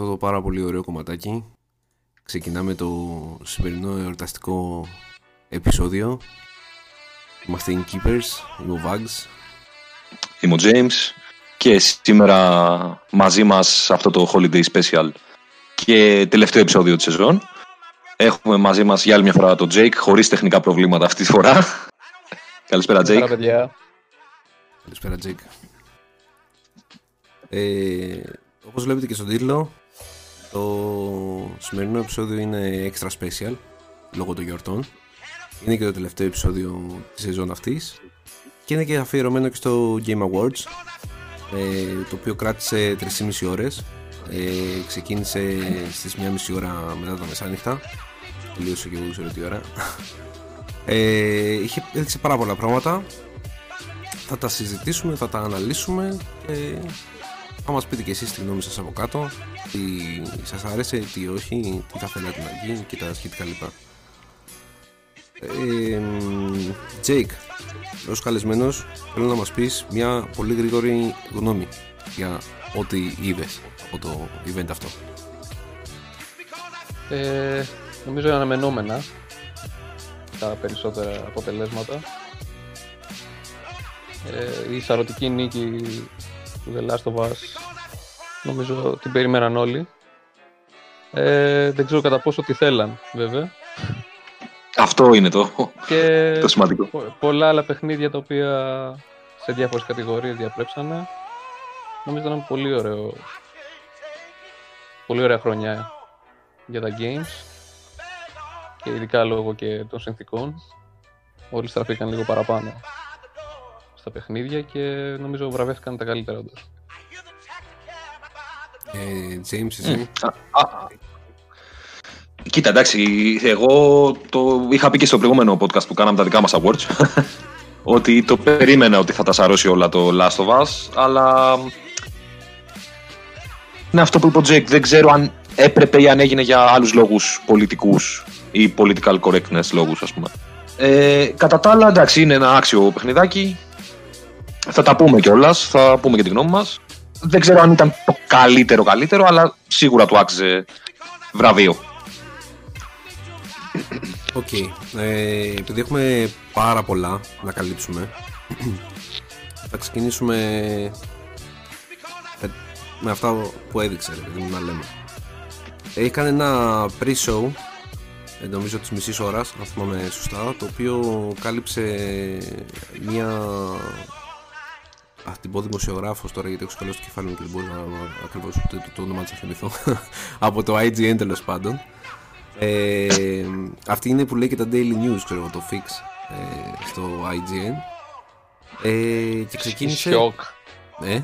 αυτό το πάρα πολύ ωραίο κομματάκι ξεκινάμε το σημερινό εορταστικό επεισόδιο. Είμαστε οι Keepers, είμαι ο Vags. Είμαι ο James και σήμερα μαζί μας αυτό το Holiday Special και τελευταίο επεισόδιο της σεζόν. Έχουμε μαζί μας για άλλη μια φορά τον Jake, χωρίς τεχνικά προβλήματα αυτή τη φορά. Καλησπέρα, Jake. Καλησπέρα, παιδιά. Καλησπέρα, Jake. Ε, όπως βλέπετε και στον τίτλο, το σημερινό επεισόδιο είναι extra special, λόγω των γιορτών. Είναι και το τελευταίο επεισόδιο της σεζόν αυτής και είναι και αφιερωμένο και στο Game Awards, ε, το οποίο κράτησε 3,5 ώρες. Ε, ξεκίνησε στις 1,5 ώρα μετά τα μεσάνυχτα. Τελείωσε και εγώ ξέρω τι ώρα. Ε, είχε έδειξε πάρα πολλά πράγματα. Θα τα συζητήσουμε, θα τα αναλύσουμε και θα μας πείτε και εσείς τη γνώμη σας από κάτω τι σας άρεσε, τι όχι, τι θα θέλατε να γίνει και τα σχετικά λοιπά. Ε, Jake, ως καλεσμένος θέλω να μας πεις μια πολύ γρήγορη γνώμη για ό,τι είδες από το event αυτό. Ε, νομίζω είναι αναμενόμενα τα περισσότερα αποτελέσματα. Ε, η σαρωτική νίκη του The Last of Us νομίζω την περίμεναν όλοι. Ε, δεν ξέρω κατά πόσο τη θέλαν βέβαια. Αυτό είναι το, Και το σημαντικό. πο- πολλά άλλα παιχνίδια τα οποία σε διάφορες κατηγορίες διαπρέψανε. Νομίζω ήταν πολύ ωραίο. Πολύ ωραία χρονιά για τα games. Και ειδικά λόγω και των συνθήκων. Όλοι στραφήκαν λίγο παραπάνω στα παιχνίδια και νομίζω βραβεύτηκαν τα καλύτερα όντως. Ε, James, εσύ; Α, α, Κοίτα, εντάξει, εγώ το είχα πει και στο προηγούμενο podcast που κάναμε τα δικά μας awards ότι το περίμενα ότι θα τα σαρώσει όλα το Last of Us, αλλά είναι αυτό που είπε ο Jake, δεν ξέρω αν έπρεπε ή αν έγινε για άλλους λόγους πολιτικούς ή political correctness λόγους, ας πούμε. Ε, κατά τα άλλα, εντάξει, είναι ένα άξιο παιχνιδάκι. Θα τα πούμε κιόλας, θα πούμε και τη γνώμη μας. Δεν ξέρω αν ήταν το καλύτερο καλύτερο, αλλά σίγουρα του άξιζε βραβείο. Οκ. Ε, επειδή έχουμε πάρα πολλά να καλύψουμε, θα ξεκινήσουμε με- με αυτά που έδειξε, ρε παιδί μου, να λέμε. Έχει κάνει ένα pre-show, ε, νομίζω της μισής ώρας, αν θυμάμαι σωστά, το οποίο κάλυψε μία... Α, την πω δημοσιογράφος τώρα γιατί έχω σκαλώσει το κεφάλι μου και δεν μπορώ να ακριβώς ούτε το, το όνομα της να θυμηθώ. Από το IGN τέλος πάντων. Ε, αυτή είναι που λέει και τα Daily News, ξέρω εγώ, το Fix ε, στο IGN. Ε, και Η ξεκίνησε. Σιόκ. Ε,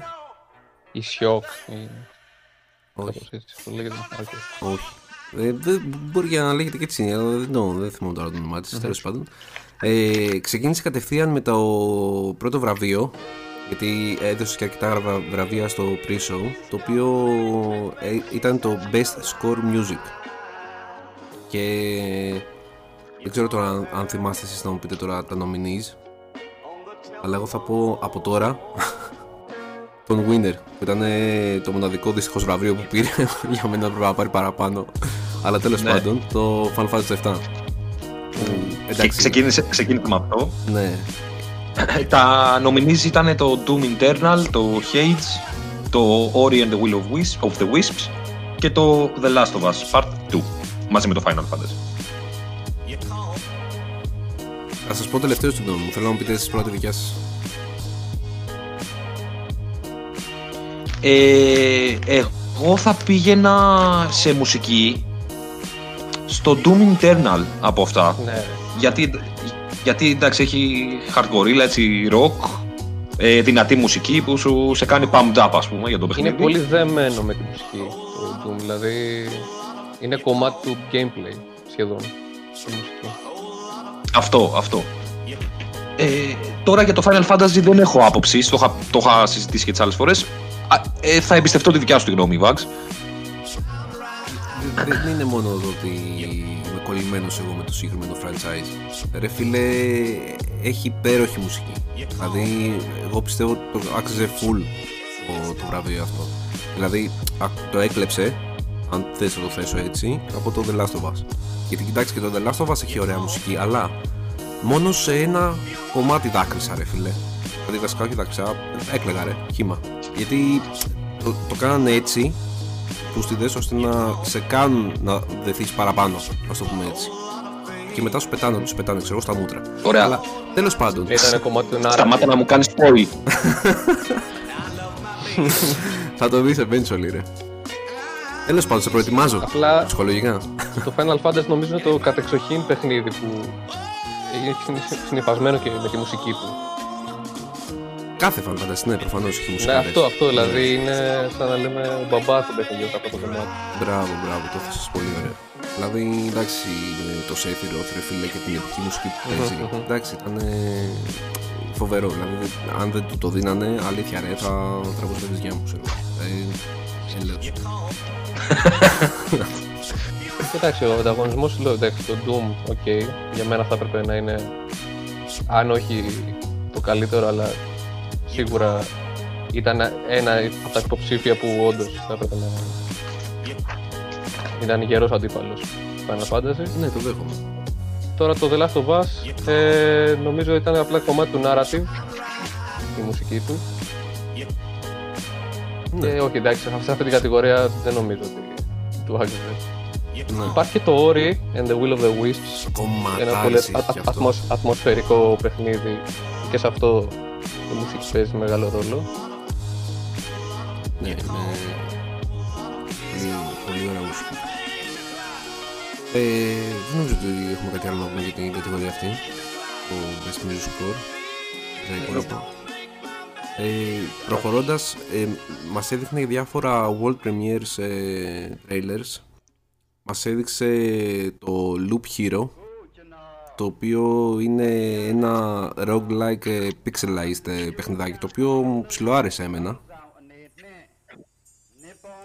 Η Σιόκ. η- όχι, κάπως έτσι το λέγεται. Οκ. όχι. Ε, δεν μπορεί και να λέγεται και έτσι, αλλά δεν, το- δεν θυμάμαι τώρα το όνομά της, τέλος πάντων. Ε, ξεκίνησε κατευθείαν με το πρώτο βραβείο, γιατί έδωσε και αρκετά βραβ- βραβεία στο pre-show, το οποίο ε, ήταν το Best Score Music. Και δεν ξέρω τώρα αν, αν θυμάστε εσείς να μου πείτε τώρα τα nominees, αλλά εγώ θα πω από τώρα τον Winner, που ήταν ε, το μοναδικό δυστυχώς βραβείο που πήρε. Για μένα έπρεπε να πάρει παραπάνω. Αλλά τέλος Ναι. πάντων, το Final Fantasy 7. Που, Και εντάξει, ξεκίνησε, ξεκίνησε με αυτό. ναι, Τα nominees ήταν το Doom Eternal, το Hades, το Ori and the Will of, Wisp, of the Wisps και το The Last of Us Part 2 μαζί με το Final Fantasy. θα σας πω τελευταίο στην γνώμη μου. Θέλω να μου πείτε εσείς πρώτα τη δικιά σας. Ε, εγώ θα πήγαινα σε μουσική στο Doom Eternal από αυτά. Ναι, Γιατί, γιατί εντάξει, έχει hardcore, έτσι, rock, ε, δυνατή μουσική που σου σε κάνει pumped up, ας πούμε, για το παιχνίδι. Είναι πολύ δεμένο με τη μουσική το Doom, δηλαδή είναι κομμάτι του gameplay σχεδόν η μουσική. Αυτό, αυτό. Ε, τώρα για το Final Fantasy δεν έχω άποψη, το είχα, το είχα συζητήσει και τις άλλες φορές. Α, ε, θα εμπιστευτώ τη δικιά σου τη γνώμη, Vax. Δεν είναι μόνο εδώ ότι με κολλημένος εγώ με το συγκεκριμένο franchise. Ρε φίλε, έχει υπέροχη μουσική. Δηλαδή, εγώ πιστεύω ότι το άξιζε full το, το βραβείο αυτό. Δηλαδή, α, το έκλεψε, αν θες να το θέσω έτσι, από το The Last of Us. Γιατί κοιτάξτε και το The Last of Us έχει ωραία μουσική, αλλά μόνο σε ένα κομμάτι δάκρυσα ρε φίλε. Δηλαδή βασικά όχι δάκρυσα, έκλαιγα ρε, χήμα. Γιατί το, το κάνανε έτσι, πούστιδες, ώστε να σε κάνουν να δεθείς παραπάνω, ας το πούμε έτσι. Και μετά σου πετάνε, τους πετάνε, ξέρω, στα μούτρα. Ωραία. Αλλά τέλος πάντων, Ήταν κομμάτι του Νάρα. Σταμάτα να μου κάνεις spoil. θα το δεις eventually ρε. Τέλος πάντων, σε προετοιμάζω Απλά ψυχολογικά. το Final Fantasy νομίζω είναι το κατεξοχήν παιχνίδι που έχει συνειφασμένο και με τη μουσική του. Κάθε Final Fantasy, ναι, προφανώς έχει μουσική. Ναι, αρέσει. αυτό, αυτό δηλαδή είναι σαν να λέμε ο μπαμπά του παιχνιδιού από το κομμάτι. Μπράβο, μπράβο, το έθεσες πολύ ωραία. Δηλαδή, εντάξει, με το Sephiroth, ρε φίλε, και την επική μουσική που παίζει. εντάξει, ήταν φοβερό. Δηλαδή, αν δεν του το δίνανε, αλήθεια ρε, θα τραβούσε τα βυζιά μου, ξέρω. Ε, έλεος. Κοιτάξτε, ο ανταγωνισμός λέω εντάξει, το Doom, ok, για μένα θα έπρεπε να είναι, αν όχι το καλύτερο, αλλά σίγουρα ήταν ένα από τα υποψήφια που όντως θα έπρεπε να ήταν γερός αντίπαλος Final Fantasy. ναι, το δέχομαι. Τώρα το The Last of Us ε, νομίζω ήταν απλά κομμάτι του narrative, η μουσική του. Ναι. Και όχι, εντάξει, σε αυτή την κατηγορία δεν νομίζω ότι του άξιζε. Ναι. Υπάρχει και το Ori and the Will of the Wisps, ένα πολύ Κομματάρις α- έχει α- αυτό. ατμοσ- ατμοσφαιρικό παιχνίδι και σε αυτό η μουσική παίζει μεγάλο ρόλο. Ναι, είναι πολύ, πολύ ωραία μουσική. Ε, δεν νομίζω ότι έχουμε κάτι άλλο να πούμε για την κατηγορία αυτή. Το Best Music Score. Τα υπόλοιπα. Ε, προχωρώντας, ε, μας έδειχνε διάφορα World Premiers ε, trailers. Μας έδειξε το Loop Hero, το οποίο είναι ένα roguelike ε, pixelized ε, παιχνιδάκι, το οποίο μου ψιλοάρεσε εμένα.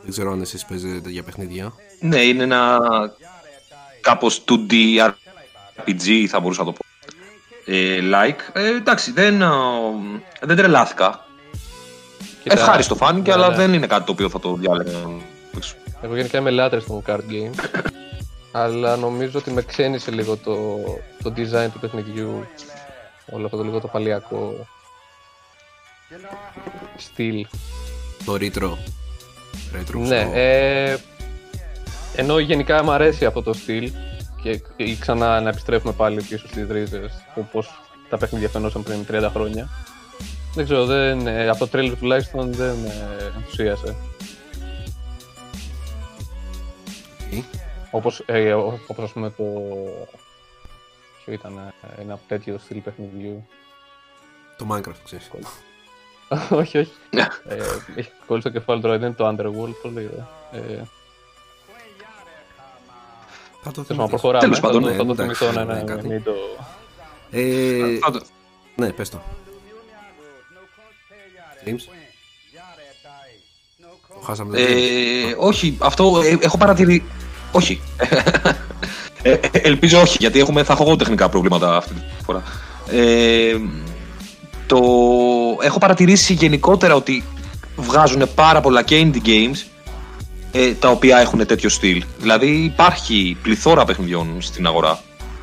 Δεν ξέρω αν εσείς παίζετε τέτοια παιχνίδια. Ναι, είναι ένα κάπως 2D RPG θα μπορούσα να το πω. Ε, like. Ε, εντάξει, δεν, α, δεν τρελάθηκα. Κοίτα, Ευχάριστο φάνηκε, ναι, αλλά ναι. δεν είναι κάτι το οποίο θα το διάλεγα. Εγώ γενικά είμαι λάτρης των card games. Αλλά νομίζω ότι με ξένησε λίγο το, το design του παιχνιδιού. Όλο αυτό το λίγο το παλιακό στυλ. Το retro. Retro Ναι, στο- ε, ενώ γενικά μου αρέσει αυτό το στυλ και ή ξανά να επιστρέφουμε πάλι πίσω στις ρίζες όπως τα παιχνίδια φαινόσαν πριν 30 χρόνια. Δεν ξέρω, δεν, ε, από το τρέλερ τουλάχιστον δεν με ενθουσίασε. Οκ. Όπως, ε, ό- όπως ας πούμε το... Ποιο ήταν ε, ένα τέτοιο στυλ παιχνιδιού. Το Minecraft, ξέρεις. όχι, όχι. Ναι. ε, έχει κολλήσει το κεφάλι τώρα, δεν είναι το Underworld, πώς λέγεται. Ε, Θα το Θες να θυμηθείς. προχωράμε; Τέλος πάντων, θα, το- ναι, θα το εντάξει, θυμηθώ, ναι, ναι, ναι, κάτι. μην το... Ε, Θα το- ναι, πες το. James; Το χάσαμε το James. Ε, όχι, αυτό ε, έχω παρατηρήσει. Όχι. Ε, ε, ελπίζω όχι, γιατί έχουμε, θα έχω εγώ τεχνικά προβλήματα αυτή τη φορά. Ε, το, έχω παρατηρήσει γενικότερα ότι βγάζουν πάρα πολλά και indie games ε, τα οποία έχουν τέτοιο στυλ. Δηλαδή υπάρχει πληθώρα παιχνιδιών στην αγορά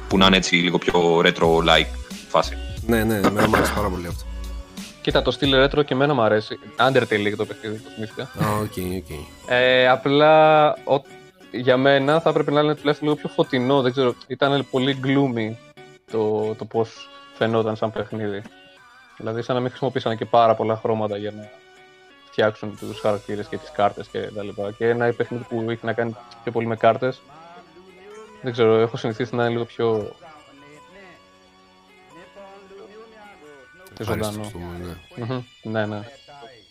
που να είναι έτσι λίγο πιο retro-like φάση. Ναι, ναι, εμένα μου άρεσε πάρα πολύ αυτό. Κοίτα, το στυλ retro και εμένα μου αρέσει. Undertale λέγεται το παιχνίδι, το θυμήθηκα. Α, OK, OK. Ε, απλά ο, για μένα θα έπρεπε να είναι τουλάχιστον λίγο πιο φωτεινό. Δεν ξέρω, ήταν πολύ gloomy το, το πώς φαινόταν σαν παιχνίδι. Δηλαδή, σαν να μην χρησιμοποίησαν και πάρα πολλά χρώματα για να φτιάξουν τους χαρακτήρες και τις κάρτες και τα λοιπά. Και ένα παιχνίδι που έχει να κάνει πιο πολύ με κάρτες. Δεν ξέρω, έχω συνηθίσει να είναι λίγο πιο. πιο Ευχαριστώ, ζωντανό. ας πούμε, ναι. Μμμ, Ναι, ναι.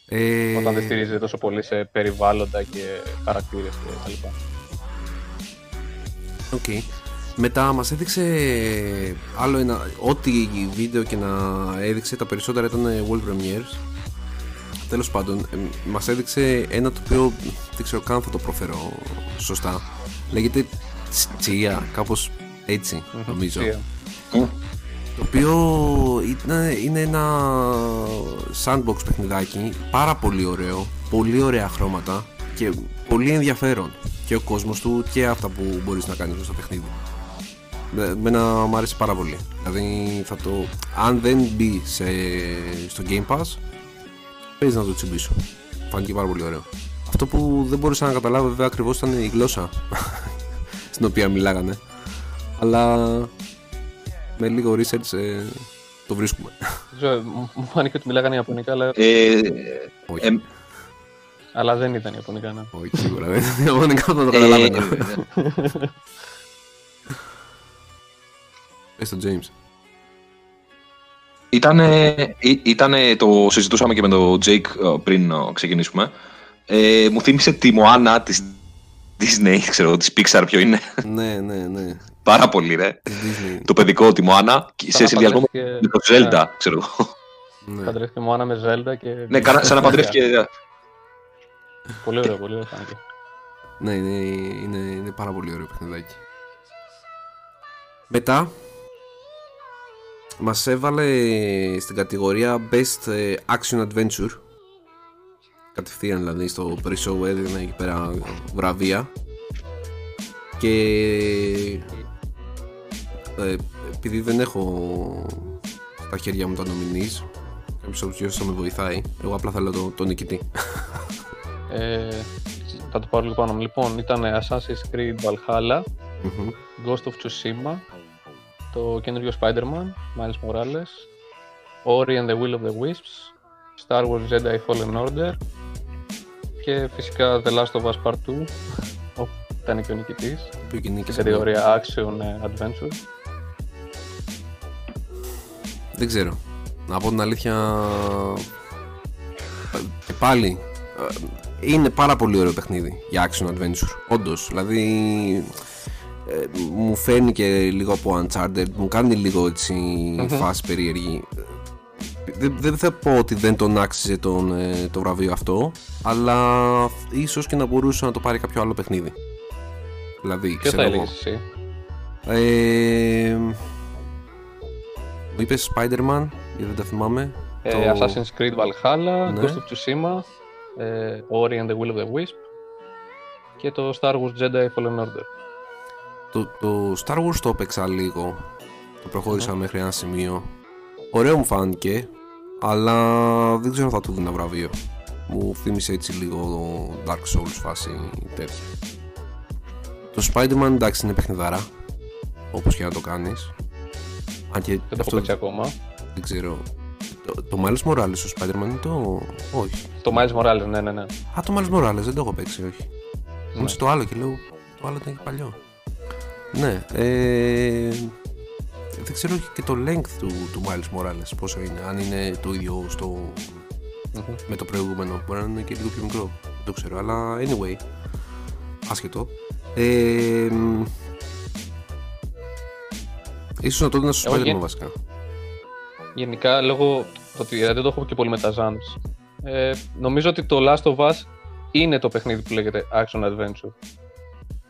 Ε, Όταν δεν στηρίζεται τόσο πολύ σε περιβάλλοντα και χαρακτήρες και τα λοιπά. Οκ. Μετά μας έδειξε άλλο ένα, ό,τι βίντεο και να έδειξε, τα περισσότερα ήταν World Premiers. Τέλος πάντων, ε, μας έδειξε ένα το οποίο δεν ξέρω καν θα το προφέρω σωστά. Λέγεται Τσία, κάπως Έτσι, νομίζω. Ουσία. Το οποίο είναι, είναι ένα sandbox παιχνιδάκι πάρα πολύ ωραίο, πολύ ωραία χρώματα και πολύ ενδιαφέρον και ο κόσμος του και αυτά που μπορείς να κάνεις στο παιχνίδι. Με- Μένα μου άρεσε πάρα πολύ. Δηλαδή θα το, αν δεν μπει σε, στο Game Pass παίζεις να το τσιμπήσω. Φάνηκε πάρα πολύ ωραίο. Αυτό που δεν μπορούσα να καταλάβω βέβαια ακριβώς ήταν η γλώσσα στην οποία μιλάγανε. Αλλά με λίγο research ε, το βρίσκουμε. Δεν ξέρω, μου μου φάνηκε ότι μιλάγανε Ιαπωνικά, αλλά, Ε, Όχι. ε, αλλά δεν ήταν Ιαπωνικά. Ναι. Όχι, σίγουρα δεν είναι ιαπωνικά θα το ε, καταλάβαινα. Πες το James. Ήτανε, ή- ήτανε, το συζητούσαμε και με τον Jake ε, πριν ε, ξεκινήσουμε. Ε, μου θύμισε τη Μωάνα της Disney, ξέρω, της Pixar ποιο είναι. ναι, ναι, ναι. Πάρα πολύ, ρε. Της Disney. Το παιδικό, τη Μωάνα, και Σαν σε να συνδυασμό με παντρεύτηκε- το Zelda, ξέρω εγώ. ναι. Παντρεύτηκε μου Άννα με Zelda και. Ναι, κάνα- σαν να παντρεύτηκε. Πολύ ωραίο, πολύ ωραίο φάνηκε. Ναι, είναι, είναι, είναι πάρα πολύ ωραίο παιχνιδάκι. Μετά μας έβαλε στην κατηγορία Best ε, Action Adventure κατευθείαν δηλαδή στο pre-show έδινε εκεί πέρα βραβεία και ε, επειδή δεν έχω στα χέρια μου τα nominees κάποιος από τους θα με βοηθάει εγώ απλά θέλω τον, τον νικητή Ε, θα το πάρω λίγο πάνω μου. Λοιπόν, ήταν Assassin's Creed Valhalla, Μμμ. Ghost of Tsushima, το καινούριο Spider-Man, Miles Morales, Ori and the Will of the Wisps, Star Wars Jedi Fallen Order και φυσικά The Last of Us Part 2, όπου ήταν και ο νικητής, που και νίκησε. στην κατηγορία Action ε, Adventure. Δεν ξέρω. Να πω την αλήθεια. ε, Και πάλι. Ε, Είναι πάρα πολύ ωραίο παιχνίδι για action adventure. Όντως. Δηλαδή. ε, μου φέρνει και λίγο από Uncharted. Μου κάνει λίγο έτσι φάση περίεργη. Ε, Δεν, δεν θα πω ότι δεν τον άξιζε τον, ε, το βραβείο αυτό, αλλά ίσως και να μπορούσε να το πάρει κάποιο άλλο παιχνίδι. Δηλαδή, Ποιο θα ξέρω εγώ. έλεγες εσύ; Ε, μου είπες Spider-Man, γιατί δεν τα θυμάμαι. Ε, Το- Assassin's Creed Valhalla, Ναι. Ghost of Tsushima, ε, Ori and the Will of the Wisp και το Star Wars Jedi Fallen Order. Το, το Star Wars το έπαιξα λίγο. Το προχώρησα μέχρι ένα σημείο. Ωραίο μου φάνηκε, αλλά δεν ξέρω αν θα του δίνω βραβείο. Μου θύμισε έτσι λίγο το Dark Souls φάση τέτοια. Το Spider-Man εντάξει είναι παιχνιδάρα, όπως και να το κάνεις. Αν και Δεν το έχω αυτό παίξει ακόμα. δεν ξέρω. Το, το Miles Morales στο Spider-Man είναι το... Όχι. Το Miles Morales, ναι, ναι, ναι. Α, το Miles Morales δεν το έχω παίξει, όχι. Ναι. Νόμιζα το άλλο και λέω, το άλλο ήταν και παλιό. Ναι, ε, δεν ξέρω και το length του, του Miles Morales πόσο είναι, αν είναι το ίδιο στο, Μμμ. με το προηγούμενο, μπορεί να είναι και λίγο πιο μικρό, δεν το ξέρω, αλλά anyway, άσχετο. Ε, μ, ίσως να το έδινα στο Εγώ Spider-Man γεν- βασικά. Γενικά, λόγω του ότι δεν το έχω και πολύ με τα genres, ε, νομίζω ότι το Last of Us είναι το παιχνίδι που λέγεται Action Adventure.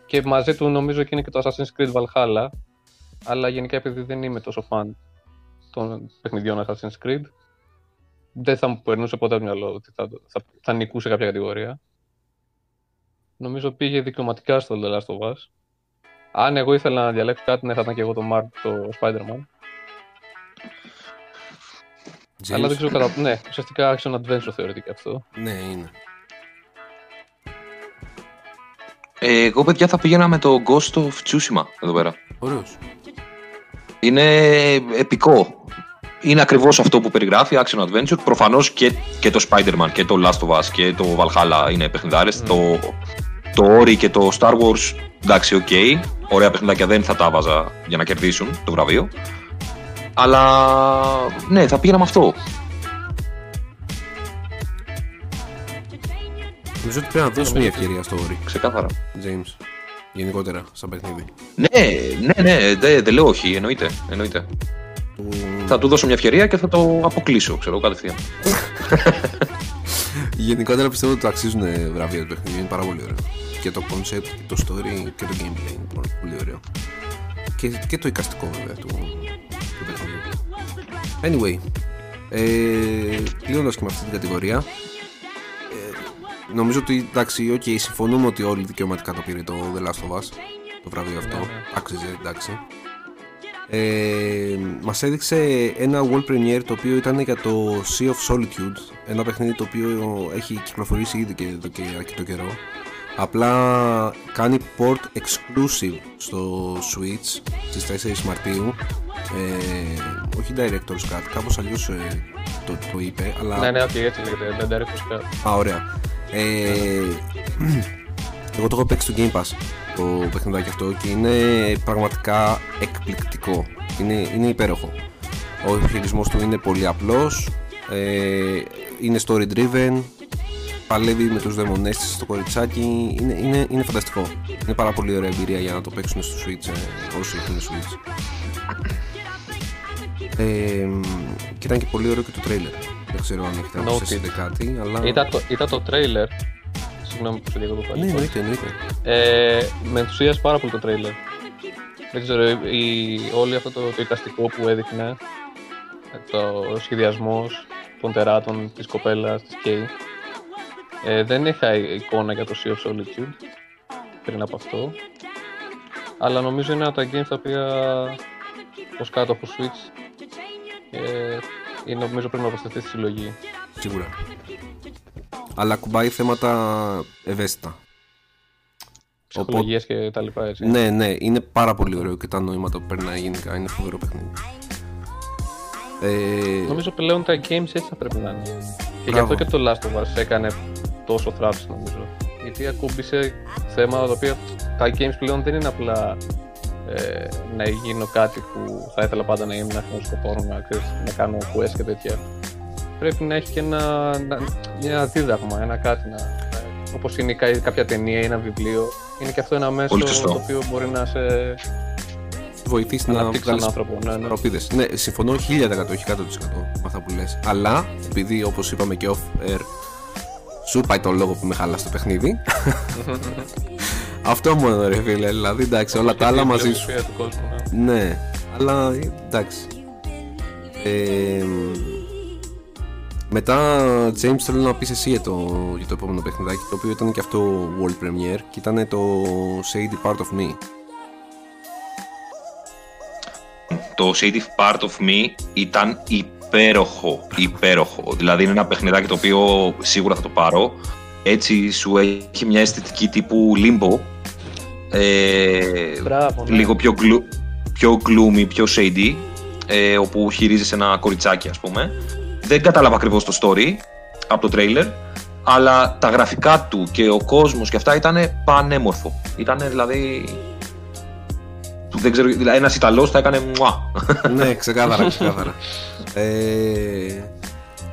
Και μαζί του νομίζω και είναι και το Assassin's Creed Valhalla, αλλά γενικά επειδή δεν είμαι τόσο fan των παιχνιδιών Assassin's Creed, δεν θα μου περνούσε ποτέ από το μυαλό ότι θα, θα, θα νικούσε κάποια κατηγορία. Νομίζω πήγε δικαιωματικά στο The Last of Us. Αν εγώ ήθελα να διαλέξω κάτι, ναι, θα ήταν και εγώ το Mark, το Spider-Man. Αλλά δεν James? ξέρω κατά. Ναι, ουσιαστικά action adventure θεωρείται και αυτό. Ναι, είναι. Ε, εγώ, παιδιά, θα πήγαινα με το Ghost of Tsushima εδώ πέρα. Ωραίος. Είναι επικό. Είναι ακριβώς αυτό που περιγράφει, action adventure. Προφανώς και, και το Spider-Man και το Last of Us και το Valhalla είναι παιχνιδάρες. Το, το Ori και το Star Wars, εντάξει, οκ. Ωραία παιχνιδάκια δεν θα τα βάζα για να κερδίσουν το βραβείο. Αλλά ναι, θα πήγαινα με αυτό. Νομίζω ότι πρέπει να δώσουμε μια ευκαιρία στο Ori, Ξεκάθαρα. James. Γενικότερα, σαν παιχνίδι. Ναι, ναι, ναι, δεν δεν λέω όχι, εννοείται. εννοείται. Του... Θα του δώσω μια ευκαιρία και θα το αποκλείσω, ξέρω, κατευθείαν. Γενικότερα πιστεύω ότι το αξίζουν βραβεία του παιχνιδιού. Είναι πάρα πολύ ωραίο. Και το concept, και το story και το gameplay είναι πάρα πολύ ωραίο. και, και το εικαστικό βέβαια του, του παιχνιδιού. Anyway, ε, κλείνοντας και με αυτή την κατηγορία, ε, νομίζω ότι εντάξει, okay, συμφωνούμε ότι όλοι δικαιωματικά το πήρε το The Last of Us, το βραβείο αυτό, Ναι, ναι. άξιζε, εντάξει. Ε, μας έδειξε ένα world premiere το οποίο ήταν για το Sea of Solitude ένα παιχνίδι το οποίο έχει κυκλοφορήσει ήδη και εδώ και αρκετό καιρό απλά κάνει port exclusive στο Switch στις 4 Μαρτίου ε, όχι Director's Cut κάπως αλλιώς ε, το, το είπε αλλά Ναι, ναι, όχι, έτσι λέγεται. Δεν τα ρίχνω σκάτω. Α, ωραία. Ε, εγώ το έχω παίξει στο Game Pass το παιχνιδάκι αυτό και είναι πραγματικά εκπληκτικό. Είναι, είναι υπέροχο. Ο χειρισμός του είναι πολύ απλός, ε, είναι story driven, παλεύει με τους δαιμονές της στο κοριτσάκι, είναι, είναι, είναι φανταστικό. Είναι πάρα πολύ ωραία εμπειρία για να το παίξουν στο Switch ε, όσοι έχουν Switch. Ε, και ήταν και πολύ ωραίο και το trailer. Δεν ξέρω αν έχετε Noted. αποσύσετε κάτι, αλλά... Είδα το, είδα το trailer. Συγγνώμη που σε λίγο το πάλι. Ναι, εννοείται, εννοείται. Ε, με ενθουσίασε πάρα πολύ το τρέιλερ. Δεν ξέρω, η, όλο αυτό το, το εικαστικό που έδειχνε, το σχεδιασμός των τεράτων, της κοπέλας, της Κέι. Ε, δεν είχα εικόνα για το Sea of Solitude πριν από αυτό. Αλλά νομίζω είναι από τα games τα οποία ως κάτω από Switch ε, είναι, νομίζω πρέπει να προσθεθεί στη συλλογή. Σίγουρα. Αλλά κουμπάει θέματα ευαίσθητα. Ψυχολογίες και τα λοιπά έτσι. Ναι, ναι, είναι πάρα πολύ ωραίο και τα νοήματα που περνάει γενικά. Είναι φοβερό παιχνίδι. Ε, Νομίζω πλέον τα games έτσι θα πρέπει να είναι. Και γι' Μπράβο. αυτό και το Last of Us έκανε τόσο θράψη νομίζω. Γιατί ακούμπησε θέματα τα οποία τα games πλέον δεν είναι απλά ε, να γίνω κάτι που θα ήθελα πάντα να ήμουν, να έχω σκοπό να, ξέρεις, να κάνω quest και τέτοια. Πρέπει να έχει και ένα, να, ένα δίδαγμα, ένα κάτι να, Όπως είναι κα- κάποια ταινία ή ένα βιβλίο, είναι και αυτό ένα μέσο Πολύ σωστό. το οποίο μπορεί να σε βοηθήσει να αναπτύξει βγάλεις έναν άνθρωπο. Ναι, ναι. Αρροπίδες. Ναι, συμφωνώ 1000% όχι 100% με αυτά που λες. Αλλά, επειδή όπως είπαμε και off air, σου πάει το λόγο που με χαλάς στο παιχνίδι. Αυτό μόνο ρε φίλε, δηλαδή εντάξει, όλα τα άλλα Και η μαζί σου. φιλοσοφία του κόσμου, ναι. Ναι, αλλά εντάξει. Ε, μετά, James, θέλω να πεις εσύ για το, για το επόμενο παιχνιδάκι, το οποίο ήταν και αυτό World Premiere και ήταν το Shady Part of Me. Το Shady Part of Me ήταν υπέροχο, υπέροχο. Δηλαδή είναι ένα παιχνιδάκι το οποίο σίγουρα θα το πάρω. Έτσι σου έχει μια αισθητική τύπου limbo. Ε, Μπράβο, ναι. λίγο πιο, γλου, πιο gloomy, πιο shady, ε, όπου χειρίζεσαι ένα κοριτσάκι ας πούμε. Δεν κατάλαβα ακριβώς το story από το trailer, αλλά τα γραφικά του και ο κόσμος και αυτά ήταν πανέμορφο. Ήταν δηλαδή... Δεν ξέρω, δηλαδή ένας Ιταλός θα έκανε μουά. ναι, ξεκάθαρα, ξεκάθαρα. Ε,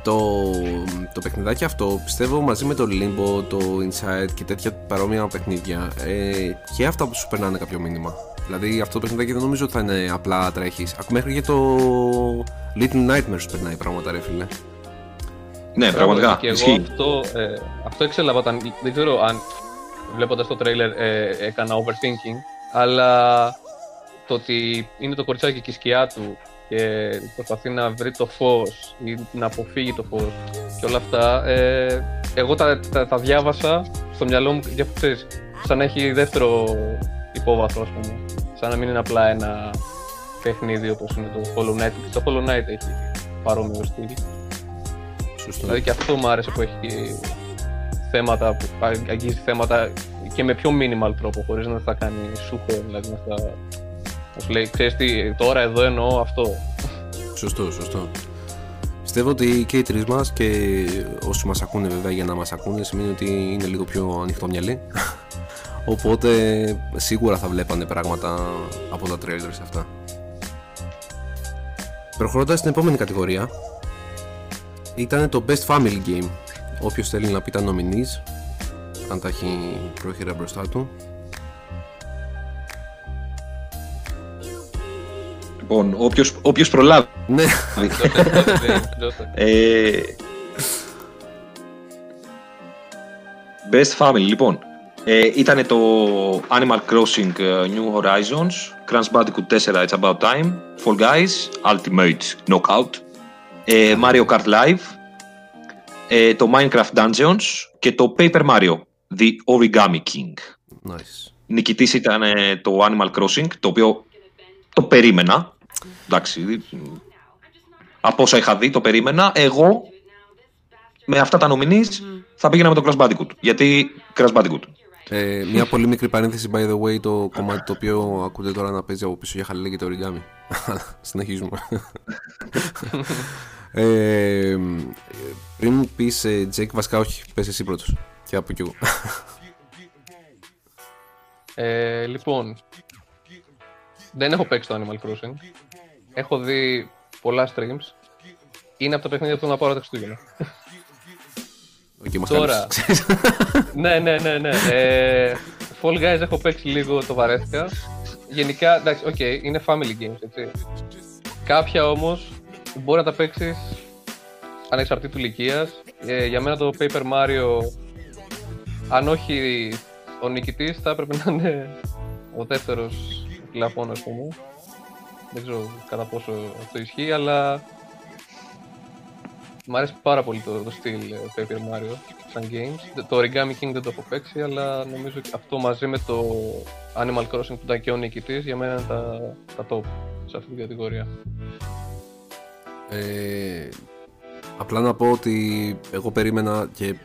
το, το παιχνιδάκι αυτό πιστεύω μαζί με το Limbo, το Inside και τέτοια παρόμοια παιχνίδια ε, και αυτά που σου περνάνε κάποιο μήνυμα. Δηλαδή αυτό το παιχνιδάκι δεν νομίζω ότι θα είναι απλά τρέχεις. Ακόμα μέχρι και το Little Nightmares σου περνάει πράγματα, ρε φίλε. ναι, πραγματικά. Και εγώ Ισχύει. αυτό, ε, αυτό εξέλαβα όταν. Δεν ξέρω αν βλέποντας το τρέιλερ ε, έκανα overthinking, αλλά το ότι είναι το κοριτσάκι και η σκιά του και προσπαθεί να βρει το φως ή να αποφύγει το φως και όλα αυτά, ε, εγώ τα, τα, τα διάβασα στο μυαλό μου για ξέρεις, σαν να έχει δεύτερο υπόβαθρο, ας πούμε. Σαν να μην είναι απλά ένα παιχνίδι όπως είναι το Hollow Knight. Και το Hollow Knight έχει παρόμοιο στυλ. Σωστό. Δηλαδή και αυτό μου άρεσε που έχει θέματα, που αγγίζει θέματα και με πιο minimal τρόπο, χωρίς να θα κάνει σούπερ, δηλαδή να θα... Να σου λέει, ξέρεις τι, τώρα εδώ εννοώ αυτό. Σωστό, σωστό. Πιστεύω ότι και οι τρει μας και όσοι μας ακούνε, βέβαια, για να μας ακούνε, σημαίνει ότι είναι λίγο πιο ανοιχτόμυαλοι. Οπότε σίγουρα θα βλέπανε πράγματα από τα trailers αυτά. Προχωρώντας στην επόμενη κατηγορία, ήταν το Best Family Game. Όποιος θέλει να πει τα nominees, αν τα έχει πρόχειρα μπροστά του. Λοιπόν, όποιος, όποιος προλάβει. Ναι, Δώστε, δώστε, δώστε. Ε, Best Family, λοιπόν. Ε, ήταν το Animal Crossing ε, New Horizons, Crash Bandicoot 4 It's About Time, Fall Guys, Ultimate Knockout, ε, Mario Kart Live, ε, το Minecraft Dungeons και το Paper Mario, The Origami King. Nice. Νικητής ήταν ε, το Animal Crossing, το οποίο το περίμενα. Εντάξει, δι- από όσα είχα δει το περίμενα. Εγώ με αυτά τα nominees θα πήγαινα με το Crash Bandicoot. Γιατί Crash Bandicoot. Ε, μια πολύ μικρή παρένθεση, by the way, το κομμάτι το οποίο ακούτε τώρα να παίζει από πίσω για χαλί λέγεται origami. Συνεχίζουμε. ε, πριν πεις ε, Jake, βασικά όχι, πες εσύ πρώτος. Και από κι εγώ. Ε, λοιπόν, δεν έχω παίξει το Animal Crossing. Έχω δει πολλά streams. Είναι από τα παιχνίδια που θέλω να πάρω τα Χριστούγεννα. Okay, μας Τώρα. κάλυψες. ναι, ναι, ναι, ναι. Ε, Fall Guys έχω παίξει λίγο, το βαρέθηκα. Γενικά, εντάξει, οκ, είναι family games, έτσι. Κάποια όμως μπορεί να τα παίξεις ανεξαρτήτου ηλικίας. Ε, για μένα το Paper Mario, αν όχι ο νικητής, θα έπρεπε να είναι ο δεύτερος κλαφών, ας πούμε. Δεν ξέρω κατά πόσο αυτό ισχύει, αλλά Μ' αρέσει πάρα πολύ το, το στυλ ε, Paper Mario σαν games. Το Origami King δεν το έχω παίξει, αλλά νομίζω ότι αυτό μαζί με το Animal Crossing που ήταν και ο νικητής για μένα είναι τα, τα top σε αυτή την κατηγορία. Ε, απλά να πω ότι εγώ περίμενα και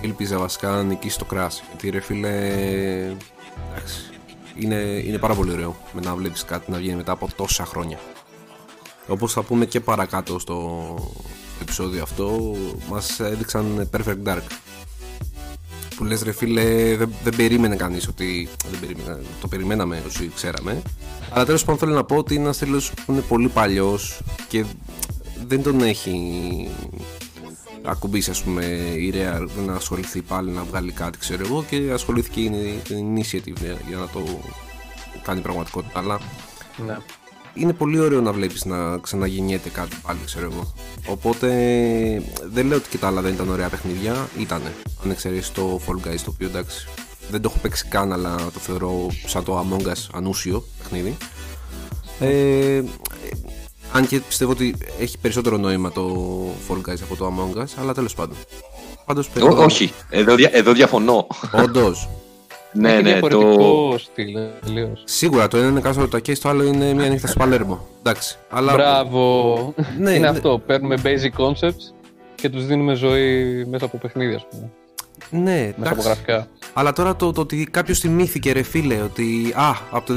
ήλπιζα βασικά να νικήσει το Crash. Γιατί ρε φίλε, εντάξει, είναι, είναι πάρα πολύ ωραίο με να βλέπεις κάτι να βγαίνει μετά από τόσα χρόνια. Όπως θα πούμε και παρακάτω στο επεισόδιο αυτό, μας έδειξαν Perfect Dark. Που λες ρε φίλε, δεν, δεν περίμενε κανείς ότι... Δεν περίμενε, το περιμέναμε όσοι ξέραμε. Αλλά τέλος πάντων θέλω να πω ότι είναι ένας στήλος που είναι πολύ παλιός και δεν τον έχει ακουμπήσει ας πούμε η Rare να ασχοληθεί πάλι να βγάλει κάτι ξέρω εγώ και ασχολήθηκε η την Initiative για να το κάνει πραγματικότητα. Αλλά Ναι. είναι πολύ ωραίο να βλέπεις να ξαναγεννιέται κάτι πάλι ξέρω εγώ. Οπότε δεν λέω ότι και τα άλλα δεν ήταν ωραία παιχνίδια ήτανε αν εξαιρέσεις το Fall Guys το οποίο εντάξει δεν το έχω παίξει καν αλλά το θεωρώ σαν το Among Us ανούσιο παιχνίδι. Ε, αν και πιστεύω ότι έχει περισσότερο νόημα το Fall Guys από το Among Us, αλλά τέλος πάντων. Πάντως Ό, όχι, εδώ, δια- εδώ διαφωνώ. Όντως. ναι, Έχει ναι, διαφορετικό το... στυλ, ε, τελείως. Σίγουρα το ένα είναι κάστρο το και το άλλο είναι μια νύχτα στο Παλέρμο. Εντάξει. Αλλά... Μπράβο! Ναι, είναι ναι. αυτό. Παίρνουμε basic concepts και τους δίνουμε ζωή μέσα από παιχνίδια, ας πούμε. Ναι, Μέσα από εντάξει. γραφικά. Αλλά τώρα το, το ότι κάποιος θυμήθηκε, ρε φίλε, ότι α, από το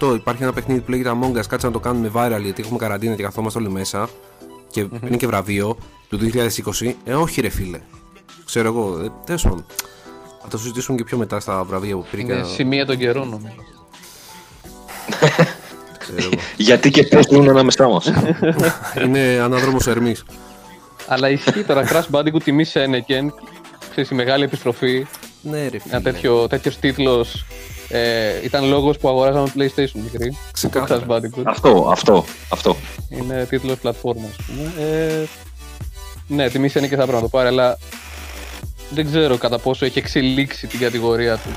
2018 υπάρχει ένα παιχνίδι που λέγεται Among Us, κάτσε να το κάνουμε viral γιατί έχουμε καραντίνα και καθόμαστε όλοι μέσα και είναι και βραβείο του 2020. Ε, όχι, ρε φίλε. Ξέρω εγώ, ε, τέλος πάντων. Θα το συζητήσουμε και πιο μετά στα βραβεία που πήρε. Είναι σημεία των καιρών, νομίζω. Ξέρω εγώ. Γιατί και πώς δουν ανάμεσά μας. είναι ανάδρομος Ερμής. Αλλά ισχύει τώρα Crash Bandicoot τιμή Σένεκεν. Ξέρεις, η μεγάλη επιστροφή. Ναι, ρε φίλε. Ένα τέτοιο, τέτοιος τίτλος ε, ήταν λόγος που αγοράζαμε PlayStation μικρή. Το Ξεκάθαρα. Crash Bandicoot. αυτό, αυτό, αυτό. Είναι τίτλος πλατφόρμα, ας πούμε. Ε, ναι, τιμή Σένεκεν θα πρέπει να το πάρει, αλλά δεν ξέρω κατά πόσο έχει εξελίξει την κατηγορία του.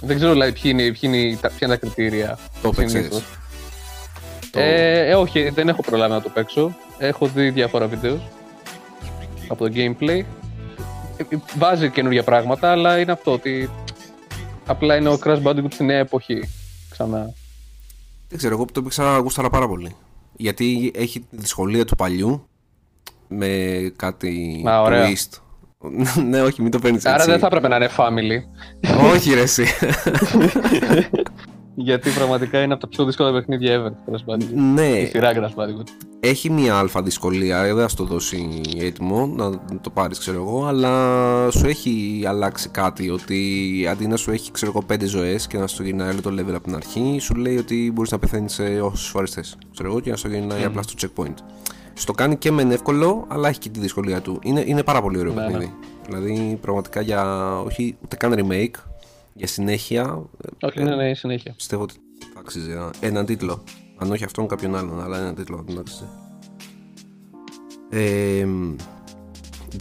Δεν ξέρω δηλαδή ποιοι είναι, ποιοι είναι, τα- ποια είναι τα κριτήρια. Το έπαιξες. συνήθως. Το- Ε, ε, όχι, δεν έχω προλάβει να το παίξω. Έχω δει διάφορα βίντεο από το gameplay. Ε, ε, Βάζει καινούργια πράγματα, αλλά είναι αυτό ότι απλά είναι ο Crash Bandicoot στη νέα εποχή. Ξανά. Δεν ξέρω, εγώ που το έπαιξα γούσταρα πάρα πολύ. Γιατί έχει τη δυσκολία του παλιού με κάτι Α, ωραία. twist. ναι, όχι, μην το παίρνεις έτσι. Άρα δεν θα έπρεπε να είναι family. όχι, ρε, εσύ. γιατί πραγματικά είναι από τα πιο δύσκολα παιχνίδια ever. το Crash Bandicoot. ναι, Η σειρά Crash Bandicoot. έχει μια αλφα δυσκολία. ε, Δεν θα σου το δώσει έτοιμο να το πάρεις, ξέρω εγώ. Αλλά σου έχει αλλάξει κάτι. Ότι αντί να σου έχει, ξέρω εγώ, πέντε ζωές και να σου γυρνάει όλο το level από την αρχή, σου λέει ότι μπορείς να πεθαίνεις όσε φορέ θε. Ξέρω εγώ και να σου γυρνάει απλά στο checkpoint. Στο κάνει και μεν εύκολο, αλλά έχει και τη δυσκολία του. Είναι, είναι πάρα πολύ ωραίο Ναι, παιχνίδι. Δηλαδή, πραγματικά για. Όχι ούτε καν remake, για συνέχεια. ε, Όχι, ναι, ναι, η συνέχεια. Πιστεύω ότι θα άξιζε ένα, έναν τίτλο. Αν όχι αυτόν, κάποιον άλλον, αλλά έναν τίτλο θα τον άξιζε. Ε,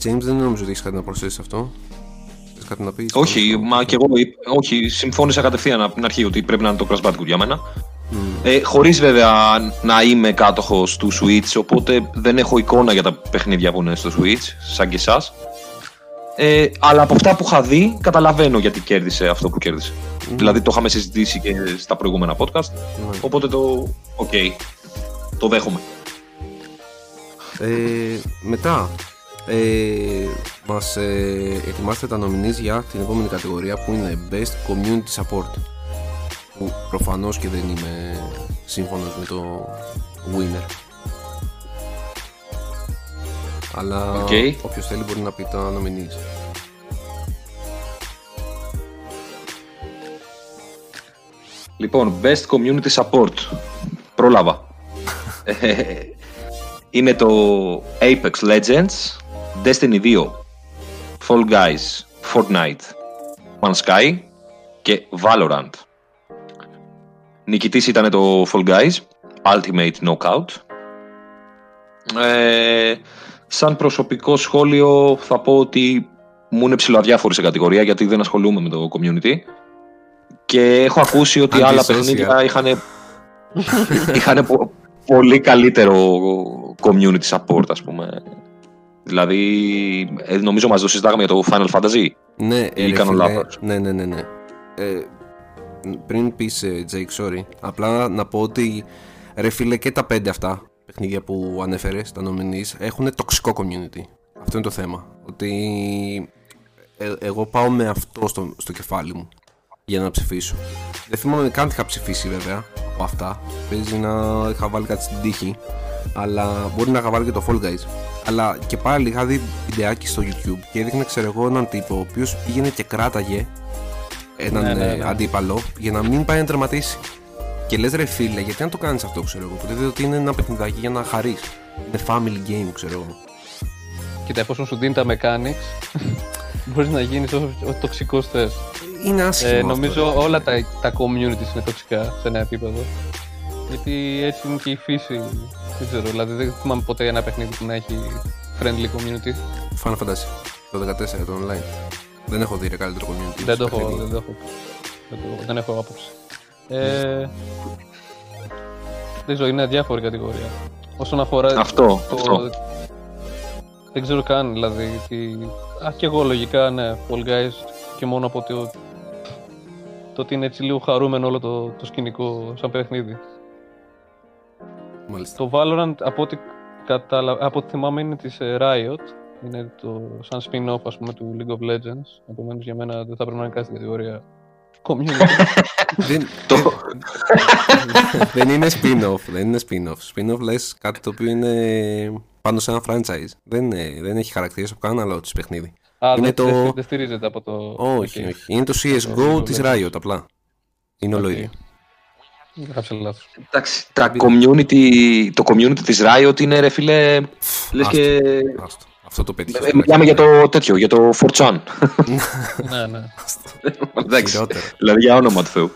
James, δεν νομίζω ότι έχεις κάτι να προσθέσεις σε αυτό. Θες κάτι να πεις; Όχι, μα και εγώ όχι, συμφώνησα κατευθείαν από την αρχή ότι πρέπει να είναι το Crash Bandicoot για μένα. Mm. Ε, χωρίς βέβαια να είμαι κάτοχος του Switch, οπότε δεν έχω εικόνα για τα παιχνίδια που είναι στο Switch, σαν και εσάς. Ε, αλλά από αυτά που είχα δει, καταλαβαίνω γιατί κέρδισε αυτό που κέρδισε. Δηλαδή το είχαμε συζητήσει και στα προηγούμενα podcast, Ναι. οπότε το οκ, το δέχομαι. Ε, μετά, ε, μας ε, ετοιμάστε τα nominees για την επόμενη κατηγορία που είναι Best Community Support που προφανώς και δεν είμαι σύμφωνος με το winner αλλά Οκ. όποιος θέλει μπορεί να πει τα nominees Λοιπόν, Best Community Support. Πρόλαβα. Ε, είναι το Apex Legends, Destiny 2, Fall Guys, Fortnite, One Sky και Valorant. Νικητής ήταν το Fall Guys, Ultimate Knockout. Ε, σαν προσωπικό σχόλιο θα πω ότι μου είναι ψηλοαδιάφορη σε κατηγορία γιατί δεν ασχολούμαι με το community και έχω ακούσει ότι άλλα Antisocial. παιχνίδια είχαν, είχαν πο- πολύ καλύτερο community support ας πούμε. Δηλαδή, ε, νομίζω μας το συζητάγαμε για το Final Fantasy; Ναι, Ή ε, ρε κάνω φίλε, λάθος; Ναι, ναι, ναι, ναι. Ε, πριν πεις, ε, Jake, sorry, απλά να πω ότι ρε φίλε και τα πέντε αυτά παιχνίδια που ανέφερες, τα nominees, έχουν τοξικό community. Αυτό είναι το θέμα. Ότι ε, εγώ πάω με αυτό στο, στο κεφάλι μου για να ψηφίσω. Δεν θυμάμαι καν τι είχα ψηφίσει βέβαια από αυτά. Παίζει να είχα βάλει κάτι στην τύχη. Αλλά μπορεί να είχα βάλει και το Fall Guys. Αλλά και πάλι είχα δει βιντεάκι στο YouTube και έδειχνε, ξέρω εγώ, έναν τύπο ο οποίος πήγαινε και κράταγε έναν Ναι, ναι, ε, ναι. αντίπαλο για να μην πάει να τερματίσει. Και λες ρε φίλε, γιατί να το κάνεις αυτό, ξέρω εγώ. Ποτέ ότι είναι ένα παιχνιδάκι για να χαρείς. Είναι family game, ξέρω εγώ. Κοίτα, εφόσον σου δίνει τα mechanics, μπορείς να γίνεις όσο όσο τοξικός θες. Είναι άσχημο. Ε, αυτό, νομίζω ρε. όλα τα, τα communities είναι τοξικά σε ένα επίπεδο. Γιατί έτσι είναι και η φύση. Δεν ξέρω, δηλαδή δεν θυμάμαι ποτέ ένα παιχνίδι που να έχει friendly community. Final Fantasy το 14 το online. Δεν έχω δει ρε καλύτερο community. Δεν το στο έχω, παιχνίδι. δεν το έχω, δεν, το, δεν έχω άποψη. Ε, δεν ξέρω, είναι αδιάφορη κατηγορία. Όσον αφορά Αυτό, το... αυτό. Δεν ξέρω καν, δηλαδή, τι... Α, και εγώ λογικά, ναι, Fall Guys και μόνο από το, το ότι είναι έτσι λίγο χαρούμενο όλο το, το σκηνικό σαν παιχνίδι. Μάλιστα. Το Valorant, από ό,τι, καταλα... από ό,τι θυμάμαι, είναι της ε, Riot. Είναι το σαν spin-off, ας πούμε, του League of Legends. Επομένως, για μένα δεν θα πρέπει να είναι κάτι στην κατηγορία community. δεν, Το- δεν είναι spin-off. Δεν είναι spin-off. Spin-off λες κάτι το οποίο είναι πάνω σε ένα franchise. Δεν, είναι, δεν έχει χαρακτήρες από κανένα άλλο της παιχνίδι. Α, Είναι δεν, το- δεν, δεν στηρίζεται από το... Όχι, Οκ. όχι. Είναι το CSGO της Riot απλά. Είναι όλο Οκ. ίδιο. Γράψε λάθος. Εντάξει, τα community, το community της Riot είναι ρε φίλε, λες Άστο. και... Άστο. Αυτό το πέτυχε. Ε, Μιλάμε για το τέτοιο, για το 4chan. ναι, ναι. Εντάξει, Χειρότερο. δηλαδή για όνομα του Θεού.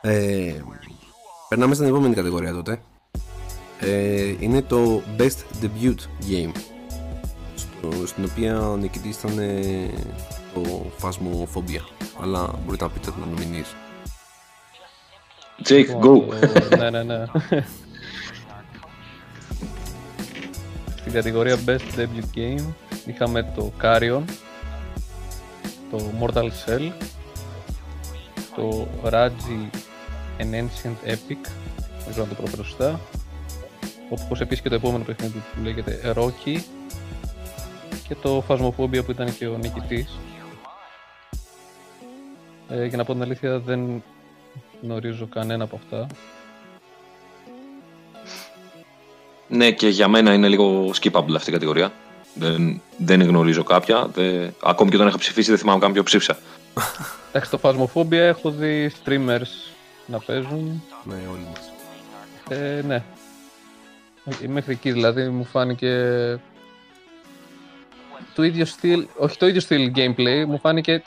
Ε, περνάμε στην επόμενη κατηγορία τότε. Ε, είναι το Best Debut Game. Στο, στην οποία ο νικητής ήταν ε, το Phasmophobia. Αλλά μπορείτε να πείτε να νομινείς. Jake, go. Το- ναι, ναι, ναι. Στην κατηγορία Best Debut Game είχαμε το Carrion, το Mortal Shell, το Raji An Ancient Epic, δεν ξέρω αν το προφέρω σωστά, όπως επίσης και το επόμενο παιχνίδι που λέγεται Rocky και το Phasmophobia που ήταν και ο νικητής. Ε, για να πω την αλήθεια δεν γνωρίζω κανένα από αυτά. Ναι, και για μένα είναι λίγο skippable αυτή η κατηγορία. Δεν, δεν γνωρίζω κάποια. Δεν, ακόμη και όταν είχα ψηφίσει, δεν θυμάμαι καν ποιο ψήφισα. Εντάξει, το Phasmophobia έχω δει streamers να παίζουν. Ναι, όλοι μας. Ε, ναι. Ε, Μέχρι εκεί δηλαδή μου φάνηκε το ίδιο στυλ, όχι το ίδιο στυλ gameplay, μου φάνηκε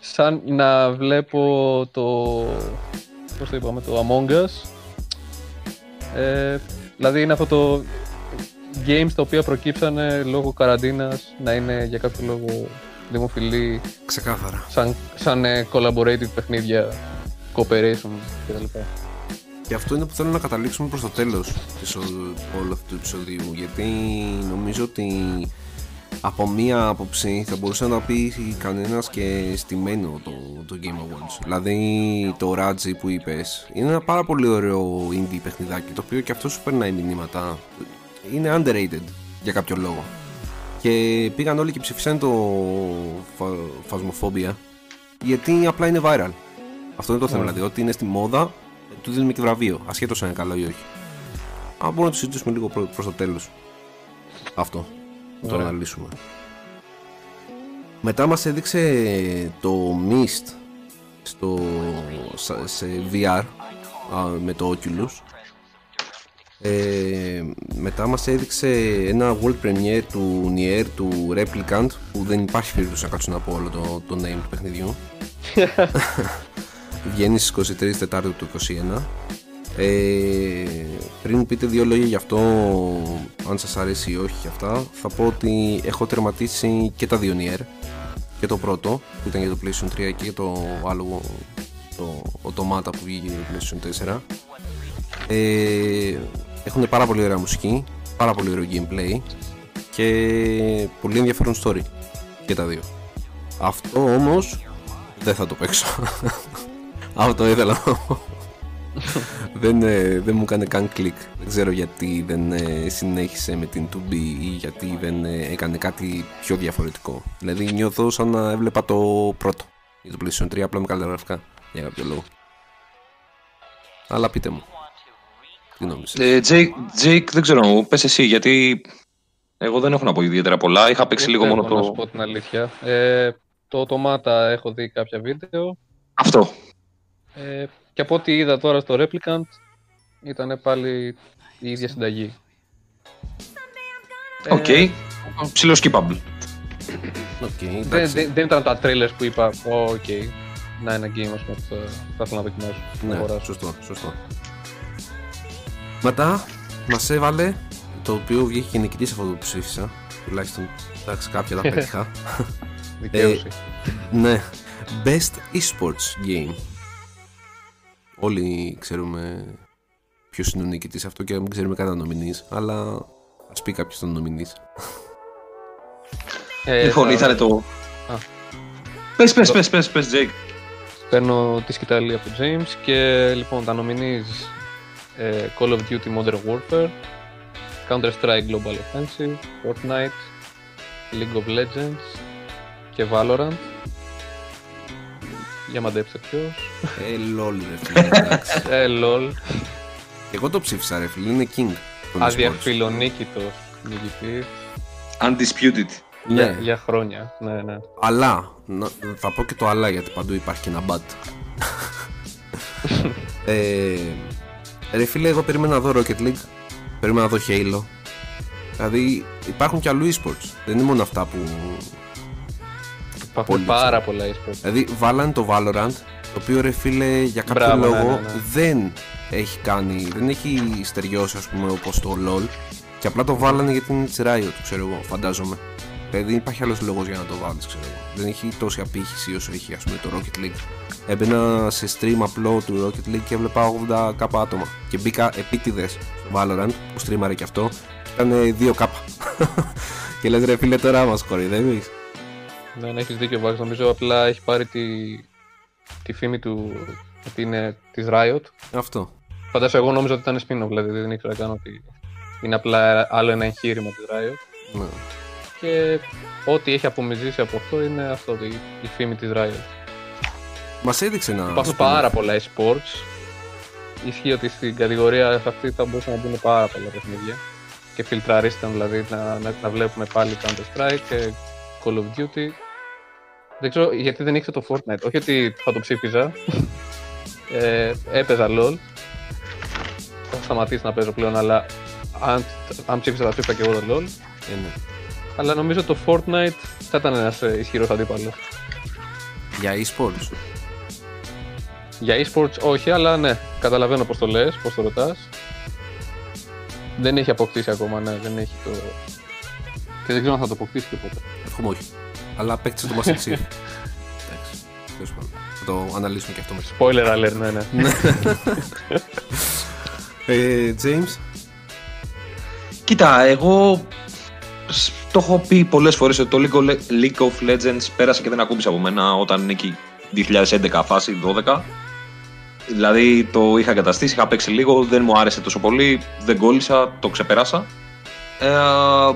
σαν να βλέπω το, πώς το είπαμε, το Among Us. Ε, δηλαδή είναι αυτό το games τα οποία προκύψανε λόγω καραντίνας να είναι για κάποιο λόγο δημοφιλή Ξεκάθαρα. σαν, σαν ε, collaborative παιχνίδια, cooperation κτλ. Και αυτό είναι που θέλω να καταλήξουμε προς το τέλος της, ο- όλου αυτού του επεισοδίου γιατί νομίζω ότι από μία άποψη θα μπορούσε να πει κανένας και στημένο το, το Game Awards δηλαδή το Raji που είπες είναι ένα πάρα πολύ ωραίο indie παιχνιδάκι το οποίο και αυτό σου περνάει μηνύματα είναι underrated για κάποιο λόγο και πήγαν όλοι και ψηφίσαν το φα, Phasmophobia γιατί απλά είναι viral αυτό είναι το θέμα, δηλαδή ότι είναι στη μόδα του δίνουμε και βραβείο, ασχέτως αν είναι καλό ή όχι. Αλλά μπορούμε να το συζητήσουμε λίγο προ προς το τέλος. Αυτό. Να το Ωραία. αναλύσουμε. Μετά μας έδειξε το Mist στο, σα- σε VR α, με το Oculus. Ε, μετά μας έδειξε ένα world premiere του Nier, του Replicant που δεν υπάρχει περίπτωση να κάτσω να πω όλο το, το name του παιχνιδιού Βγαίνει στις 23 Τετάρτου του 21 ε, πριν πείτε δύο λόγια γι' αυτό αν σας αρέσει ή όχι και αυτά θα πω ότι έχω τερματίσει και τα δύο Nier και το πρώτο που ήταν για το PlayStation 3 και το άλλο το Automata που βγήκε για το PlayStation 4 ε, έχουν πάρα πολύ ωραία μουσική πάρα πολύ ωραίο gameplay και πολύ ενδιαφέρον story και τα δύο. Αυτό όμως δεν θα το παίξω. Αυτό ήθελα να πω δεν, ε, δεν μου έκανε καν κλικ. Δεν ξέρω γιατί δεν ε, συνέχισε με την 2B ή γιατί δεν ε, έκανε κάτι πιο διαφορετικό. Δηλαδή νιώθω σαν να έβλεπα το πρώτο για το PlayStation 3 απλά με καλύτερα γραφικά για κάποιο λόγο. Αλλά πείτε μου. Τι νόμιζες; Ε, Jake, Jake, δεν ξέρω, πες εσύ, γιατί εγώ δεν έχω να πω ιδιαίτερα πολλά. Είχα παίξει λίγο Δεν μόνο θέλω Να σου το... πω την αλήθεια. Ε, το Automata έχω δει κάποια βίντεο Αυτό. ε, και από ό,τι είδα τώρα στο Replicant ήταν πάλι η ίδια συνταγή. Ε, Οκ. Ψιλο skippable. OK, δεν, εντάξει. δεν, δεν ήταν τα trailers που είπα, «Ω, οκ, να ένα game ας πούμε, που θα, θα ήθελα να δοκιμάσω. να Ναι, αγοράσω». σωστό, σωστό. Μετά μας έβαλε το οποίο βγήκε και νικητής αυτό που ψήφισα. Τουλάχιστον εντάξει, κάποια τα πέτυχα. Δικαίωση. Ναι. Best esports game. Όλοι ξέρουμε ποιος είναι ο νικητής αυτό και δεν ξέρουμε κανένα νομινή, αλλά ας πει κάποιος τον νομινή. Ε, λοιπόν, θα- ήταν το... Α. Πες, πες, πες, πες, πες, Jake. Παίρνω τη σκητάλη από τον James και λοιπόν τα nominees ε, Call of Duty Modern Warfare, Counter-Strike Global Offensive, Fortnite, League of Legends και Valorant. Για μαντέψτε ποιος. Ε, lol, ρε φίλε, εντάξει. Ε, lol. Εγώ το ψήφισα, ρε φίλε, είναι King. των esports. Αδιαφιλονίκητος νικητής. Undisputed. Για, Ναι, για χρόνια. Ναι, ναι. αλλά, να, θα πω και το αλλά γιατί παντού υπάρχει και ένα but. ε, ρε φίλε, εγώ περίμενα να δω Rocket League, περίμενα να δω Halo. Δηλαδή υπάρχουν και αλλού esports. Δεν είναι μόνο αυτά που Υπάρχουν Πολύ πάρα πολλά esports. Δηλαδή βάλανε το Valorant το οποίο ρε φίλε για κάποιο Μπράβο, ναι, λόγο ναι, ναι. δεν έχει κάνει, δεν έχει στεριώσει ας πούμε όπως το LOL και απλά το βάλανε γιατί είναι της Riot ξέρω εγώ φαντάζομαι. Δηλαδή δεν υπάρχει άλλος λόγος για να το βάλεις ξέρω εγώ. Δεν έχει τόση απήχηση όσο έχει ας πούμε το Rocket League. Έμπαινα σε stream απλό του Rocket League και έβλεπα 80 κάπα άτομα και μπήκα επίτηδες στο Valorant που στρίμαρε και αυτό και ήταν 2 κάπα. και λες ρε φίλε τώρα μας κοροϊδεύεις. Ναι, ναι, έχεις δίκιο Βάξ. Νομίζω απλά έχει πάρει τη, τη φήμη του ότι είναι της Riot. Αυτό. Φαντάζομαι εγώ νόμιζα ότι ήταν spin-off, δηλαδή δεν ήξερα καν ότι είναι απλά άλλο ένα εγχείρημα της Riot. Ναι. Και ό,τι έχει απομυζήσει από αυτό είναι αυτό, η, η φήμη της Riot. Μας έδειξε να... Υπάρχουν πάρα πολλά e-sports. Ισχύει ότι στην κατηγορία αυτή θα μπορούσαν να μπουν πάρα πολλά παιχνίδια. Και φιλτραρίστηκαν δηλαδή να, να, να βλέπουμε πάλι Counter-Strike και Call of Duty. Δεν ξέρω γιατί δεν ήξερα το Fortnite. Όχι ότι θα το ψήφιζα. ε, έπαιζα LOL. Θα σταματήσει να παίζω πλέον, αλλά αν, αν ψήφιζα θα ψήφιζα και εγώ το LOL. Ε, ναι. Αλλά νομίζω το Fortnite θα ήταν ένας ε, ισχυρός αντίπαλος. Για e-sports. Για e-sports όχι, αλλά ναι, καταλαβαίνω πώς το λες, πώς το ρωτάς. Δεν έχει αποκτήσει ακόμα, ναι, δεν έχει το... Και δεν ξέρω αν θα το αποκτήσει και ποτέ. Εύχομαι όχι. αλλά απέκτησε το Master Chief. Εντάξει, τέλος πάντων. Θα το αναλύσουμε και αυτό μετά. Spoiler alert, ναι, ναι. Ε, James, Κοίτα, εγώ σ- το έχω πει πολλές φορές ότι το League of- League of Legends πέρασε και δεν ακούμπησε από μένα όταν είναι εκεί 2011 φάση, 12. Δηλαδή το είχα εγκαταστήσει, είχα παίξει λίγο, δεν μου άρεσε τόσο πολύ, δεν κόλλησα, το ξεπέρασα. Ε,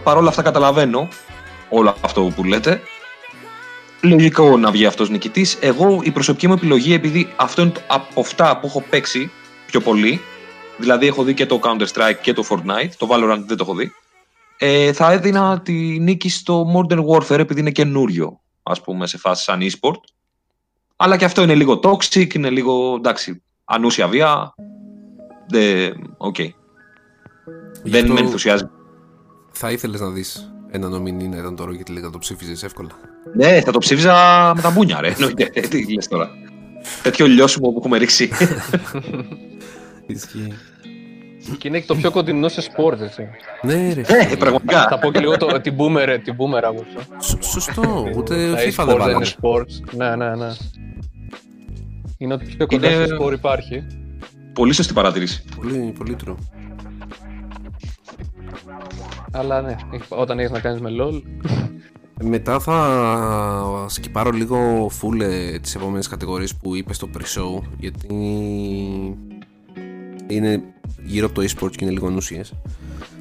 Παρ' όλα αυτά καταλαβαίνω όλο αυτό που λέτε. Λογικό να βγει αυτός νικητής. Εγώ η προσωπική μου επιλογή, επειδή αυτό είναι το- από αυτά που έχω παίξει πιο πολύ, δηλαδή έχω δει και το Counter-Strike και το Fortnite, το Valorant δεν το έχω δει, ε, θα έδινα τη νίκη στο Modern Warfare επειδή είναι καινούριο, ας πούμε, σε φάση σαν e-sport. Αλλά και αυτό είναι λίγο toxic, είναι λίγο, εντάξει, ανούσια βία. Δεν, οκ. γι' Δεν αυτό με ενθουσιάζει. θα ήθελες να δεις ένα nominee να ήταν το Rocket League να το ψήφιζες εύκολα. Ναι, θα το ψήφιζα με τα μπούνια, ρε. Εννοείται. Ε, Τι λες τώρα. Τέτοιο λιώσιμο που έχουμε ρίξει. Ισχύει. Και είναι και το πιο κοντινό σε sport, έτσι. Ναι, ρε. Ε, φίλε. πραγματικά. Θα πω και λίγο το, την boomer, την boomer άποψη. Σ- Σωστό, ούτε Τα FIFA e-sports δεν δεν είναι βάλανε. sports. Ναι, ναι, ναι. Είναι ότι πιο κοντά Είναι- σε sport υπάρχει. Πολύ σωστή παρατήρηση. Πολύ, πολύ true. Αλλά ναι, έχει- όταν έχεις να κάνεις με LOL. Μετά θα σκυπάρω λίγο full ε, τις επόμενες κατηγορίες που είπες στο pre-show γιατί είναι γύρω από το e-sports και είναι λίγο νούσιες.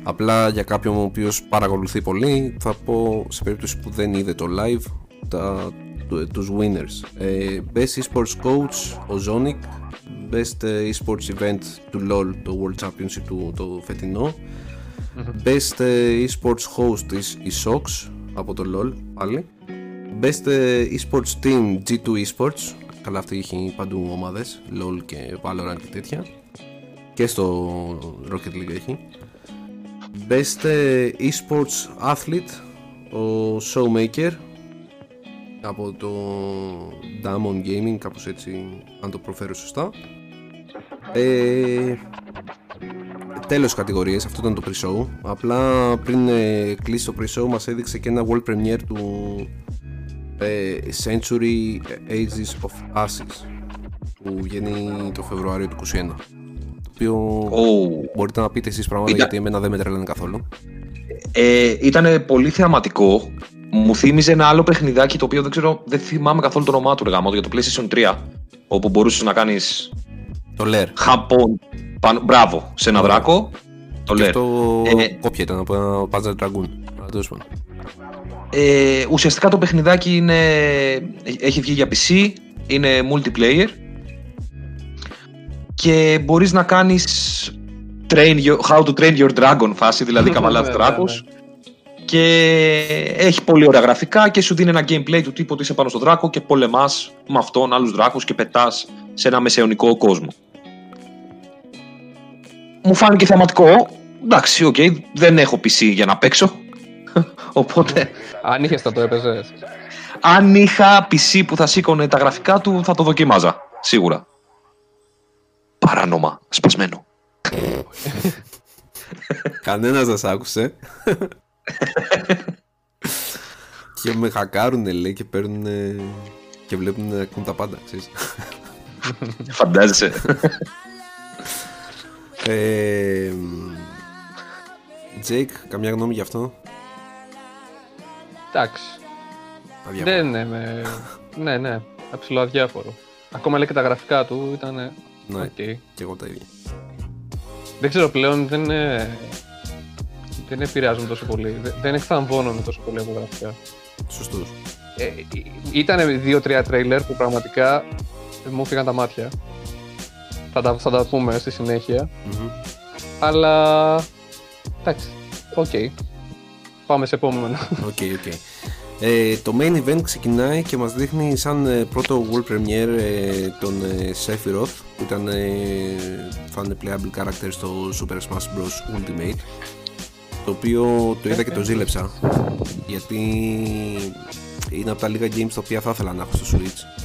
Απλά για κάποιον ο οποίος παρακολουθεί πολύ θα πω σε περίπτωση που δεν είδε το live τα, του- τους winners. Ε, best eSports Coach ο Zonic Best ε, eSports Event του LoL το World Championship του το φετινό Best ε, eSports Host is η Sox από το LoL πάλι Best ε, eSports Team G2 eSports καλά αυτή έχει παντού ομάδες LoL και Valorant και τέτοια και στο Rocket League έχει Best ε, eSports Athlete ο Showmaker από το Damon Gaming κάπως έτσι αν το προφέρω σωστά ε, τέλος κατηγορίες, αυτό ήταν το pre-show απλά πριν ε, κλείσει το pre-show μας έδειξε και ένα world premiere του ε, Century Ages of Ashes που βγαίνει το Φεβρουάριο του 2021 το οποίο Oh. μπορείτε να πείτε εσείς πράγματα Ήταν- γιατί εμένα δεν με τρελάνε καθόλου Ε, ήταν πολύ θεαματικό. Μου θύμιζε ένα άλλο παιχνιδάκι το οποίο δεν ξέρω, δεν θυμάμαι καθόλου το όνομά του ρε γάμο, για το PlayStation 3. Όπου μπορούσες να κάνεις το Lair χαπών πάνω. Μπράβο, σε ένα δράκο. Το και λέω. αυτό Ε, κόπια ήταν από ένα Panzer Dragoon Αλλά τέλος πάντων. Ε, ουσιαστικά το παιχνιδάκι είναι, έχει βγει για PC, είναι multiplayer και μπορείς να κάνεις train your, how to train your dragon φάση, δηλαδή καβαλάς Ναι, ναι, δράκους και έχει πολύ ωραία γραφικά και σου δίνει ένα gameplay του τύπου ότι είσαι πάνω στο δράκο και πολεμάς με αυτόν άλλους δράκους και πετάς σε ένα μεσαιωνικό κόσμο. Μου φάνηκε θεματικό. Εντάξει, οκ, δεν έχω PC για να παίξω. Οπότε Αν είχες θα το έπαιζες. αν είχα PC που θα σήκωνε τα γραφικά του, θα το δοκίμαζα. Σίγουρα. Παράνομα. Σπασμένο. Κανένας δεν σ' άκουσε. και με χακάρουνε λέει και παίρνουν και βλέπουν να ακούν τα πάντα, ξέρεις. Φαντάζεσαι. Ε, Jake, καμιά γνώμη γι' αυτό; Εντάξει. Αδιάφορο. Δεν είναι με... ναι, ναι. Α, ψιλοαδιάφορο. Ακόμα λέει και τα γραφικά του ήταν. Ναι, οκ. και εγώ τα ίδια. Δεν ξέρω πλέον, δεν, είναι... δεν επηρεάζουν τόσο πολύ. Δεν- Δεν εκθαμβώνονται τόσο πολύ από γραφικά. Σωστός. Ε, ήταν δύο-τρία τρέιλερ που πραγματικά μου έφυγαν τα μάτια. Θα τα, θα τα πούμε στη συνέχεια. Μμμ. Αλλά. Εντάξει. Οκ. Πάμε σε επόμενο. Οκ, οκ. Ε, το main event ξεκινάει και μας δείχνει σαν ε, πρώτο world premiere ε, τον ε, Sephiroth που ήταν, ε, θα είναι playable character στο Super Smash Bros. Ultimate το οποίο το είδα και το ζήλεψα γιατί είναι από τα λίγα games τα οποία θα ήθελα να έχω στο Switch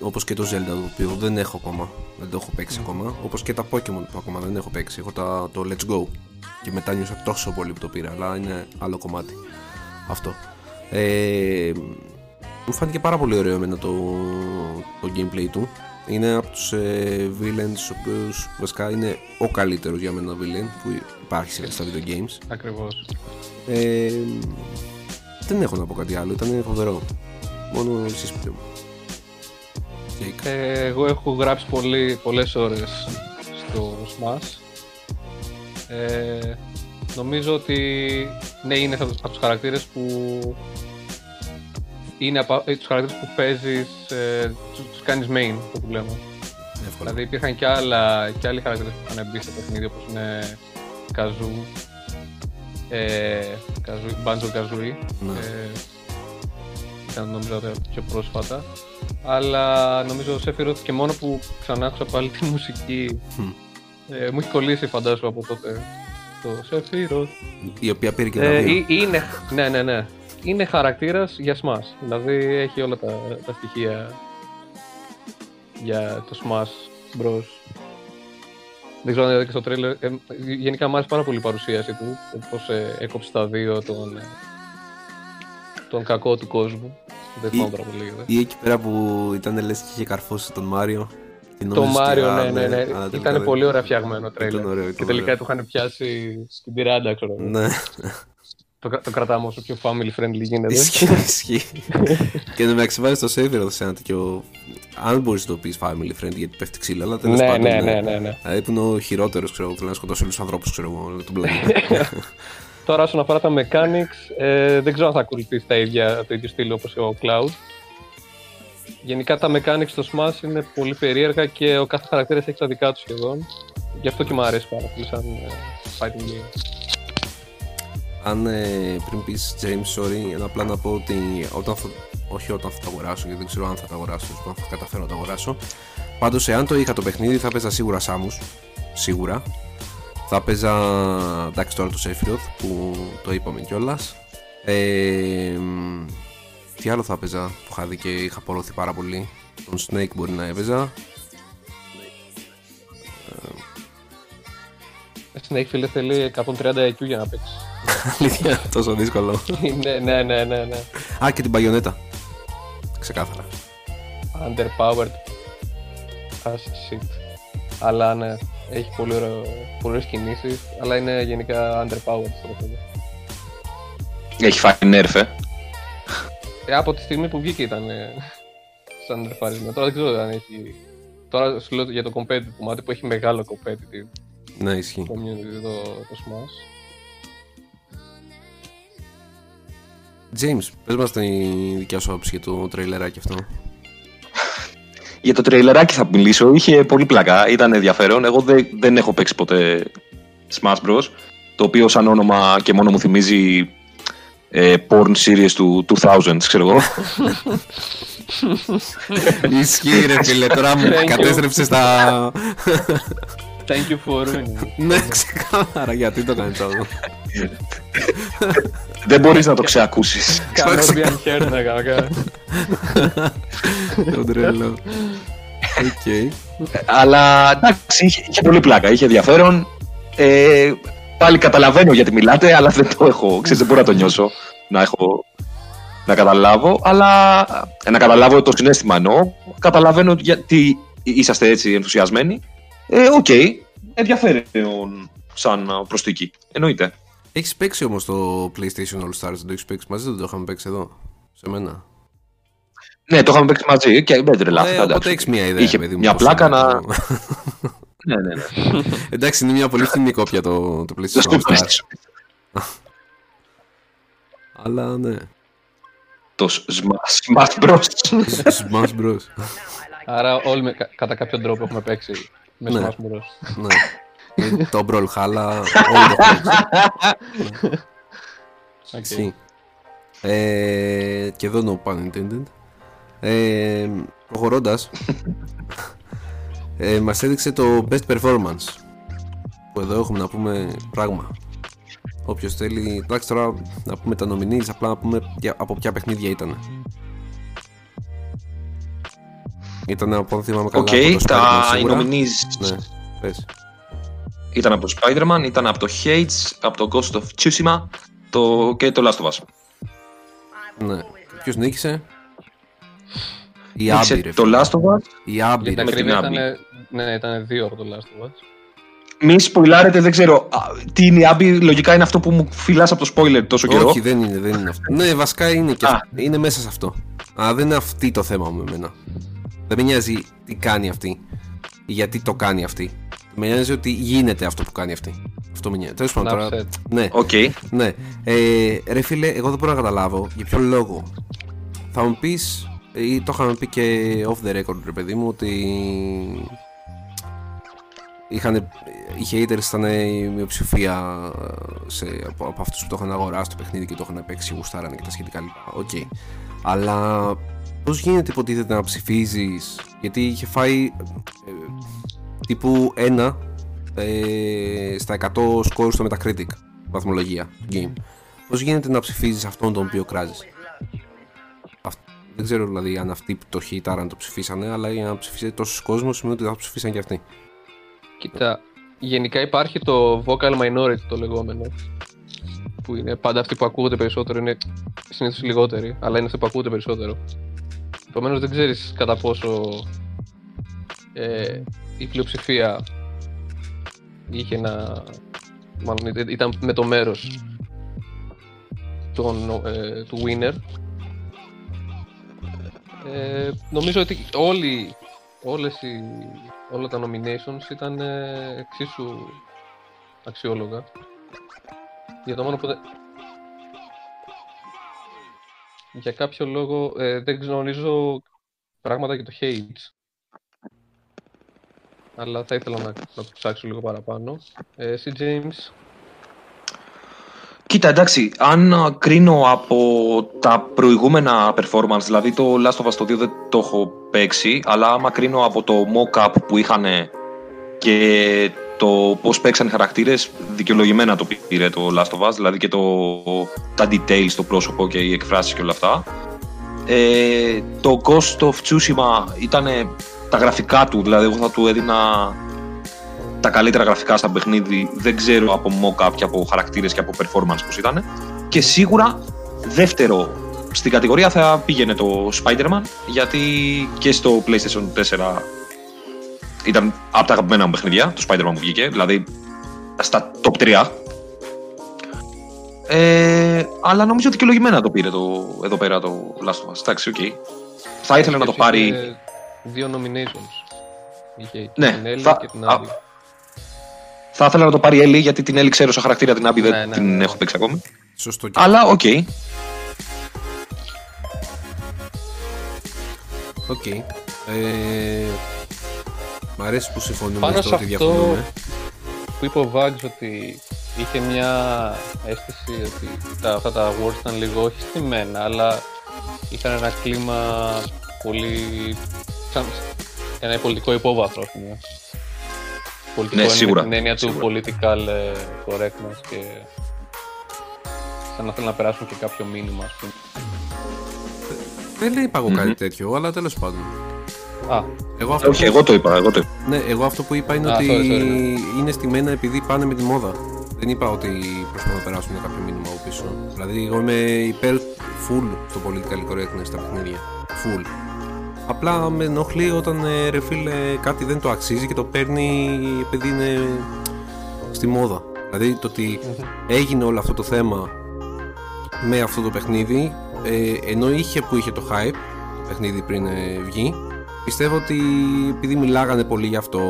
όπως και το Zelda το οποίο δεν έχω ακόμα δεν το έχω παίξει ακόμα όπως και τα Pokemon που ακόμα δεν έχω παίξει έχω τα, το Let's Go και μετά νιώσα τόσο πολύ που το πήρα αλλά είναι άλλο κομμάτι αυτό Ε, μου φάνηκε πάρα πολύ ωραίο εμένα το, το gameplay του. Είναι από τους ε, villains, ο οποίος βασικά είναι ο καλύτερος για μένα villain που υπάρχει σε- στα video games. Ακριβώς. Ε, δεν έχω να πω κάτι άλλο, ήταν φοβερό. Μόνο εσείς πείτε μου. Jake. Ε, εγώ έχω γράψει πολύ, πολλές ώρες στο Smash. Ε, νομίζω ότι ναι, είναι από τους χαρακτήρες που είναι από ε, τους χαρακτήρες που παίζεις, ε, τους, τους κάνεις main, που λέμε. Εύκολα. Δηλαδή υπήρχαν και, άλλα, και άλλοι χαρακτήρες που είχαν μπει στο παιχνίδι όπως είναι Καζού, ε, Καζού, Banjo Kazooie, Ναι. ε, ήταν νομίζω τα πιο πρόσφατα. Αλλά νομίζω ο Sephiroth και μόνο που ξανά άκουσα πάλι τη μουσική Μμ. ε, μου έχει κολλήσει φαντάζομαι από τότε το Sephiroth. Η οποία πήρε και τα Ε, δύο. ή- είναι, ναι, ναι, ναι. Είναι χαρακτήρας για Smash. Δηλαδή έχει όλα τα, τα στοιχεία για το Smash Bros. Δεν ξέρω αν είδατε και στο τρέλερ. Ε, γενικά μου άρεσε πάρα πολύ η παρουσίαση του. Πώς ε, έκοψε τα δύο τον, ε, τον κακό του κόσμου. Δεν θυμάμαι τώρα πολύ. γιατί. Ή εκεί πέρα που ήταν λες και είχε καρφώσει τον Μάριο. και Το νόμιζες ότι, Μάριο, α, ναι, ναι, ναι. αλλά τελικά Ήταν δεν- πολύ ωραία φτιαγμένο τρέλερ. ωραίο, ήταν Και τελικά ωραίο. του είχαν πιάσει στην τυράντα, ξέρω. εγώ. Ναι, Το, κρα- το κρατάμε όσο πιο family friendly γίνεται. ισχύει, ισχύει. και να με αξιβάζει το Σέφυρο σε ένα τέτοιο. Αν μπορείς να το πεις family friend γιατί πέφτει ξύλα, αλλά τέλος ναι, πάντων. ναι, ναι, ναι, ναι. Δηλαδή που είναι ο χειρότερος, ξέρω εγώ, που θέλει να σκοτώσει όλους τους ανθρώπους, ξέρω εγώ, όλο τον πλανήτη. Τώρα όσον αφορά τα mechanics, ε, δεν ξέρω αν θα ακολουθήσει τα ίδια, το ίδιο στυλ όπως ο Cloud. Γενικά τα mechanics στο Smash είναι πολύ περίεργα και ο κάθε χαρακτήρας έχει τα δικά του σχεδόν. Γι' αυτό και μου αρέσει πάρα πολύ σαν ε, fighting game. Αν ε, πριν πεις James, sorry, να απλά να πω ότι όταν θα, όχι όταν θα το αγοράσω, γιατί δεν ξέρω αν θα το αγοράσω, αν θα καταφέρω να το αγοράσω. Πάντως, εάν το είχα το παιχνίδι, θα παίζα σίγουρα Σάμου. Σίγουρα. Θα παίζα. Εντάξει, τώρα το Sephiroth που το είπαμε κιόλας. Ε, μ, τι άλλο θα παίζα που είχα δει και είχα απορροφηθεί πάρα πολύ. Τον Snake μπορεί να έπαιζα. Snake φίλε θέλει 130 IQ για να παίξεις. Αλήθεια, τόσο δύσκολο. ναι, ναι, ναι, ναι, ναι. Α, και την παγιονέτα. Ξεκάθαρα. Underpowered as shit. Αλλά ναι, έχει πολύ, ωραίο, πολύ ωραίες κινήσεις, αλλά είναι γενικά underpowered στο παιχνίδι. Έχει φάει nerf, ε. Ε, από τη στιγμή που βγήκε ήταν ε, σαν νερφάρισμα. Τώρα δεν ξέρω αν έχει. Τώρα σου λέω για το competitive κομμάτι που έχει μεγάλο competitive Ναι, ισχύει. community το, το Smash. James, πες μας τη δικιά σου άποψη για το τρέιλεράκι αυτό. Για το τρέιλεράκι θα μιλήσω. Είχε πολύ πλακά, ήταν ενδιαφέρον. Εγώ δεν, δεν έχω παίξει ποτέ Smash Bros. Το οποίο σαν όνομα και μόνο μου θυμίζει ε, porn series του 2000, ξέρω εγώ. Ισχύει ρε φίλε, τώρα μου Thank you. κατέστρεψες τα... Thank you for ruining it. ναι, ξεκάθαρα, γιατί το κάνεις αυτό. δεν μπορείς να το ξεακούσεις. Cannot be unheard, ναι, κανονικά. Το τρελό. Οκ. Αλλά εντάξει, είχε, είχε πολύ πλάκα, είχε ενδιαφέρον. Ε, πάλι καταλαβαίνω γιατί μιλάτε, αλλά δεν το έχω. Ξέρεις, δεν μπορώ να το νιώσω. Να έχω. Να καταλάβω, αλλά. ε, να καταλάβω το συναίσθημα εννοώ. Καταλαβαίνω γιατί είσαστε έτσι ενθουσιασμένοι. Ε, οκ. Ενδιαφέρον σαν προσθήκη. Εννοείται. Έχεις παίξει όμως το PlayStation All Stars, δεν το έχεις παίξει μαζί, δεν το είχαμε παίξει εδώ, σε μένα. Ναι, το είχαμε παίξει μαζί και δεν τρελάθηκα. Ε, εντάξει. οπότε έχεις μια ιδέα, Είχε παιδί μου. μια πώς πλάκα είναι να. το- ναι, ναι, ναι. Εντάξει, είναι μια πολύ φθηνή κόπια το, το Δεν PlayStation στο All Stars. PlayStation. Αλλά ναι. Το Smash, Smash Bros. Smash Bros. Άρα όλοι με, κα- κατά κάποιο τρόπο έχουμε παίξει με Ναι. Smash Bros. ναι. Ε, Το Brawlhalla, όλοι το έχουν παίξει. Οκ. Ισχύει. Ε, και εδώ no pun intended. Ε, προχωρώντας, ε, μας έδειξε το best performance. Που εδώ έχουμε να πούμε πράγμα. Όποιος θέλει, εντάξει τώρα να πούμε τα nominees, απλά να πούμε για- από ποια παιχνίδια ήταν. Ήταν από ό,τι θυμάμαι καλά Οκ, από το τα Spider-Man οι σίγουρα. nominees Ναι, πες. ήταν από το Spider-Man, ήταν από το Hades, από το Ghost of Tsushima το... και το Last of Us. Ναι. Ποιος νίκησε; Η Νίκησε Abby, ρε. το φίλε. Last of Us. Η Abby, Για την ρε. με την ακρίβεια Abby. ήταν, ναι, ήταν δύο από το Last of Us. Μη σποιλάρετε, δεν ξέρω. Α, Τι είναι η Abby, λογικά είναι αυτό που μου φυλάς από το spoiler τόσο καιρό. Όχι, δεν είναι, δεν είναι αυτό. ναι, βασικά είναι και Α. αυτό. Είναι μέσα σε αυτό. Αλλά δεν είναι αυτή το θέμα μου εμένα. Δεν με νοιάζει τι κάνει αυτή. ή Γιατί το κάνει αυτή. Με νοιάζει ότι γίνεται αυτό που κάνει αυτή. Αυτό με νοιάζει. Τέλος πάντων τώρα. Enough said. Ναι, Οκ. ναι. Ε, ρε φίλε, εγώ δεν μπορώ να καταλάβω για ποιο λόγο. Θα μου πεις, ή το είχαμε πει και off the record, ρε παιδί μου, ότι είχαν, οι haters ήταν η μειοψηφία σε, από, από αυτούς που το είχαν αγοράσει το παιχνίδι και το είχαν παίξει, γουστάρανε και τα σχετικά λοιπά. Οκ. Αλλά πώς γίνεται υποτίθεται να ψηφίζεις, γιατί είχε φάει ε, τύπου 1 ε, στα 100 scores στο Metacritic βαθμολογία του game. Πώς γίνεται να ψηφίζεις αυτόν τον οποίο κράζεις; Αυ- Δεν ξέρω δηλαδή αν αυτοί που το χειτάραν το ψηφίσανε, αλλά για να ψηφίσει τόσο κόσμος σημαίνει ότι θα το ψηφίσαν και αυτοί. Κοίτα, γενικά υπάρχει το vocal minority το λεγόμενο. Που είναι πάντα αυτοί που ακούγονται περισσότερο, είναι συνήθως λιγότεροι, αλλά είναι αυτοί που ακούγονται περισσότερο. Επομένως δεν ξέρεις κατά πόσο ε, η πλειοψηφία είχε ένα. Μάλλον ήταν- ήταν με το μέρος ε, του winner. Ε, νομίζω ότι όλοι, όλες οι, όλα τα nominations ήταν ε, εξίσου αξιόλογα. Για το μόνο που δεν... Για κάποιο λόγο ε, δεν γνωρίζω πράγματα για το Hades. Αλλά θα ήθελα να, να το ψάξω λίγο παραπάνω. Ε, εσύ, James, Κοίτα, εντάξει, αν α, κρίνω από τα προηγούμενα performance, δηλαδή το Last of Us το 2 δεν το έχω παίξει, αλλά άμα κρίνω από το mock-up που είχαν και το πώς παίξαν οι χαρακτήρες, δικαιολογημένα το πήρε το Last of Us, δηλαδή και το, τα details στο πρόσωπο και οι εκφράσεις και όλα αυτά. Ε, το Ghost of Tsushima ήταν τα γραφικά του, δηλαδή εγώ θα του έδινα τα καλύτερα γραφικά στα παιχνίδι δεν ξέρω από mocap και από χαρακτήρες και από performance πως ήταν και σίγουρα δεύτερο στην κατηγορία θα πήγαινε το Spider-Man γιατί και στο PlayStation 4 ήταν από τα αγαπημένα μου παιχνίδια το Spider-Man που βγήκε δηλαδή στα top 3 ε, αλλά νομίζω ότι δικαιολογημένα το πήρε το, εδώ πέρα το Last of Us εντάξει, οκ θα ήθελα να το είχε πάρει δύο nominations. Είχε Ναι, την Ellie θα- και την α, Abby. θα ήθελα να το πάρει η Ellie γιατί την Ellie ξέρω σαν χαρακτήρα την Abby δεν Ναι, ναι, την ναι. έχω παίξει ακόμη Σωστό και αλλά οκ Οκ. Ε, μ' αρέσει που συμφωνούμε Πάνω στο σε ότι αυτό- διαφωνούμε. που είπε ο Vags ότι είχε μια αίσθηση ότι τα, αυτά τα awards ήταν λίγο όχι στημένα, αλλά είχαν ένα κλίμα πολύ. σαν ένα πολιτικό υπόβαθρο, ας πούμε. Πολιτικό Ναι, είναι σίγουρα, με την έννοια σίγουρα. του political ε, correctness και σαν να θέλουν να περάσουν και κάποιο μήνυμα, ας πούμε. Δεν είπα εγώ κάτι Μμμ. τέτοιο, αλλά τέλος πάντων. Α, Εγώ αυτό, όχι που, εγώ το είπα εγώ το είπα ναι, εγώ αυτό που είπα είναι Α, ότι sorry, sorry, είναι στημένα επειδή πάνε με τη μόδα. Δεν είπα ότι προσπαθούν να περάσουν κάποιο μήνυμα από πίσω. Δηλαδή, εγώ είμαι υπέρ full στο political correctness στα παιχνίδια. Full. Απλά με ενοχλεί όταν ε, ρε φίλε κάτι δεν το αξίζει και το παίρνει επειδή είναι στη μόδα. Δηλαδή το ότι έγινε όλο αυτό το θέμα με αυτό το παιχνίδι ε, ενώ είχε που είχε το hype το παιχνίδι πριν ε, βγει πιστεύω ότι επειδή μιλάγανε πολύ γι' αυτό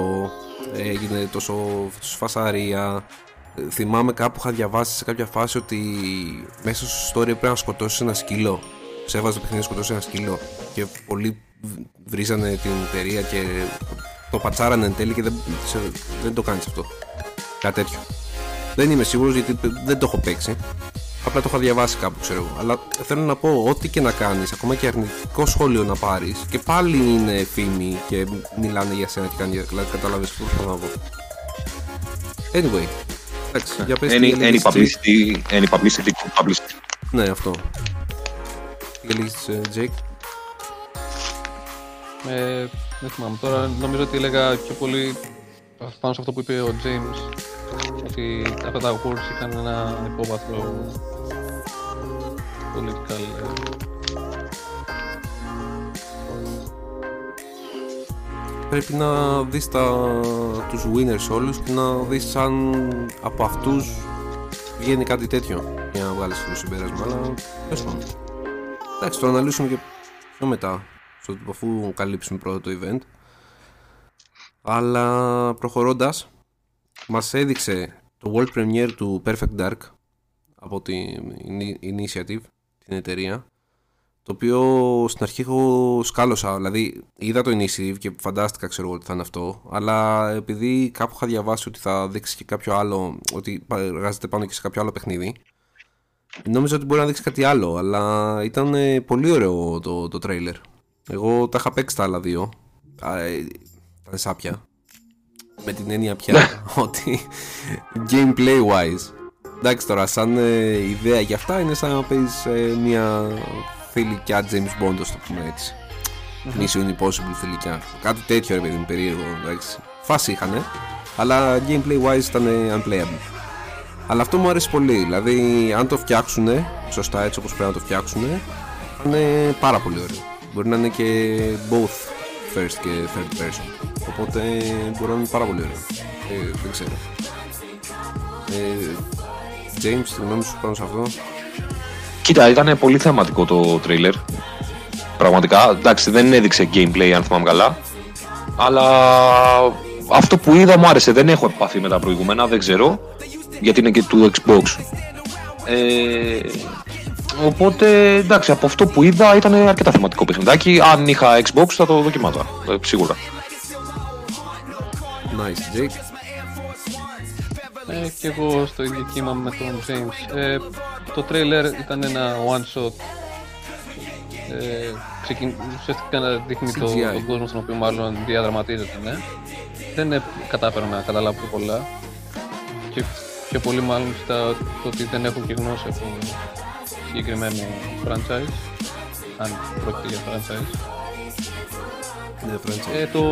ε, έγινε τόσο φασαρία ε, θυμάμαι κάπου είχα διαβάσει σε κάποια φάση ότι μέσα στο story πρέπει να σκοτώσει ένα σκύλο. Σε έβαζε το παιχνίδι να σκοτώσει ένα σκύλο και πολλοί β- βρίζανε την εταιρεία και το πατσάρανε εν τέλει και δεν, σε- δεν το κάνεις αυτό. Κάτι τέτοιο. Δεν είμαι σίγουρος γιατί δεν το έχω παίξει. Απλά το έχω διαβάσει κάπου, ξέρω εγώ. Αλλά θέλω να πω, ό,τι και να κάνεις, ακόμα και αρνητικό σχόλιο να πάρεις, και πάλι είναι φήμη και μιλάνε για σένα και κάνει. Δηλαδή, κατάλαβες αυτό που θέλω να πω. Anyway. Εντάξει, για πες τι any, έλεγες, any Jake. publicity any publicity good publicity Ναι, αυτό. Τι έλεγες, ε, Jake; Ε, δεν θυμάμαι τώρα. Νομίζω ότι έλεγα πιο πολύ πάνω σε αυτό που είπε ο James. Ότι αυτά τα awards είχαν ένα υπόβαθρο political ε, Πρέπει να δεις τα, τους winners όλους και να δεις αν από αυτούς βγαίνει κάτι τέτοιο για να βγάλεις το συμπέρασμα, αλλά τέλος πάντων. Εντάξει, το αναλύσουμε και πιο μετά, στο, αφού καλύψουμε πρώτα το event. Αλλά προχωρώντας, μας έδειξε το world premiere του Perfect Dark από την Initiative, την εταιρεία το οποίο στην αρχή εγώ σκάλωσα, δηλαδή είδα το Initiative και φαντάστηκα ξέρω εγώ ότι θα είναι αυτό, αλλά επειδή κάπου είχα διαβάσει ότι θα δείξει και κάποιο άλλο, ότι εργάζεται πάνω και σε κάποιο άλλο παιχνίδι, νόμιζα ότι μπορεί να δείξει κάτι άλλο, αλλά ήταν ε, πολύ ωραίο το, το trailer. Εγώ τα είχα παίξει τα άλλα δύο, ε, ήταν σάπια, με την έννοια πια ότι gameplay wise Εντάξει τώρα, σαν ε, ιδέα για αυτά είναι σαν να παίζεις ε, μια θηλυκιά James Bond, το πούμε έτσι. Mm-hmm. Mission Impossible θηλυκιά. Κάτι τέτοιο ρε παιδί μου, περίεργο. Εντάξει. Φάση είχανε, αλλά gameplay wise ήταν unplayable. Αλλά αυτό μου άρεσε πολύ. Δηλαδή, αν το φτιάξουν σωστά έτσι όπως πρέπει να το φτιάξουν, θα είναι πάρα πολύ ωραίο. Μπορεί να είναι και both first και third person. Οπότε μπορεί να είναι πάρα πολύ ωραίο. Ε, δεν ξέρω. Ε, James, τη γνώμη σου πάνω σε αυτό; Κοίτα, ήταν πολύ θεματικό το τρέιλερ. Πραγματικά. Εντάξει, δεν έδειξε gameplay αν θυμάμαι καλά. Αλλά αυτό που είδα μου άρεσε. Δεν έχω επαφή με τα προηγούμενα, δεν ξέρω. Γιατί είναι και του Xbox. Ε, οπότε εντάξει, από αυτό που είδα ήταν αρκετά θεματικό παιχνιδάκι. Αν είχα Xbox θα το δοκιμάτα. Ε, σίγουρα. Nice, Jake. Ε, και εγώ στο ίδιο κύμα με τον James. Ε, το τρέιλερ ήταν ένα one shot. Ε, ξεκιν... Ουσιαστικά να δείχνει το, τον κόσμο στον οποίο μάλλον διαδραματίζεται. Ναι. Δεν ε, κατάφερα να καταλάβω πολλά. Και πιο πολύ μάλλον στα το ότι δεν έχω και γνώση από συγκεκριμένο franchise. Αν πρόκειται για franchise. Ναι, franchise. Ε, το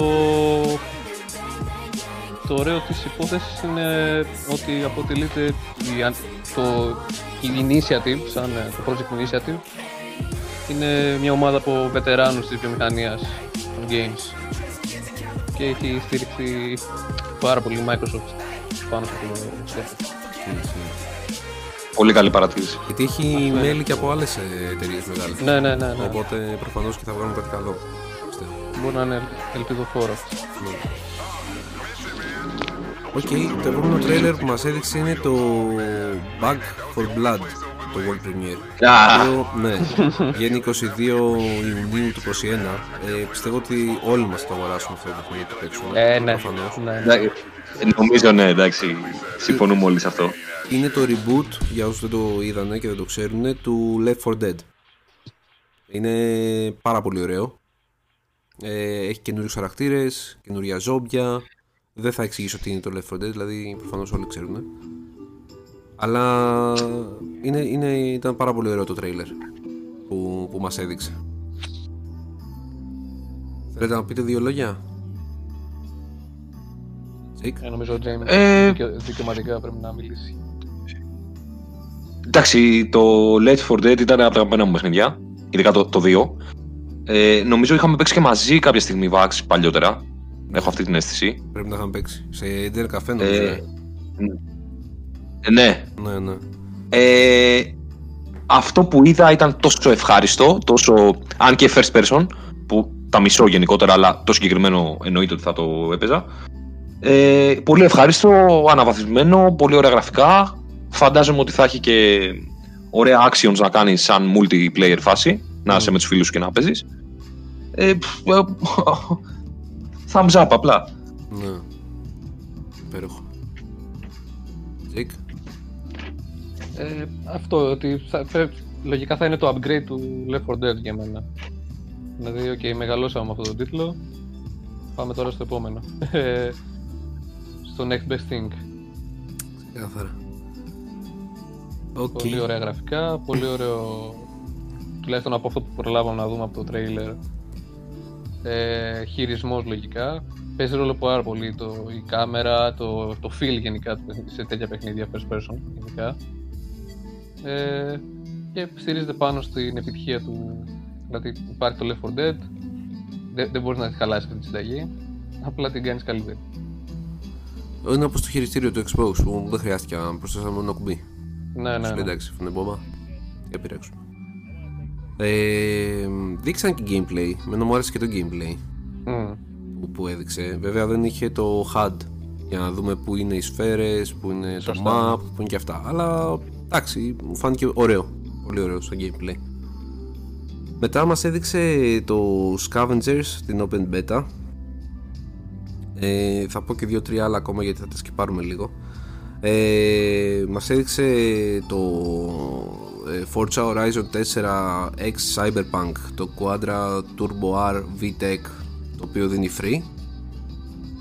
το ωραίο της υπόθεσης είναι ότι αποτελείται το initiative, σαν ε, το project initiative, είναι μια ομάδα από βετεράνους της βιομηχανίας των games και έχει στηριχθεί πάρα πολύ Microsoft πάνω σε αυτό το σκέφτο. Πολύ καλή παρατήρηση. Γιατί έχει ναι. μέλη και από άλλες ε, εταιρείες μεγάλες. Ναι, ναι, ναι, ναι. Οπότε προφανώς και θα βγάλουν κάτι καλό. Μπορεί να είναι ελπιδοφόρο. Ναι. Οκ, okay, το επόμενο τρέιλερ που μας έδειξε είναι το Back 4 Blood, το World Premiere. Ah. ναι, βγαίνει 22 Ιουνίου του 2021. Ε, πιστεύω ότι όλοι μας το αγοράσουμε αυτό το παιχνίδι που παίξουμε. Ε, ναι. ναι. ναι. Νομίζω ναι, εντάξει, συμφωνούμε όλοι σε αυτό. Είναι το reboot, για όσους δεν το είδανε και δεν το ξέρουν, του Left 4 Dead. Είναι πάρα πολύ ωραίο. Ε, έχει καινούριους χαρακτήρες, καινούρια ζόμπια, δεν θα εξηγήσω τι είναι το Left 4 Dead, δηλαδή προφανώς όλοι ξέρουν. Αλλά είναι, είναι, ήταν πάρα πολύ ωραίο το τρέιλερ που, που μας έδειξε. Θέλετε να πείτε δύο λόγια; Ε, νομίζω ότι ε... δικαιωματικά πρέπει να μιλήσει. Εντάξει, το Left 4 Dead ήταν από τα αγαπημένα μου παιχνίδια, ειδικά το, το 2. Ε, νομίζω είχαμε παίξει και μαζί κάποια στιγμή Vax παλιότερα. Έχω αυτή την αίσθηση. Πρέπει να είχαμε παίξει. Σε Ιντερ καφέ νομίζω. Ε, ε, ναι. Ναι, ναι. Ε, αυτό που είδα ήταν τόσο ευχάριστο, τόσο, αν και first person, που τα μισώ γενικότερα, αλλά το συγκεκριμένο εννοείται ότι θα το έπαιζα. Ε, πολύ ευχάριστο, αναβαθμισμένο, πολύ ωραία γραφικά. Φαντάζομαι ότι θα έχει και ωραία actions να κάνει σαν multiplayer φάση, να είσαι με τους φίλους σου και να παίζεις. Ε, thumbs up απλά. Ναι. Υπέροχο. Τζικ. Ε, αυτό, ότι θα, λογικά θα είναι το upgrade του Left 4 Dead για μένα. Δηλαδή, ok, μεγαλώσαμε με αυτόν τον τίτλο. Πάμε τώρα στο επόμενο. Ε, στο Next Best Thing. Ξεκάθαρα. Okay. Πολύ ωραία γραφικά, πολύ ωραίο τουλάχιστον από αυτό που προλάβαμε να δούμε από το trailer ε, χειρισμός λογικά. Παίζει ρόλο πάρα πολύ το, η κάμερα, το, το feel γενικά σε τέτοια παιχνίδια first person γενικά. Ε, και στηρίζεται πάνω στην επιτυχία του. Δηλαδή υπάρχει το Left 4 Dead, δεν, δεν μπορείς να τη χαλάσεις αυτή τη συνταγή, απλά την κάνεις καλύτερη. Είναι όπως το χειριστήριο του Xbox που δεν χρειάστηκε να προσθέσαμε μόνο κουμπί. Ναι, ναι, Σου λέει ναι. εντάξει, φωνή μπόμπα. Και πειράξουμε. Ε, δείξαν και gameplay. Μένω μου άρεσε και το gameplay Μμ. που, που έδειξε. Βέβαια δεν είχε το HUD για να δούμε πού είναι οι σφαίρες, πού είναι Σωστά, το map, πού είναι και αυτά. Αλλά εντάξει, μου φάνηκε ωραίο. Πολύ ωραίο στο gameplay. Μετά μας έδειξε το Scavengers, την Open Beta. Ε, θα πω και δύο-τρία άλλα ακόμα γιατί θα τα σκυπάρουμε λίγο. Ε, μας έδειξε το ε, Forza Horizon 4 X Cyberpunk, το Quadra Turbo R VTEC, το οποίο δίνει free.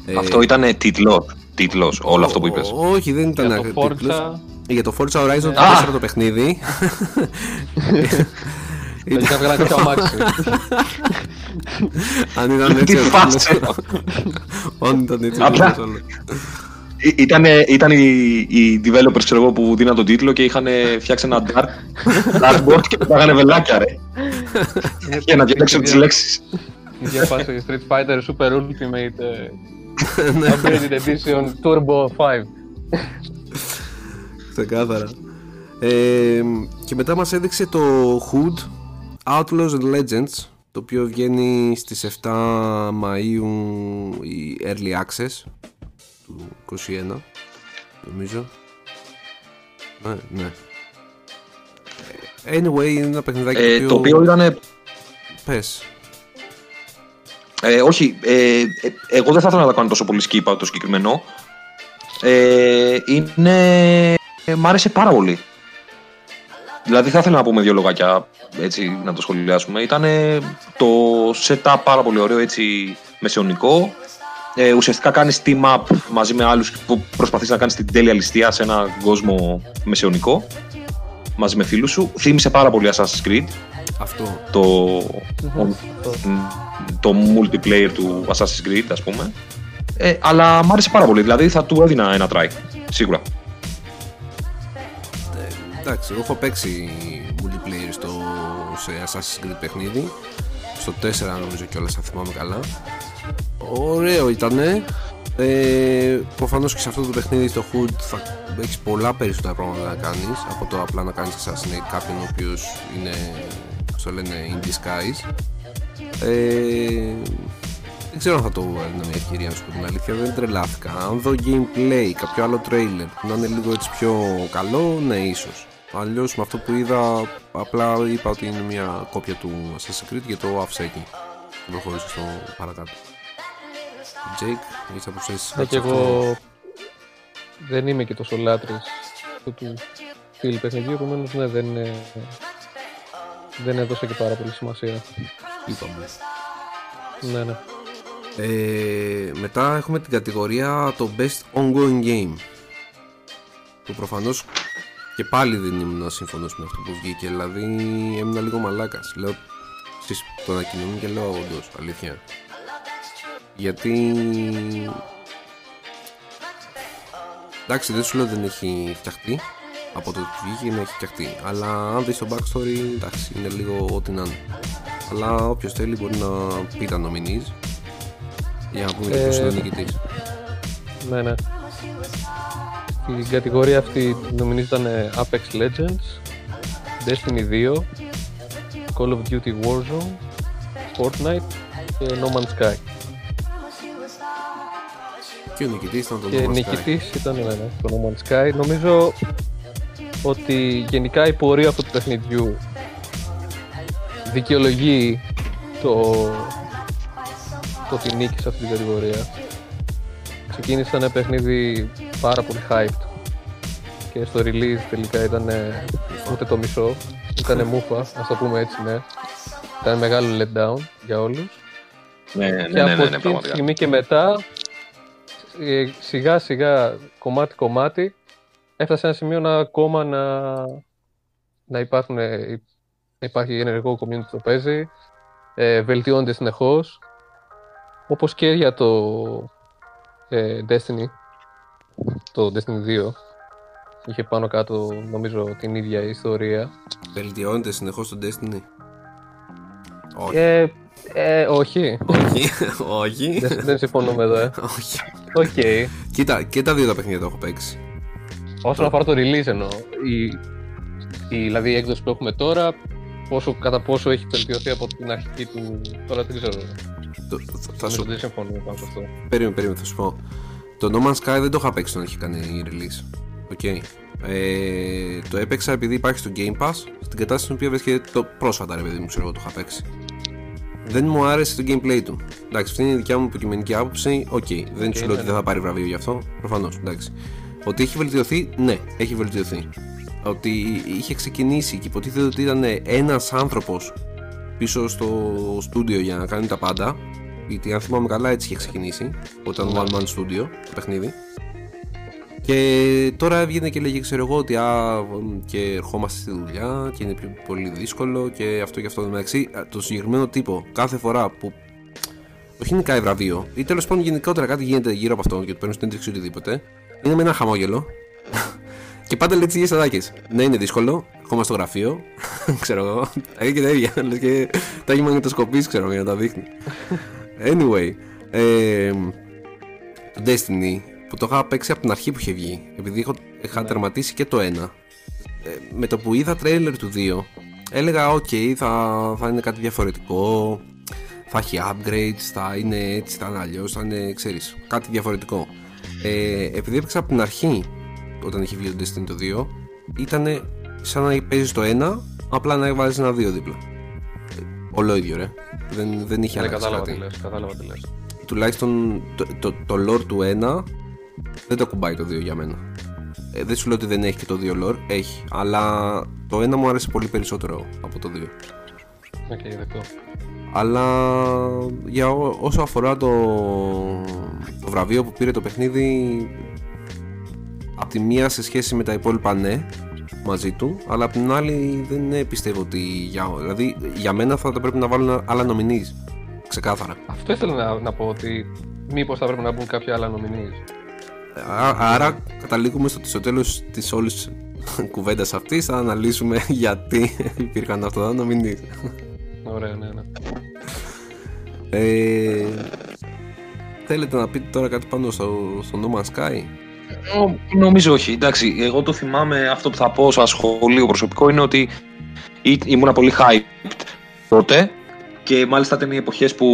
Ε, Αυτό ήταν τίτλος. Τίτλος, όλο αυτό που είπες. Ό- Όχι, δεν ήταν Για το τίτλος. Forza, Για το Forza Horizon το Α! 4 το παιχνίδι. έχει να βγάλει κάποιο αμάξι. Αν ήταν έτσι. Τι ο φάση. τίτλος- Αν ήταν έτσι. Ο Απλά- τίτλος, όλο. Ή- Ήτανε, ήταν οι, οι developers ξέρω εγώ, που δίναν τον τίτλο και είχαν φτιάξει ένα dark, dartboard και πετάγανε βελάκια ρε. για να διαλέξουν τις λέξεις. Η διαβάση Street Fighter Super Ultimate ε, Upgraded Edition Turbo 5. Ξεκάθαρα. Ε, και μετά μας έδειξε το Hood Outlaws and Legends το οποίο βγαίνει στις 7 Μαΐου η Early Access του 21 νομίζω ναι, ναι. Ε, Anyway είναι ένα παιχνιδάκι Ε, το οποίο ήταν. Πες Ε, όχι, ε, ε, εγώ δεν θα ήθελα να τα κάνω τόσο πολύ skip out το συγκεκριμένο. Ε, είναι. Ε, μ' άρεσε πάρα πολύ. Δηλαδή θα ήθελα να πούμε δύο λογάκια έτσι να το σχολιάσουμε. Ήταν το setup πάρα πολύ ωραίο έτσι μεσαιωνικό. Ε, ουσιαστικά κάνεις team up μαζί με άλλους που προσπαθείς να κάνεις την τέλεια ληστεία σε έναν κόσμο μεσαιωνικό μαζί με φίλους σου. Θύμισε πάρα πολύ Assassin's Creed αυτό το, το multiplayer του Assassin's Creed, ας πούμε. Ε, αλλά μ' άρεσε πάρα πολύ, δηλαδή θα του έδινα ένα try, σίγουρα. Εντάξει, εγώ έχω παίξει multiplayer στο, σε Assassin's Creed παιχνίδι. Στο 4 νομίζω κιόλας, αν θυμάμαι καλά. Ωραίο ήτανε. Ε, προφανώς και σε αυτό το παιχνίδι στο HUD θα έχεις πολλά περισσότερα πράγματα να κάνεις από το απλά να κάνεις assassinate κάποιον ο οποίος είναι, πώς το λένε, in disguise. Ε, δεν ξέρω αν θα το έδινα μια ευκαιρία να σου πω την αλήθεια, δεν τρελάθηκα. Αν δω gameplay, κάποιο άλλο trailer που να είναι λίγο έτσι πιο καλό, ναι, ίσως. Αλλιώς με αυτό που είδα, απλά είπα ότι είναι μια κόπια του Assassin's Creed και το άφησα εκεί. Και προχώρησα στο παρακάτω. Jake, έχεις να προσθέσει Ναι, και εγώ δεν είμαι και τόσο λάτρης αυτού του στυλ παιχνιδιού, επομένως ναι, δεν, ε, δεν έδωσα και πάρα πολύ σημασία. Είπαμε. Ναι, ναι. Ε, μετά έχουμε την κατηγορία το Best Ongoing Game. Που προφανώς και πάλι δεν ήμουν σύμφωνος με αυτό που βγήκε. Δηλαδή έμεινα λίγο μαλάκας. Λέω, εσείς το ανακοινώνουν και λέω όντως, αλήθεια. Γιατί... Εντάξει, δεν σου λέω δεν έχει φτιαχτεί. Από το που βγήκε να έχει φτιαχτεί. Αλλά αν δεις το backstory, εντάξει, είναι λίγο ό,τι να είναι. Αλλά όποιος θέλει μπορεί να πει τα nominees για να πούμε και ποιος Ε, είναι ο νικητής. Ναι, ναι. Στην κατηγορία αυτή νομίζω ήταν ε, Apex Legends, Destiny 2, Call of Duty Warzone, Fortnite και No Man's Sky. Και ο νικητής ήταν το Και No Man's Sky. νικητής ήταν ναι, ναι, το No Man's Sky. Νομίζω ότι γενικά η πορεία αυτού του παιχνιδιού δικαιολογεί το, το ότι νίκη σε αυτή την κατηγορία. Ξεκίνησε ένα παιχνίδι πάρα πολύ hyped και στο release τελικά ήταν ούτε το μισό, ήταν μούφα, ας το πούμε έτσι ναι. Ήταν μεγάλο letdown για όλους Ναι, ναι, και ναι, από ναι, ναι, αυτή τη πραγματικά. στιγμή και μετά ε, σιγά σιγά κομμάτι κομμάτι έφτασε σε ένα σημείο να ακόμα να, να, υπάρχουν, ε, να υπάρχει ενεργό community που το παίζει ε, βελτιώνεται συνεχώς όπως και για το ε, Destiny το Destiny 2 είχε πάνω κάτω νομίζω την ίδια ιστορία. Βελτιώνεται συνεχώς το Destiny; Όχι. Ε, ε, όχι. Όχι. Όχι. δεν, δεν συμφωνούμε εδώ, ε. Όχι. Οκ. Κοίτα, και τα δύο τα παιχνίδια το έχω παίξει. Όσον αφορά το release εννοώ, η, η, δηλαδή η έκδοση που έχουμε τώρα, πόσο, κατά πόσο έχει βελτιωθεί από την αρχική του. Τώρα δεν ξέρω. Το- θα- θα Νομίζω σου Δεν συμφωνούμε πάνω σε αυτό. Περίμενε, περίμενε, θα σου πω. Το No Man's Sky δεν το είχα παίξει όταν είχε κάνει release. Οκ. Ε, το έπαιξα επειδή υπάρχει στο Game Pass, στην κατάσταση στην οποία βρίσκεται το πρόσφατα, ρε παιδί μου, ξέρω εγώ το είχα παίξει. Δεν μου άρεσε το gameplay του. Εντάξει, αυτή είναι η δικιά μου υποκειμενική άποψη. Οκ, δεν σου λέω ναι, ότι δεν θα πάρει βραβείο γι' αυτό. Προφανώς, εντάξει. Ότι έχει βελτιωθεί, ναι, έχει βελτιωθεί. Ότι είχε ξεκινήσει και υποτίθεται ότι ήταν ένας άνθρωπος πίσω στο στούντιο για να κάνει τα πάντα. Γιατί αν θυμάμαι καλά έτσι είχε ξεκινήσει. Όταν One Man Studio το παιχνίδι. Και τώρα έβγαινε και λέγε, ξέρω εγώ, ότι α, και ερχόμαστε στη δουλειά και είναι πιο πολύ δύσκολο και αυτό και αυτό. Εν τω μεταξύ, α, το συγκεκριμένο τύπο κάθε φορά που. Όχι νικάει βραβείο, ή τέλος πάντων γενικότερα κάτι γίνεται γύρω από αυτό και του παίρνει στην έντευξη οτιδήποτε, είναι με ένα χαμόγελο. και πάντα λέει τις ίδιες αδάκε. Ναι, είναι δύσκολο, ερχόμαστε στο γραφείο, ξέρω εγώ. Τα και τα ίδια. Λες και τα έχει μαγνητοσκοπήσει, ξέρω για να τα δείχνει. Anyway, ε, το Destiny που το είχα παίξει από την αρχή που είχε βγει, επειδή είχα, είχα τερματίσει και το 1. Ε, με το που είδα τρέιλερ του 2, έλεγα: OK, θα, θα είναι κάτι διαφορετικό. Θα έχει upgrades, θα είναι έτσι, θα είναι αλλιώς, θα είναι ξέρεις, κάτι διαφορετικό. Ε, επειδή έπαιξα από την αρχή, όταν είχε βγει το Destiny το 2, ήταν σαν να παίζεις το 1, απλά να βάζεις ένα 2 δίπλα. Ε, Όλο ίδιο, ρε. Δεν, δεν είχε Ναι, αλλάξει κατάλαβα κάτι τι λες, κατάλαβα τι λες. τουλάχιστον το, το, το lore του 1 δεν το κουμπάει το 2 για μένα. Ε, δεν σου λέω ότι δεν έχει και το 2 lore, έχει. Αλλά το 1 μου άρεσε πολύ περισσότερο από το 2. Οκ, δεκτό. Αλλά για ό- όσο αφορά το, το βραβείο που πήρε το παιχνίδι, από τη μία σε σχέση με τα υπόλοιπα ναι, μαζί του, αλλά από την άλλη δεν ε, πιστεύω ότι για, δηλαδή, για μένα θα το πρέπει να βάλουν άλλα nominees, ξεκάθαρα. Αυτό ήθελα να, να πω ότι μήπως θα πρέπει να μπουν κάποια άλλα nominees. Α- Άρα καταλήγουμε στο ότι στο τέλος της όλης κουβέντας αυτής θα αναλύσουμε γιατί υπήρχαν αυτά τα νομινείς. Ωραία, ναι, ναι. Ε, θέλετε να πείτε τώρα κάτι πάνω στο, στο No Man's Sky; Νο- Νομίζω όχι. Εντάξει, εγώ το θυμάμαι αυτό που θα πω σαν σχολείο προσωπικό είναι ότι ή- ήμουνα πολύ hyped τότε και μάλιστα ήταν οι εποχές που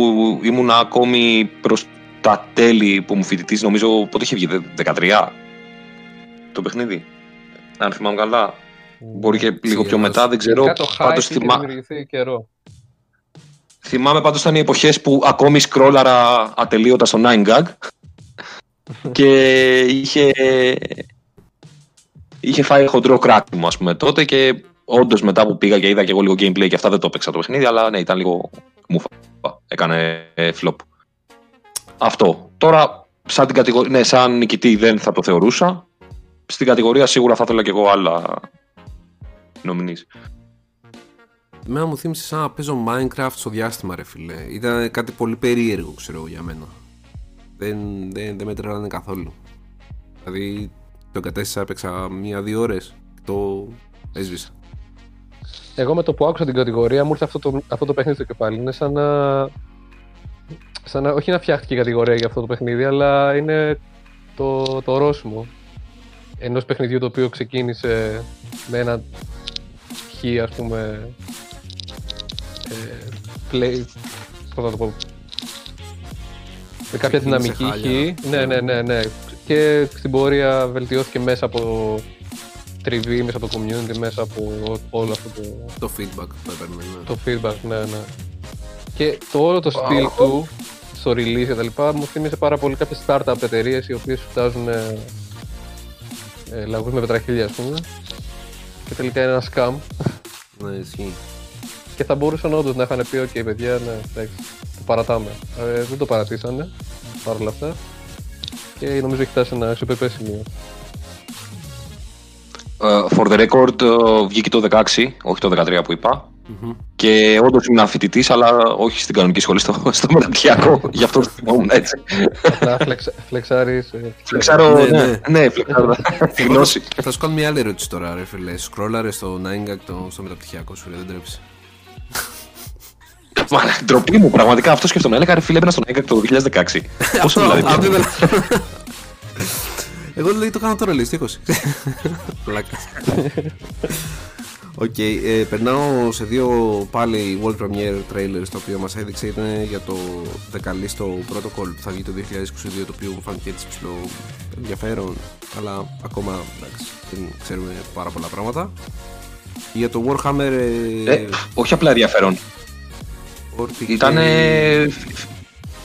ήμουν ακόμη προς τα τέλη που μου φοιτητής, νομίζω πότε είχε βγει, δε- 13 το παιχνίδι. Αν θυμάμαι καλά. Μπορεί και λίγο πιο Σιγά. μετά, δεν ξέρω. Γενικά το hype Πάντως είχε θυμά... δημιουργηθεί καιρό. θυμάμαι πάντως ήταν οι εποχές που ακόμη σκρόλαρα ατελείωτα στο 9gag και είχε, είχε φάει χοντρό κράτημα ας πούμε τότε και όντως μετά που πήγα και είδα και εγώ λίγο gameplay και αυτά δεν το έπαιξα το παιχνίδι αλλά ναι ήταν λίγο μουφα, έκανε ε, flop. Αυτό. Τώρα σαν, την κατηγορία, ναι, σαν νικητή δεν θα το θεωρούσα. Στην κατηγορία σίγουρα θα ήθελα και εγώ άλλα νομινείς. Μένα μου θύμισε σαν να παίζω Minecraft στο διάστημα ρε φίλε. Ήταν κάτι πολύ περίεργο ξέρω εγώ για μένα. Δεν, δεν, δεν με τρελάνε καθόλου. Δηλαδή το εγκατέστησα, έπαιξα μία-δύο ώρες και το έσβησα. Εγώ με το που άκουσα την κατηγορία μου ήρθε αυτό το, αυτό το παιχνίδι στο κεφάλι. Είναι σαν να, σαν να. Όχι να φτιάχτηκε η κατηγορία για αυτό το παιχνίδι, αλλά είναι το, το ορόσημο ενός παιχνιδιού το οποίο ξεκίνησε με ένα χ, ας πούμε. Ε, play. Πώς θα το πω. Με κάποια Ξεκίνησε δυναμική χάλια. χ. Ναι, ναι, ναι, ναι. Και στην πορεία βελτιώθηκε μέσα από τριβή, μέσα από το community, μέσα από όλο αυτό το, Το feedback που έπαιρνε. Ναι. το feedback, ναι, ναι. Και το όλο το στυλ του στο release και τα λοιπά μου θύμισε πάρα πολύ κάποιες startup εταιρείες οι οποίες φτάζουν ε, ε, λαγούς με πετραχίλια ας πούμε και τελικά είναι ένα scam ναι, ισχύει. και θα μπορούσαν όντως να είχαν πει ok παιδιά, ναι, εντάξει, το παρατάμε. Ε, δεν το παρατήσανε παρόλα αυτά και νομίζω έχει φτάσει σε ένα ισοπεπέ σημείο. Ε, for the record, ε, βγήκε το 16, όχι το 13 που είπα. Και όντως ήμουν φοιτητής, αλλά όχι στην κανονική σχολή, στο, στο μεταπτυχιακό. Γι' αυτό θυμόμουν έτσι. Απλά φλεξάρεις. Φλεξάρω, Ναι, ναι, ναι. ναι, φλεξάρω τη γνώση. Θα σου κάνω μια άλλη ερώτηση τώρα, ρε φίλε. Σκρόλαρες στο 9gag το, στο μεταπτυχιακό σου, ρε, δεν τρέψει. Μα ντροπή μου, πραγματικά αυτό σκέφτομαι. Έλεγα ρε φίλε, έμπαινα στον έγκακτο το 2016. Πόσο δηλαδή. Αυτό πια. ήθελα. Εγώ δηλαδή το κάνω τώρα, λέει, στο 20. Πλάκα. Οκ, ε, περνάω σε δύο πάλι World Premiere trailers τα οποία μας έδειξε ήταν για το δεκαλίστο Protocol που θα βγει το 2022 το οποίο μου φάνηκε έτσι ψηλό ενδιαφέρον αλλά ακόμα εντάξει, δεν ξέρουμε πάρα πολλά πράγματα για το Warhammer ε, Ε, όχι απλά ενδιαφέρον. 40K Ήταν.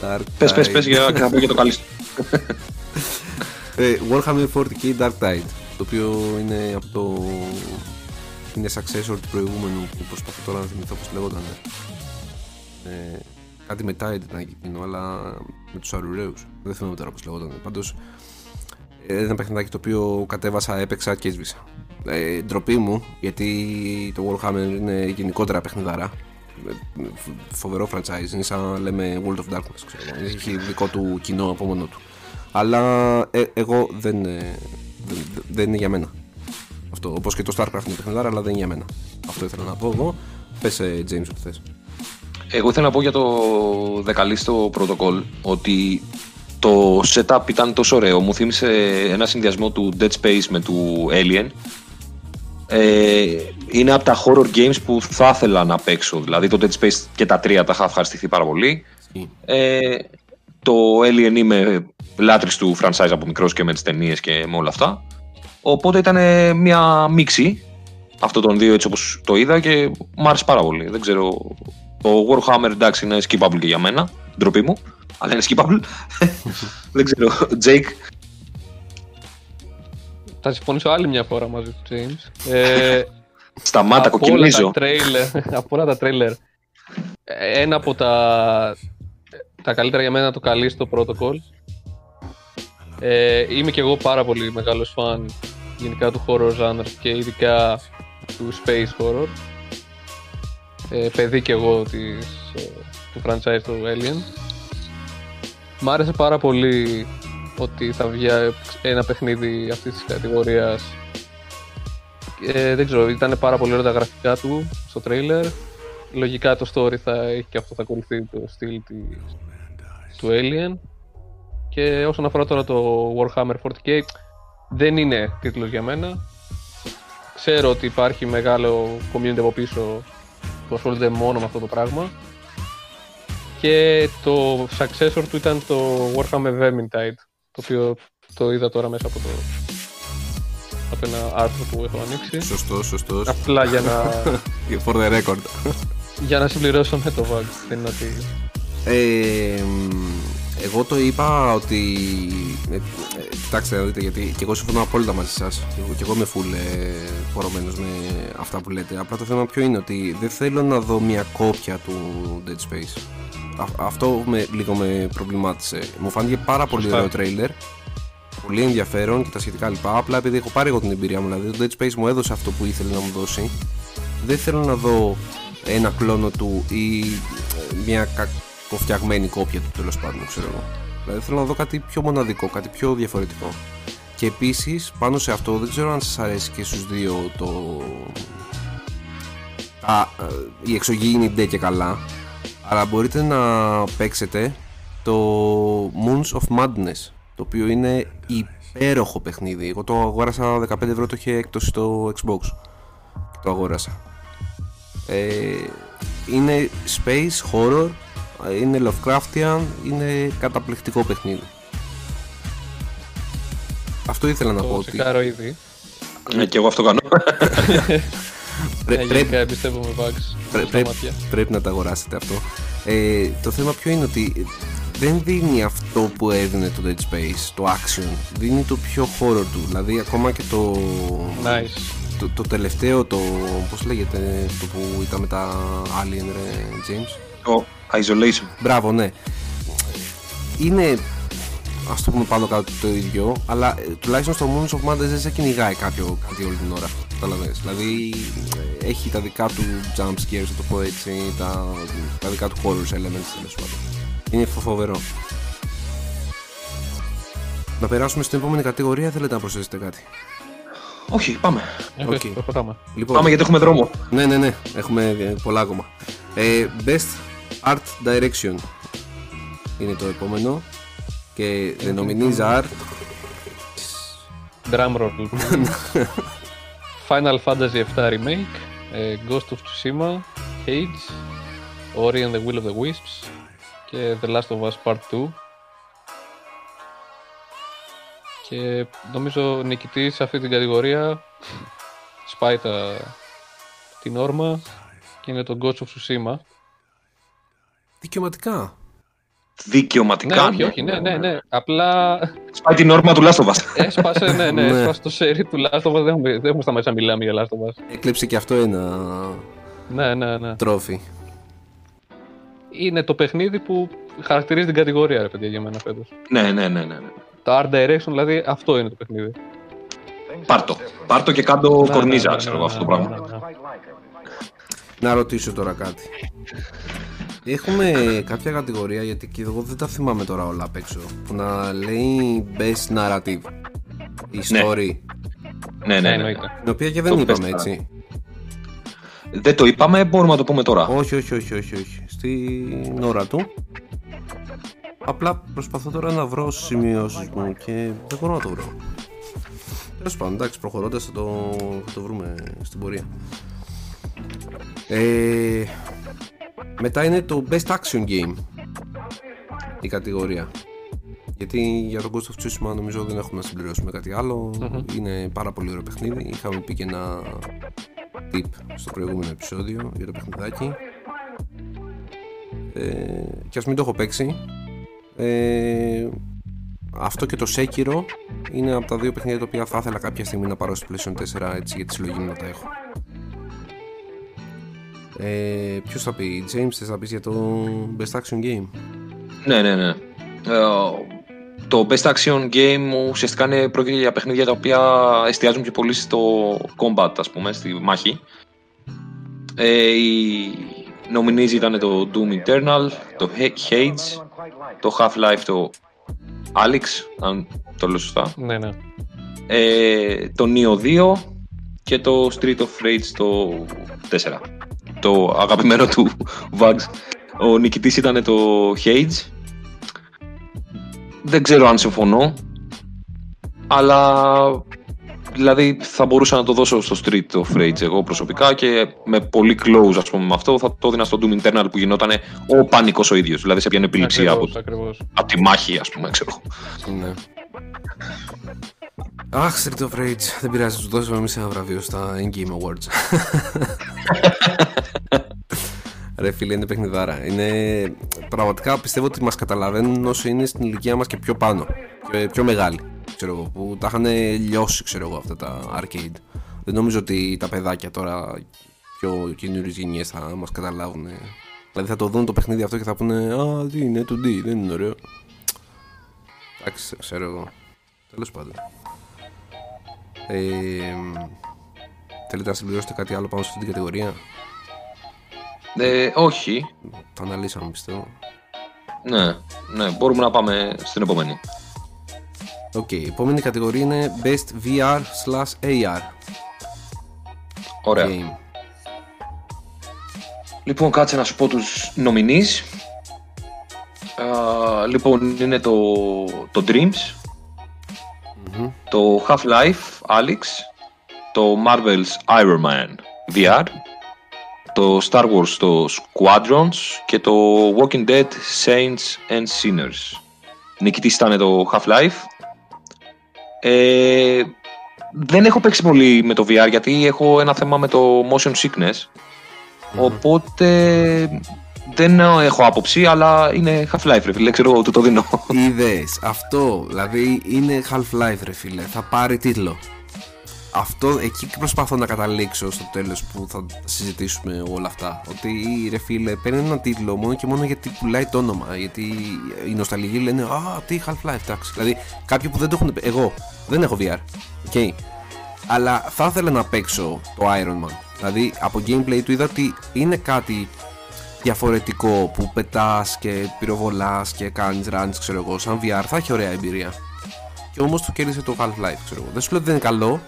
Dark Πες, πες, Tide. πε για να πω για το καλύτερο. Ε, Warhammer 40k Dark Tide το οποίο είναι από το είναι successor του προηγούμενου που προσπαθώ τώρα να θυμηθώ πως λέγονταν ε, κάτι με Tide ήταν εκείνο αλλά με τους αρουραίους. Δεν θυμάμαι τώρα πως λέγονταν πάντως ε, ένα παιχνιδάκι το οποίο κατέβασα, έπαιξα και έσβησα. Ε, ντροπή μου γιατί το Warhammer είναι γενικότερα παιχνιδάρα. Ε, φοβερό franchise είναι σαν να λέμε World of Darkness ξέρω. εγώ. έχει δικό του κοινό από μόνο του. Αλλά ε, εγώ δεν, ε, δεν, δεν είναι για μένα αυτό, όπως και το Starcraft είναι παιχνιδάρα αλλά δεν είναι για μένα αυτό ήθελα να πω εγώ πες ε, James ό,τι θες Εγώ ήθελα να πω για το δεκαλίστο πρωτοκόλ ότι το setup ήταν τόσο ωραίο. Μου θύμισε ένα συνδυασμό του Dead Space με του Alien. Ε, είναι από τα horror games που θα ήθελα να παίξω. Δηλαδή το Dead Space και τα τρία τα είχα ευχαριστηθεί πάρα πολύ. Ε, το Alien είμαι λάτρης του franchise από μικρός και με τις ταινίες και με όλα αυτά. Οπότε ήταν ε, μια μίξη αυτών των δύο έτσι όπως το είδα και μου άρεσε πάρα πολύ. Δεν ξέρω, το Warhammer εντάξει είναι skippable και για μένα, ντροπή μου, αλλά είναι skippable. Δεν ξέρω, Jake, Θα συμφωνήσω άλλη μια φορά μαζί του James. Ε, σταμάτα, από όλα κοκκινίζω. τα τρέιλερ, από όλα τα τρέιλερ, ένα από τα, τα καλύτερα για μένα το καλή στο Protocol. Ε, είμαι και εγώ πάρα πολύ μεγάλος φαν γενικά του horror genre και ειδικά του space horror. Ε, παιδί και εγώ της, ε, του franchise του Alien. Μ' άρεσε πάρα πολύ ότι θα βγει ένα παιχνίδι αυτής της κατηγορίας ε, δεν ξέρω, ήταν πάρα πολύ ωραία τα γραφικά του στο τρέιλερ. Λογικά το story θα έχει και αυτό θα ακολουθεί το στυλ της, του Alien. Και όσον αφορά τώρα το Warhammer 40k, δεν είναι τίτλος για μένα. Ξέρω ότι υπάρχει μεγάλο community από πίσω που ασχολείται μόνο με αυτό το πράγμα. Και το successor του ήταν το Warhammer Vermintide, το οποίο το είδα τώρα μέσα από το από ένα άρθρο που έχω ανοίξει. Σωστός, σωστός Απλά για να, For the record για να συμπληρώσω με το VAG. Δεν είναι ότι. Ε, μ, εγώ το είπα ότι. Ε, ε, κοιτάξτε να δείτε, γιατί και εγώ συμφωνώ απόλυτα μαζί σας. Και εγώ είμαι full ε, πορωμένος με αυτά που λέτε. Απλά το θέμα ποιο είναι ότι δεν θέλω να δω μια κόπια του Dead Space. Α- αυτό με, λίγο με προβλημάτισε. Μου φάνηκε πάρα πολύ Σωστά. ωραίο τρέιλερ. Πολύ ενδιαφέρον και τα σχετικά λοιπά. Απλά επειδή έχω πάρει εγώ την εμπειρία μου, δηλαδή το Dead Space μου έδωσε αυτό που ήθελε να μου δώσει. Δεν θέλω να δω ένα κλόνο του ή ε, μια κακοφτιαγμένη κόπια του τέλος πάντων, ξέρω εγώ. Δηλαδή θέλω να δω κάτι πιο μοναδικό, κάτι πιο διαφορετικό. Και επίσης πάνω σε αυτό δεν ξέρω αν σας αρέσει και στους δύο το. Α, ε, η εξωγήινη ντε και καλά. Αλλά μπορείτε να παίξετε το Moons of Madness το οποίο είναι υπέροχο παιχνίδι. Εγώ το αγόρασα 15 ευρώ, το είχε έκπτωση στο Xbox. Και το αγόρασα. Ε, είναι space, horror, είναι Lovecraftian, είναι καταπληκτικό παιχνίδι. Αυτό ήθελα να πω Το ότι τσεκάρω ήδη. Ναι, και εγώ αυτό κάνω. πρέ- Ε, πρέπει, γενικά εμπιστεύομαι VAGs. πρέ- στα πρέ- μάτια. πρέπει να τα αγοράσετε αυτό. Ε, το θέμα ποιο είναι ότι δεν δίνει αυτό που έδινε το Dead Space, το action. Δίνει το πιο horror του. Δηλαδή ακόμα και το, Nice. το, το τελευταίο, το πώς λέγεται, το που ήταν με τα Alien, ρε, James; Το isolation. Μπράβο, ναι. Είναι, ας το πούμε πάνω κάτω το ίδιο, αλλά ε, τουλάχιστον στο Moons of Madness δεν σε κυνηγάει κάποιο κάτι όλη την ώρα. Καταλαβαίνεις. Δηλαδή ε, έχει τα δικά του jump scares, θα το πω έτσι, τα, τα δικά του horror elements τέλος πάντων. Είναι φο- φοβερό. Να περάσουμε στην επόμενη κατηγορία, θέλετε να προσθέσετε κάτι; Όχι, πάμε. Ε, Οκ. πες, προχωράμε. Λοιπόν, Πάμε γιατί έχουμε δρόμο. ναι, ναι, ναι, έχουμε ε, πολλά ακόμα. Ε, best Art Direction είναι το επόμενο. Και the nominees are Drum roll. Final Fantasy VII Remake, ε, Ghost of Tsushima, Hades, Ori and the Will of the Wisps και The Last of Us Part 2. Και νομίζω νικητής σε αυτή την κατηγορία σπάει τα, την όρμα και είναι το Ghost of Tsushima. Δικαιωματικά. Δικαιωματικά. Ναι, όχι, όχι, ναι, ναι, ναι. Απλά Σπάει την όρμα του Last of Us. έσπασε, ναι, ναι, Ναι. έσπασε το σερί του Last of Us. Δεν έχουμε, δεν έχουμε σταματήσει να μιλάμε για Last of Us. Έκλεψε και αυτό ένα Ναι, ναι, ναι. τρόφι. είναι το παιχνίδι που χαρακτηρίζει την κατηγορία, ρε παιδιά, για μένα φέτος. ναι, ναι, ναι, ναι. ναι. Το Art Direction, δηλαδή, αυτό είναι το παιχνίδι. Πάρτο. Πάρτο και κάτω Ναι, ναι, κορνίζα, ναι, ξέρω ναι, εγώ αυτό το ναι, πράγμα. ναι, ναι. Να ρωτήσω τώρα κάτι. Έχουμε κάποια κατηγορία, γιατί και εγώ δεν τα θυμάμαι τώρα όλα απ' έξω, που να λέει Best Narrative. Η Ναι. story. Ναι, ναι, ναι. εννοείται. Την οποία και δεν Το είπαμε Best έτσι. Δεν το είπαμε, μπορούμε να το πούμε τώρα. Όχι, όχι, όχι, όχι, όχι. Στην ώρα του. Απλά προσπαθώ τώρα να βρω σημειώσεις μου και δεν μπορώ να το βρω. Τέλος πάντων, εντάξει, προχωρώντας θα, το, θα το βρούμε στην πορεία. Ε, μετά είναι το Best Action Game η κατηγορία. Γιατί για τον Ghost of Tsushima νομίζω δεν έχουμε να συμπληρώσουμε κάτι άλλο. Είναι πάρα πολύ ωραίο παιχνίδι. Είχαμε πει και ένα tip στο προηγούμενο επεισόδιο για το παιχνιδάκι. Ε, και ας μην το έχω παίξει. Ε, αυτό και το Sekiro είναι από τα δύο παιχνίδια τα οποία θα ήθελα κάποια στιγμή να πάρω στο PlayStation 4 έτσι για τη συλλογή μου να τα έχω. Ε, ποιος θα πει, James θες να πεις για το Best Action Game; Ναι, ναι, ναι. Ε, το Best Action Game ουσιαστικά είναι πρόκειται για παιχνίδια τα οποία εστιάζουν πιο πολύ στο combat, ας πούμε, στη μάχη. Ε, οι nominees ήταν το Doom Eternal, το H- Hades, το Half-Life, το Alex, αν το λέω σωστά, Ναι, ναι. ε, το Neo 2 και το Street of Rage το 4. Το αγαπημένο του Vags. Ο νικητής ήταν το Hades. Δεν ξέρω αν συμφωνώ. Αλλά δηλαδή θα μπορούσα να το δώσω στο Street of Rage εγώ προσωπικά και με πολύ close ας πούμε με αυτό θα το έδινα στο Doom Eternal που γινόταν ο πανικός ο ίδιος. Δηλαδή σε πιάνε επιληψία από, Ακριβώς, ακριβώς. από τη μάχη ας πούμε ξέρω. Ναι. Αχ, Street of Rage. Δεν πειράζει, του δώσαμε εμεί ένα βραβείο στα In-Game Awards. Ρε φίλε, είναι παιχνιδάρα. Είναι... Πραγματικά πιστεύω ότι μας καταλαβαίνουν όσοι είναι στην ηλικία μας και πιο πάνω. Και πιο μεγάλοι. Ξέρω εγώ, που τα είχαν λιώσει, ξέρω εγώ, αυτά τα arcade. Δεν νομίζω ότι τα παιδάκια τώρα πιο καινούριες γενιές θα μας καταλάβουν. Δηλαδή θα το δουν το παιχνίδι αυτό και θα πούνε Α, τι είναι, 2D, δεν είναι ωραίο. Εντάξει, ξέρω εγώ. Τέλος πάντων. Ε, θέλετε να συμπληρώσετε κάτι άλλο πάνω σε αυτή την κατηγορία; Ε, όχι. Τα αναλύσαμε πιστεύω. Ναι, ναι, μπορούμε να πάμε στην επόμενη. Οκ, η επόμενη κατηγορία είναι Best VR slash AR Ωραία. Game. Λοιπόν, κάτσε να σου πω τους nominees. Α, λοιπόν, είναι το, το Dreams, Μμμ. το Half-Life Alyx, το Marvel's Iron Man VR, το Star Wars το Squadrons και το Walking Dead Saints and Sinners. Νικητής ήταν το Half-Life. Ε, δεν έχω παίξει πολύ με το VR γιατί έχω ένα θέμα με το motion sickness. Οπότε δεν έχω άποψη, αλλά είναι Half-Life, ρε φίλε. Ξέρω, του το δίνω. Είδες, αυτό, δηλαδή είναι Half-Life ρε φίλε, θα πάρει τίτλο. Αυτό, εκεί προσπαθώ να καταλήξω στο τέλος που θα συζητήσουμε όλα αυτά. Ότι ρε φίλε, παίρνει ένα τίτλο μόνο και μόνο γιατί πουλάει το όνομα. Γιατί οι νοσταλγοί λένε Α, τι Half-Life, εντάξει. Δηλαδή, κάποιοι που δεν το έχουν. Εγώ δεν έχω VR. Okay. αλλά θα ήθελα να παίξω το Iron Man. Δηλαδή από gameplay του είδα ότι είναι κάτι διαφορετικό που πετάς και πυροβολάς και κάνεις runs ξέρω εγώ σαν VR θα έχει ωραία εμπειρία και όμως του κέρδισε το Half-Life ξέρω εγώ δεν σου λέω ότι δεν είναι καλό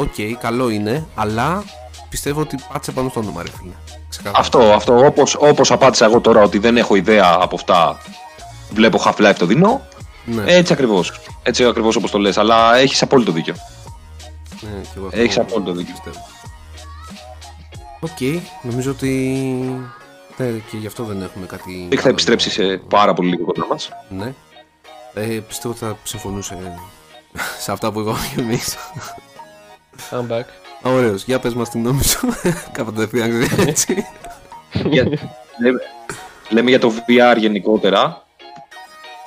οκ καλό είναι αλλά πιστεύω ότι πάτησε πάνω στο όνομα ρε φίλε Ξεκάθαρα. Αυτό, αυτό όπως, όπως απάντησα εγώ τώρα ότι δεν έχω ιδέα από αυτά βλέπω Half-Life το δίνω ναι, έτσι ακριβώς, έτσι ακριβώς όπως το λες αλλά έχεις απόλυτο δίκιο ναι, και εγώ αυτό έχεις απόλυτο δίκιο. πιστεύω. Οκ, νομίζω ότι ναι, και γι' αυτό δεν έχουμε κάτι και θα άλλο επιστρέψεις να- σε πάρα πολύ λίγο κοντά μας Ναι. Ε, πιστεύω ότι θα συμφωνούσε σε αυτά που είπαμε κι εμείς. I'm back. Α, Ωραίος. Για πες μας την γνώμη σου. Κατευθείαν έτσι. Για- λέμε, λέμε για το VR γενικότερα.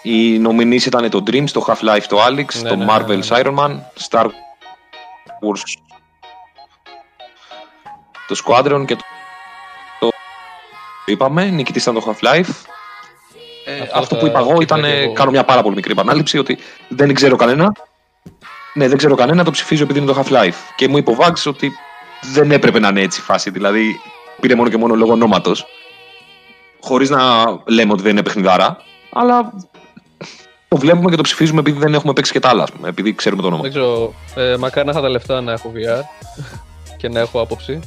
Οι nominees ήταν το Dreams, το Half-Life, το Alex, Ναι, το ναι, ναι, Marvel's ναι. Iron Man, Star Wars, το Squadron και το... το είπαμε, νικητής ήταν το Half-Life. Ε, Αυτό αυτό θα που είπα εγώ σκέφτηκα ήταν, και εγώ. κάνω μια πάρα πολύ μικρή επανάληψη, ότι δεν ξέρω κανένα. Ναι, δεν ξέρω κανένα, το ψηφίζω επειδή είναι το Half-Life. Και μου είπε ο Vax ότι δεν έπρεπε να είναι έτσι η φάση. Δηλαδή, πήρε μόνο και μόνο λόγω ονόματος. Χωρίς να λέμε ότι δεν είναι παιχνιδάρα. Αλλά το βλέπουμε και το ψηφίζουμε επειδή δεν έχουμε παίξει και τα άλλα, ας πούμε, επειδή ξέρουμε το όνομα. Δεν ξέρω, ε, μακάρι να είχα τα λεφτά να έχω VR και να έχω άποψη.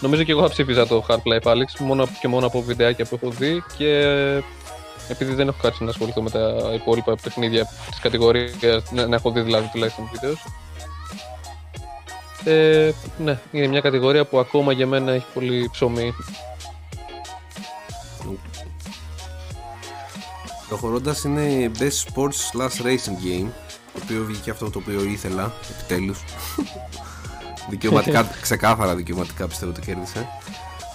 Νομίζω και εγώ θα ψήφιζα το Half-Life Alex μόνο και μόνο από βιντεάκια που έχω δει και επειδή δεν έχω κάτσει να ασχοληθώ με τα υπόλοιπα παιχνίδια της κατηγορίας, να, να έχω δει δηλαδή τουλάχιστον βίντεος. Ε, ναι, είναι μια κατηγορία που ακόμα για μένα έχει πολύ ψωμί. Προχωρώντας είναι Best Sports Slash Racing Game. Το οποίο βγήκε αυτό το οποίο ήθελα, επιτέλους. δικαιωματικά, ξεκάθαρα δικαιωματικά πιστεύω ότι κέρδισε.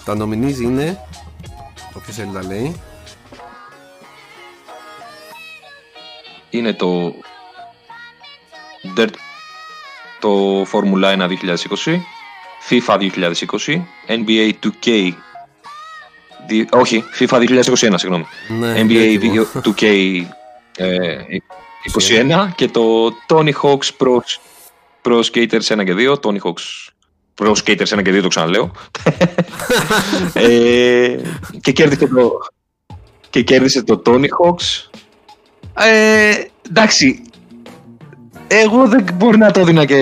Τα nominees είναι. Όποιος θέλει τα λέει. Είναι το Dirt, το Formula 1 2020, FIFA 2020, NBA 2K, δι- όχι, FIFA 2021, συγγνώμη. Ναι, NBA έτοιμο. 2K ε, 21 και το Tony Hawk's Pro, Pro Skaters 1 και 2. Tony Hawk's Pro Skaters 1 και 2 το ξαναλέω. ε, και κέρδισε το, και κέρδισε το Tony Hawk's. Ε, εντάξει, εγώ δεν μπορεί να το έδινα και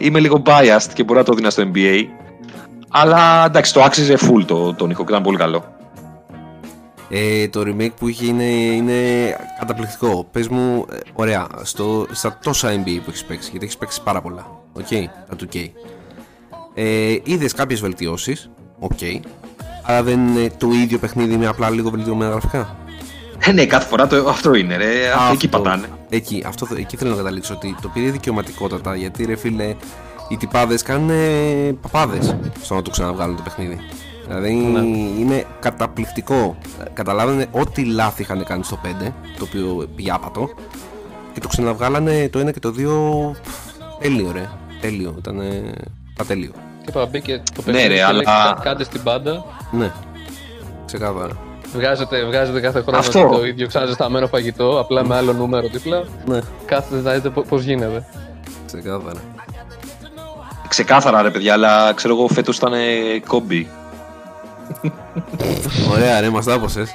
είμαι λίγο biased και μπορεί να το έδινα στο NBA. Αλλά εντάξει, το άξιζε full το Tony Hawk, ήταν πολύ καλό. Ε, το remake που είχε είναι, είναι καταπληκτικό. Πες μου, ε, ωραία, στο, στα τόσα NBA που έχεις παίξει, γιατί έχεις παίξει πάρα πολλά. Οκ, τα 2K. Ε, είδες κάποιες βελτιώσεις, οκ. αλλά δεν είναι το ίδιο παιχνίδι με απλά λίγο βελτιωμένα γραφικά; Ε, ναι, κάθε φορά το, αυτό είναι, ρε. Εκεί Αυτό. πατάνε. Εκεί, αυτό, θε- εκεί θέλω να καταλήξω ότι το πήρε δικαιωματικότατα γιατί ρε φίλε οι τυπάδες κάνουν ε, παπάδες στο να το ξαναβγάλουν το παιχνίδι. Δηλαδή είναι καταπληκτικό. Ε, Καταλάβανε ό,τι λάθη είχαν κάνει στο 5, το οποίο πήγε άπατο, και το ξαναβγάλανε το 1 και το 2 πφ, τέλειο ρε. Τέλειο, ήταν ατέλειο. Είπα, μπήκε το Ναι, παιχνίδι ρε, και αλλά- λέει, «Κα- κάντε στην πάντα. Ναι, ξεκάθαρα. Βγάζετε, βγάζετε κάθε χρόνο Αυτό. το ίδιο ξαναζεσταμένο φαγητό, απλά με άλλο νούμερο δίπλα. Ναι, Κάθετε να δείτε πώς γίνεται. ξεκάθαρα. Ξεκάθαρα ρε παιδιά, αλλά ξέρω εγώ φέτος ήταν ε, κόμπι. Ωραία ρε, μας τα άποσες.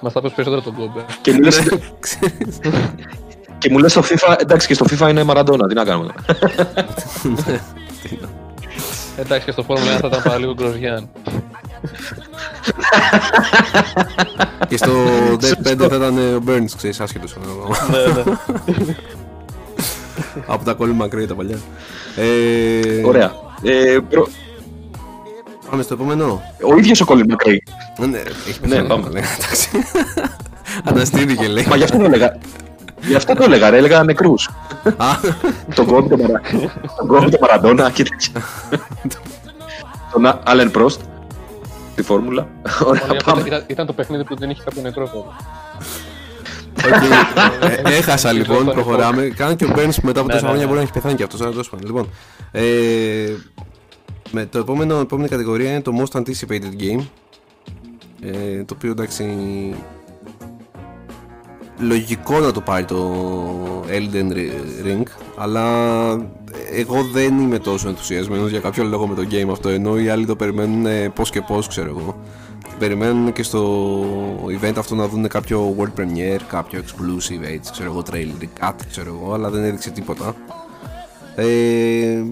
Μας θα πει περισσότερο τον κόμπε. Και μου λες, Ξέρεις. και μου λες στο FIFA, εντάξει και στο FIFA είναι Μαραντόνα, τι να κάνουμε. Εντάξει και στο Φόρμουλα 1 θα ήταν παραλίγο Γκροζιάν. Και στο Dead 5 θα ήταν ε, ο Burns, ξέρεις, άσχετος. ναι, ναι. Από τα κόλλη μακρύ τα παλιά. Ε, Ωραία. Ε, προ- Πάμε στο επόμενο. ο ίδιος ο Colin McRae. Ναι, ναι, έχει πεθάνει. πάμε. ναι, εντάξει. Αναστήθηκε λέει. Μα γι' αυτό το έλεγα. Γι' αυτό το έλεγα, ρε, έλεγα νεκρούς. Α, τον Κόμπι τον Μαρα- τον Κόμπι τον Μαραντόνα και τέτοια. τον Άλεν Πρόστ. Τη φόρμουλα. Ωραία, Μόνο πάμε. Ήταν, ήταν το παιχνίδι που δεν είχε κάποιο νεκρό οκ. Ε, Έχασα λοιπόν, Λίγο προχωράμε. Κάνε και ο Burns μετά από Ναι, τόσα ναι, χρόνια ναι. μπορεί να έχει πεθάνει και αυτός. αλλά τέλος πάντων. Λοιπόν, ε, με το επόμενο, επόμενη κατηγορία είναι το Most Anticipated Game. Ε, το οποίο εντάξει. Λογικό να το πάρει το Elden Ring, Αλλά εγώ δεν είμαι τόσο ενθουσιασμένος για κάποιο λόγο με το game αυτό ενώ οι άλλοι το περιμένουν ε, πώς και πώς ξέρω εγώ περιμένουν και στο event αυτό να δουν κάποιο world premiere, κάποιο exclusive έτσι, ξέρω εγώ, trailer, κάτι ξέρω εγώ, αλλά δεν έδειξε τίποτα. Ε,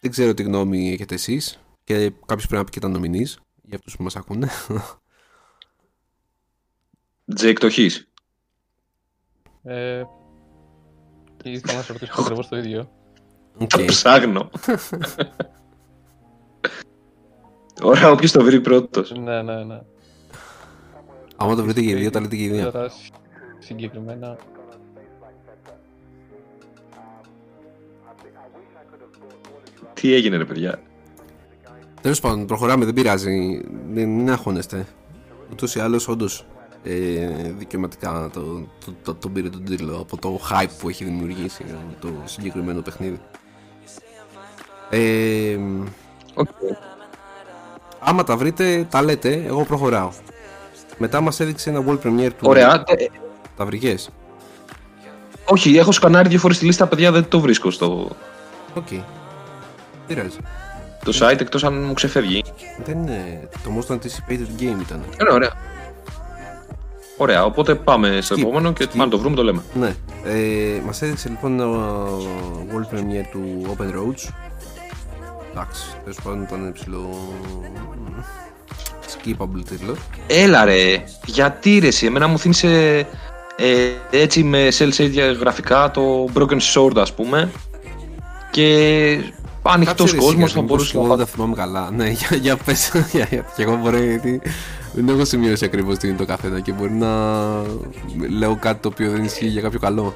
δεν ξέρω τι γνώμη έχετε εσείς και κάποιος πρέπει να πει και τα nominees για αυτούς που μας ακούνε. Τζέικ το 'χεις. Ε, και ήθελα να σε ρωτήσω ακριβώς το ίδιο. Το ψάχνω. Ωραία, όποιος το βρει πρώτος. Ναι, ναι, ναι. Άμα το βρείτε και οι δύο, τα λέτε και οι δύο. Τώρα, συγκεκριμένα. Τι έγινε ρε παιδιά; Τέλος πάντων, προχωράμε, δεν πειράζει. Δεν μην αγχώνεστε. Ούτως ή άλλως, όντως ε, δικαιωματικά το, το, το, τον πήρε τον τίτλο από το hype που έχει δημιουργήσει το συγκεκριμένο παιχνίδι. Ε, Okay. άμα τα βρείτε, τα λέτε, εγώ προχωράω. Μετά μας έδειξε ένα world premiere του. Ωραία. Ε, Τα βρήκες; όχι, έχω σκανάρει δύο φορές τη λίστα, παιδιά, δεν το βρίσκω στο Οκ. Πειράζει. το site, εκτός αν μου ξεφεύγει. Δεν είναι. Το most anticipated game ήταν. Είναι ωραία. Ωραία, οπότε πάμε στο Skip. επόμενο και Skip. πάμε να το βρούμε, το λέμε. Ναι. Ε, μας έδειξε λοιπόν ένα world premiere του Open Roads. Εντάξει, τέλος πάντων ήταν ψηλό... Skippable τίτλος. Έλα ρε, γιατί ρε εσύ, εμένα μου θύμισε ε, έτσι με cel shaded γραφικά το Broken Sword ας πούμε και ανοιχτός Κάτσε ρε εσύ, κόσμος γιατί θα μήπως μπορούσε να εγώ πάει. δεν τα θυμάμαι καλά. Ναι, για, για πες. για, για, και εγώ μπορεί γιατί δεν έχω σημειώσει ακριβώς τι είναι το καθένα και μπορεί να λέω κάτι το οποίο δεν ισχύει για κάποιο καλό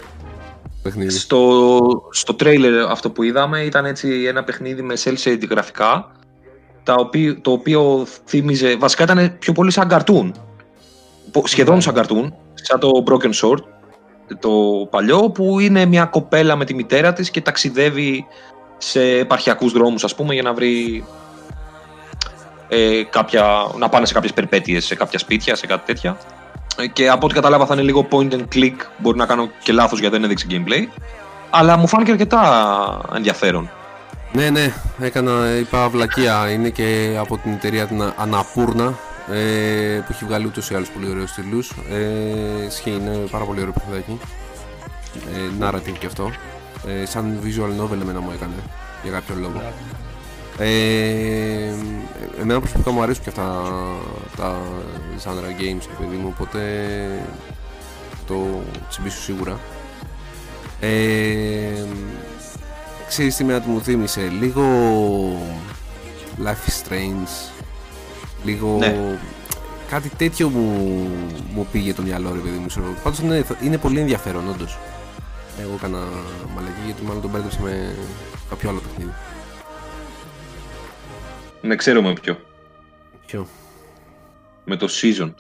παιχνίδι. Στο, στο trailer αυτό που είδαμε ήταν έτσι ένα παιχνίδι με cel shaded γραφικά τα οποίο, το οποίο θύμιζε, βασικά ήταν πιο πολύ σαν cartoon Πο- σχεδόν σαν cartoon σαν το Broken Sword το παλιό που είναι μια κοπέλα με τη μητέρα της και ταξιδεύει σε επαρχιακούς δρόμους ας πούμε για να βρει ε, κάποια, να πάνε σε κάποιες περιπέτειες, σε κάποια σπίτια, σε κάτι τέτοια Ε, και από ό,τι κατάλαβα θα είναι λίγο point and click μπορεί να κάνω και λάθος γιατί δεν έδειξε gameplay αλλά μου φάνηκε αρκετά ενδιαφέρον Ναι, ναι, έκανα, είπα βλακεία. Είναι και από την εταιρεία την Αναπούρνα ε, που έχει βγάλει ούτως ή άλλως πολύ ωραίους στυλούς. Ε, ισχύει, είναι πάρα πολύ ωραίο παιχνιδάκι. Ε, narrative και αυτό. Ε, σαν visual novel εμένα μου έκανε, για κάποιο λόγο. Ε, εμένα προσωπικά μου αρέσουν και αυτά τα genre games, ρε παιδί μου, οπότε το τσιμπήσω σίγουρα. Ε, ξέρεις τι με μου θύμισε λίγο Life is Strange λίγο Ναι. κάτι τέτοιο μου, μου πήγε το μυαλό ρε παιδί μου ξέρω. πάντως είναι, είναι πολύ ενδιαφέρον όντως εγώ έκανα μαλακή γιατί μάλλον τον μπέρδεψα με κάποιο άλλο παιχνίδι ναι ξέρω με ποιο Ποιο; με το season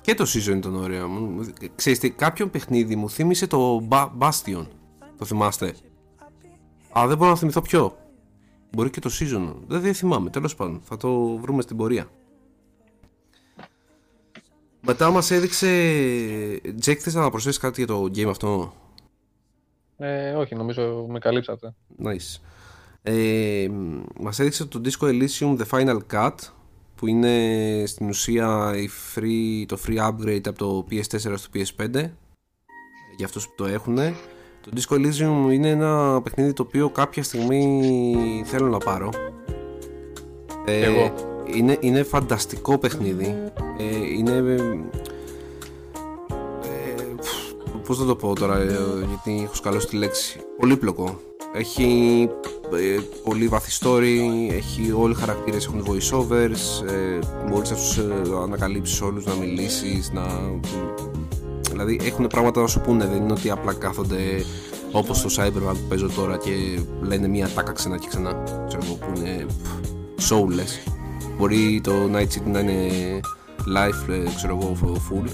Και το season ήταν ωραίο. Μου- Ξέρεις τι, κάποιο παιχνίδι μου θύμισε το Ba- Bastion. Το θυμάστε; Α, δεν μπορώ να θυμηθώ ποιο. Μπορεί και το season. Δεν, δεν θυμάμαι, τέλος πάντων. Θα το βρούμε στην πορεία. Μετά μας έδειξε... Τζέκ, θες να προσθέσεις κάτι για το game αυτό; Ε, όχι, νομίζω με καλύψατε. Nice. Ε, μας έδειξε το Disco Elysium The Final Cut που είναι στην ουσία η free, το free upgrade από το PS4 στο PS5 για αυτούς που το έχουν. Το Disco Elysium είναι ένα παιχνίδι το οποίο κάποια στιγμή θέλω να πάρω. Ε, εγώ. Είναι, είναι φανταστικό παιχνίδι. Ε, είναι... Ε, πώς θα το πω τώρα, ε, γιατί έχω σκαλώσει τη λέξη. Πολύπλοκο. Έχει ε, πολύ βάθη story, έχει όλοι οι χαρακτήρες έχουν voiceovers, ε, μπορείς να τους ε, ανακαλύψεις όλους, να μιλήσεις, να... Δηλαδή έχουν πράγματα να σου πούνε, δεν είναι ότι απλά κάθονται όπως το Cyberpunk που παίζω τώρα και λένε μία τάκα ξανά και ξανά, ξέρω εγώ, που είναι soulless. Μπορεί το Night City να είναι live, ε, ξέρω εγώ, full,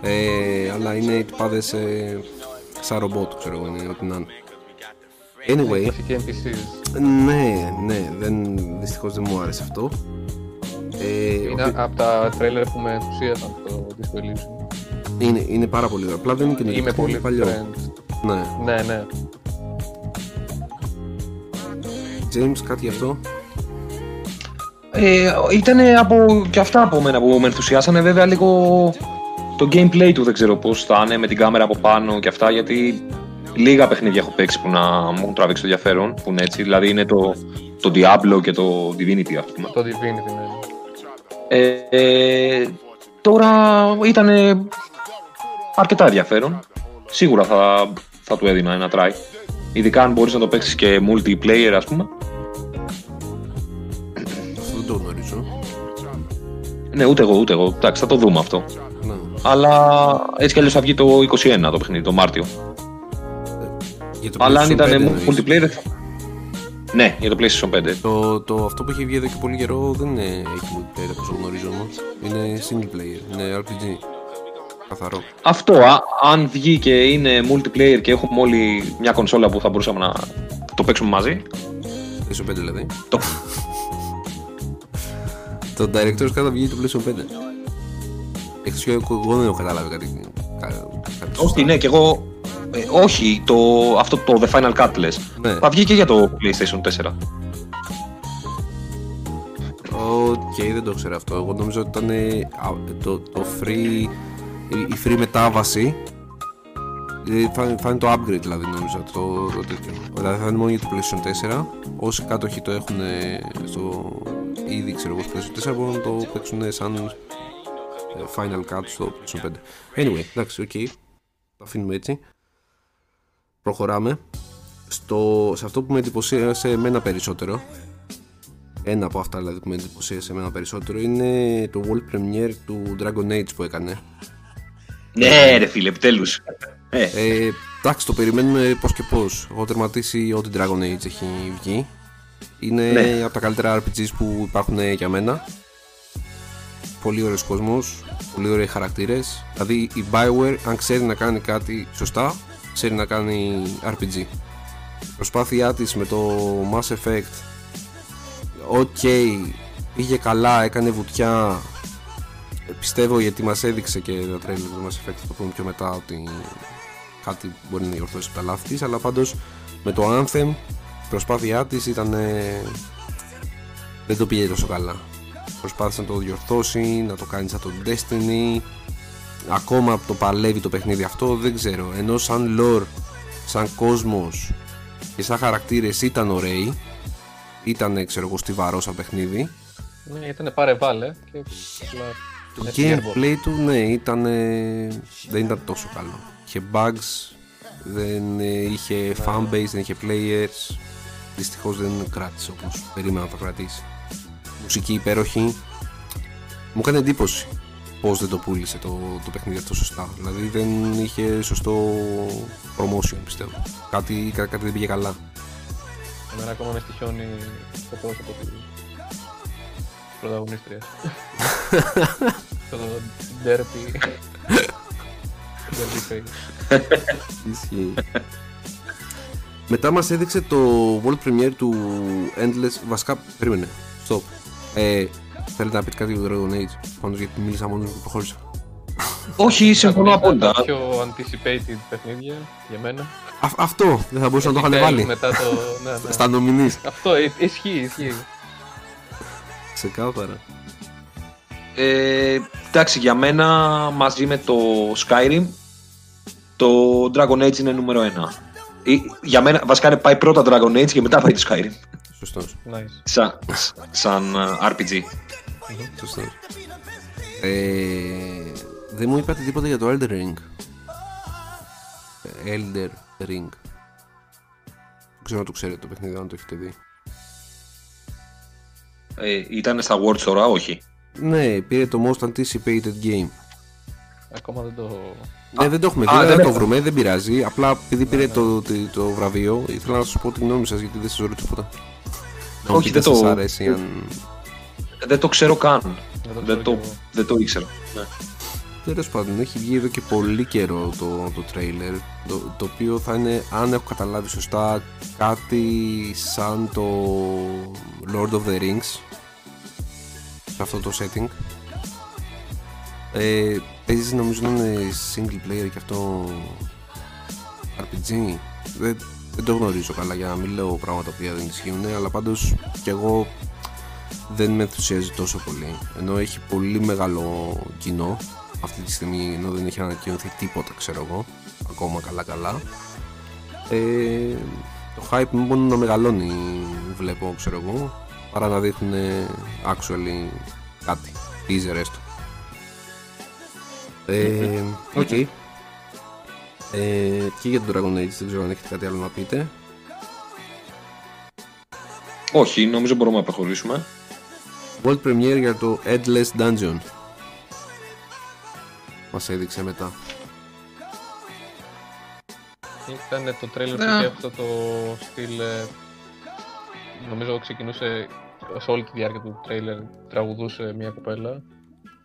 ε, αλλά είναι οι τυπάδες ε, σαν ρομπότ, ξέρω εγώ, είναι ό,τι να είναι. Anyway, Κλασική NPCs. ναι, ναι, δεν, δυστυχώς δεν μου άρεσε αυτό. Ε, Είναι ο- από τα τρέλερ που με ενθουσίασαν το Disco Elysium. είναι, είναι πάρα πολύ ωραίο. Απλά δεν είναι καινούργιο. Είμαι είναι πολύ παλιό. friend. Ναι. Ναι, ναι. James, κάτι γι' αυτό; Ε, ήταν από, και αυτά από μένα που με ενθουσιάσανε βέβαια λίγο το gameplay του δεν ξέρω πώς θα είναι με την κάμερα από πάνω και αυτά γιατί λίγα παιχνίδια έχω παίξει που να μου έχουν τραβήξει το ενδιαφέρον που είναι έτσι, δηλαδή είναι το, το Diablo και το Divinity ας πούμε. Το Divinity, ναι. Ε, ε, τώρα ήταν αρκετά ενδιαφέρον. Σίγουρα θα, θα του έδινα ένα try. Ειδικά αν μπορείς να το παίξεις και multiplayer ας πούμε. Αυτό δεν το γνωρίζω. Ναι, ούτε εγώ, ούτε εγώ. Εντάξει, θα το δούμε αυτό. Ναι. Αλλά έτσι κι αλλιώς θα βγει το 21 το παιχνίδι, το Μάρτιο. Για το Αλλά αν PlayStation 5 ήταν εννοείς. multiplayer. δεν θα- Ναι, για το PlayStation 5. Το, το, αυτό που έχει βγει εδώ και πολύ καιρό δεν είναι, έχει multiplayer όπως το γνωρίζω όμως. Είναι single player, είναι RPG. Καθαρό. Αυτό, α, αν βγει και είναι multiplayer και έχουμε όλοι μια κονσόλα που θα μπορούσαμε να το παίξουμε μαζί. PlayStation 5 δηλαδή. Το... Το Director's Cut θα βγει το PlayStation 5. Εκτός και εγώ δεν έχω καταλάβει κάτι. κα- κάτι σωστά. όχι, ναι, και εγώ. Ε, όχι, το, αυτό το The Final Cut λες. Ναι. Θα βγει και για το PlayStation 4. Οκ, δεν το ξέρω αυτό. Εγώ νομίζω ότι ήταν ε, α, το, το free, η, η free μετάβαση. ε, Θα, θα είναι το upgrade δηλαδή νομίζω το, το τέτοιο. Δηλαδή θα είναι μόνο για το PlayStation 4. Όσοι κάτοχοι το έχουν ε, στο ήδη ξέρω εγώ στο PlayStation 4 μπορούν να το παίξουν σαν ε, final cut στο PlayStation 5. Anyway, εντάξει, οκ. Το αφήνουμε έτσι. Προχωράμε. Στο, σε αυτό που με εντυπωσίασε εμένα περισσότερο ένα από αυτά δηλαδή που με εντυπωσίασε εμένα περισσότερο είναι το World Premiere του Dragon Age που έκανε. Ναι, ρε φίλε, επιτέλους. Ε, Ε, εντάξει, το περιμένουμε πώς και πώς. Έχω τερματίσει ό,τι Dragon Age έχει βγει. Είναι Ναι. από τα καλύτερα RPGs που υπάρχουν για μένα. Πολύ ωραίος κόσμος, πολύ ωραίοι χαρακτήρες. Δηλαδή η Bioware αν ξέρει να κάνει κάτι σωστά, ξέρει να κάνει RPG. Η προσπάθειά της με το Mass Effect OK, πήγε καλά, έκανε βουτιά. Ε, Πιστεύω γιατί μας έδειξε και το τρέιλερ του Mass Effect, θα το πούμε πιο μετά ότι κάτι μπορεί να διορθώσει από τα λάθη της, αλλά πάντως με το Anthem η προσπάθειά της ήταν ε, δεν το πήγε τόσο καλά. Προσπάθησε να το διορθώσει, να το κάνει σαν το Destiny. Ακόμα το παλεύει το παιχνίδι αυτό, δεν ξέρω. Ενώ σαν lore, σαν κόσμος και σαν χαρακτήρες ήταν ωραίοι, ήταν ξέρω εγώ στιβαρός σαν παιχνίδι. Ναι, ήταν πάρε βάλε και απλά Το έφυγε airball. gameplay του ναι ήταν, ε, δεν ήταν τόσο καλό. Είχε bugs, δεν ε, είχε fanbase, δεν είχε players. Δυστυχώς δεν κράτησε όπως περίμενα να το κρατήσει. Μουσική υπέροχη. Μου έκανε εντύπωση πώς δεν το πούλησε το, το παιχνίδι αυτό σωστά. Δηλαδή δεν είχε σωστό promotion πιστεύω. Κάτι, κά- κάτι δεν πήγε καλά. Εμένα ακόμα με στοιχιώνει το πρόσωπο της πρωταγωνίστριας. Το derpy. derpy face. Ισχύει. Μετά μας έδειξε το World Premiere του Endless Βασικά, περίμενε, stop ε, Θέλετε να πείτε κάτι για το Dragon Age, πάντως γιατί μίλησα μόνος και προχώρησα. Όχι, συμφωνώ απόλυτα. πιο anticipated παιχνίδια για μένα. Αυτό δεν θα μπορούσα να το είχαν βάλει. Μετά το... ναι, ναι. Αυτό ε, ισχύει, ισχύει. Ξεκάθαρα. Ε, εντάξει, για μένα μαζί με το Skyrim το Dragon Age είναι νούμερο ένα για μένα βασικά είναι πάει πρώτα Dragon Age και μετά πάει το Skyrim. Σωστός, Nice. Σαν, σαν ε, RPG. σωστός ε, Δεν μου είπατε τίποτα για το Elder Ring Ε, Elder Ring Δεν ξέρω αν το ξέρετε το παιχνίδι, αν το έχετε δει Ε, ήταν στα Words τώρα, όχι; Ναι, πήρε το most anticipated game Ακόμα δεν το... Ναι, δεν το έχουμε α, δει, δεν δεν θα το έχουμε. βρούμε, δεν πειράζει. Απλά επειδή πήρε το, το, το βραβείο, ήθελα να σα πω τη γνώμη σας γιατί δεν σας ρωτήσω τίποτα. Να μου Όχι, πείτε δεν αν το- σας αρέσει, αν. Δεν το ξέρω καν. Δεν το Δεν ξέρω το, κι εγώ. δεν το ήξερα. Ναι. Τέλος πάντων, έχει βγει εδώ και πολύ καιρό το, το trailer. Το, το οποίο θα είναι, αν έχω καταλάβει σωστά, κάτι σαν το Lord of the Rings. Σε αυτό το setting. Ε, παίζεις νομίζω να είναι single player και αυτό RPG. Δεν, δεν το γνωρίζω καλά για να μην λέω πράγματα που δεν ισχύουν, αλλά πάντως κι εγώ δεν με ενθουσιάζει τόσο πολύ. Ενώ έχει πολύ μεγάλο κοινό αυτή τη στιγμή, ενώ δεν έχει ανακοινωθεί τίποτα, ξέρω εγώ, ακόμα καλά καλά. Ε, το hype μόνο να μεγαλώνει βλέπω, ξέρω εγώ, παρά να δείχνουν actually κάτι, teaser έστω. Ε, OK. Okay. Ε, και για το Dragon Age δεν ξέρω αν έχετε κάτι άλλο να πείτε. Όχι, νομίζω μπορούμε να προχωρήσουμε. World Premiere για το Endless Dungeon. Μας έδειξε μετά. Ήταν το τρέλερ που είχε αυτό το στυλ. ε, Νομίζω ξεκινούσε σε όλη τη διάρκεια του τρέιλερ τραγουδούσε μια κοπέλα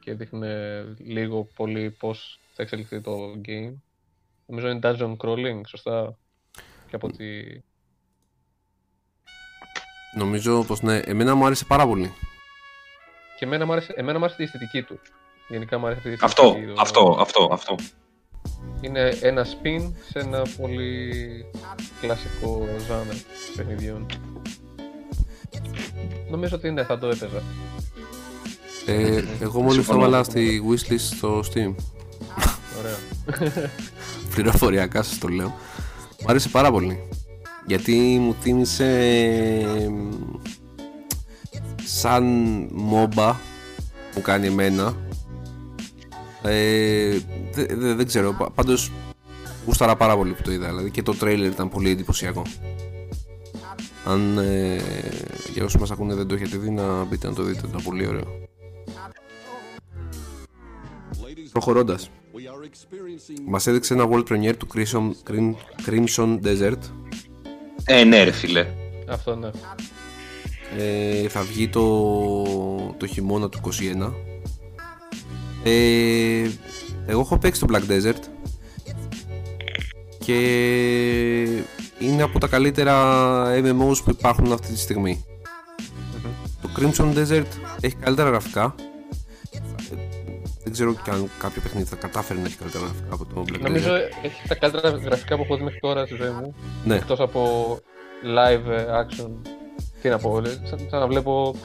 και δείχνε λίγο πολύ πώς θα εξελιχθεί το game. Νομίζω είναι dungeon crawling, σωστά; Και από ότι... Νομίζω πως ναι, εμένα μου άρεσε πάρα πολύ. Και εμένα μου άρεσε, εμένα μου άρεσε η αισθητική του. Γενικά μου άρεσε αυτή η Αυτό, αισθητική του. αυτό, αυτό, αυτό. Είναι ένα spin σε ένα πολύ κλασικό ζάνερ παιχνιδιών. Νομίζω ότι ναι, θα το έπαιζα. Ε, εγώ μόλις το Συμφωνώ. έβαλα στη wishlist στο Steam. Ωραία. Πληροφοριακά σας το λέω. Μου άρεσε πάρα πολύ. Γιατί μου θύμισε εμ, σαν MOBA μου κάνει εμένα. Ε, δε- δε- δεν ξέρω, πα- πάντως γούσταρα πάρα πολύ που το είδα. Δηλαδή και το τρέιλερ ήταν πολύ εντυπωσιακό. Αν ε, για όσους μας ακούνε δεν το έχετε δει να μπείτε να το δείτε, ήταν πολύ ωραίο. Προχωρώντας, μας έδειξε ένα world premiere του Crimson, Crim- Crimson Desert. Ε, ναι, ρε φίλε. Αυτό ναι. Ε, θα βγει το, το χειμώνα του 21. Ε, εγώ έχω παίξει το Black Desert και είναι από τα καλύτερα MMOs που υπάρχουν αυτή τη στιγμή. Το Crimson Desert έχει καλύτερα γραφικά. Ε, Δεν ξέρω και αν κάποιο παιχνίδι θα κατάφερε να έχει καλύτερα γραφικά από το Black Νομίζω Desert. έχει τα καλύτερα γραφικά που έχω δει μέχρι τώρα στη ζωή μου. Ναι, Εκτός από live ε, action. Τι να πω, ε, σαν, σαν να βλέπω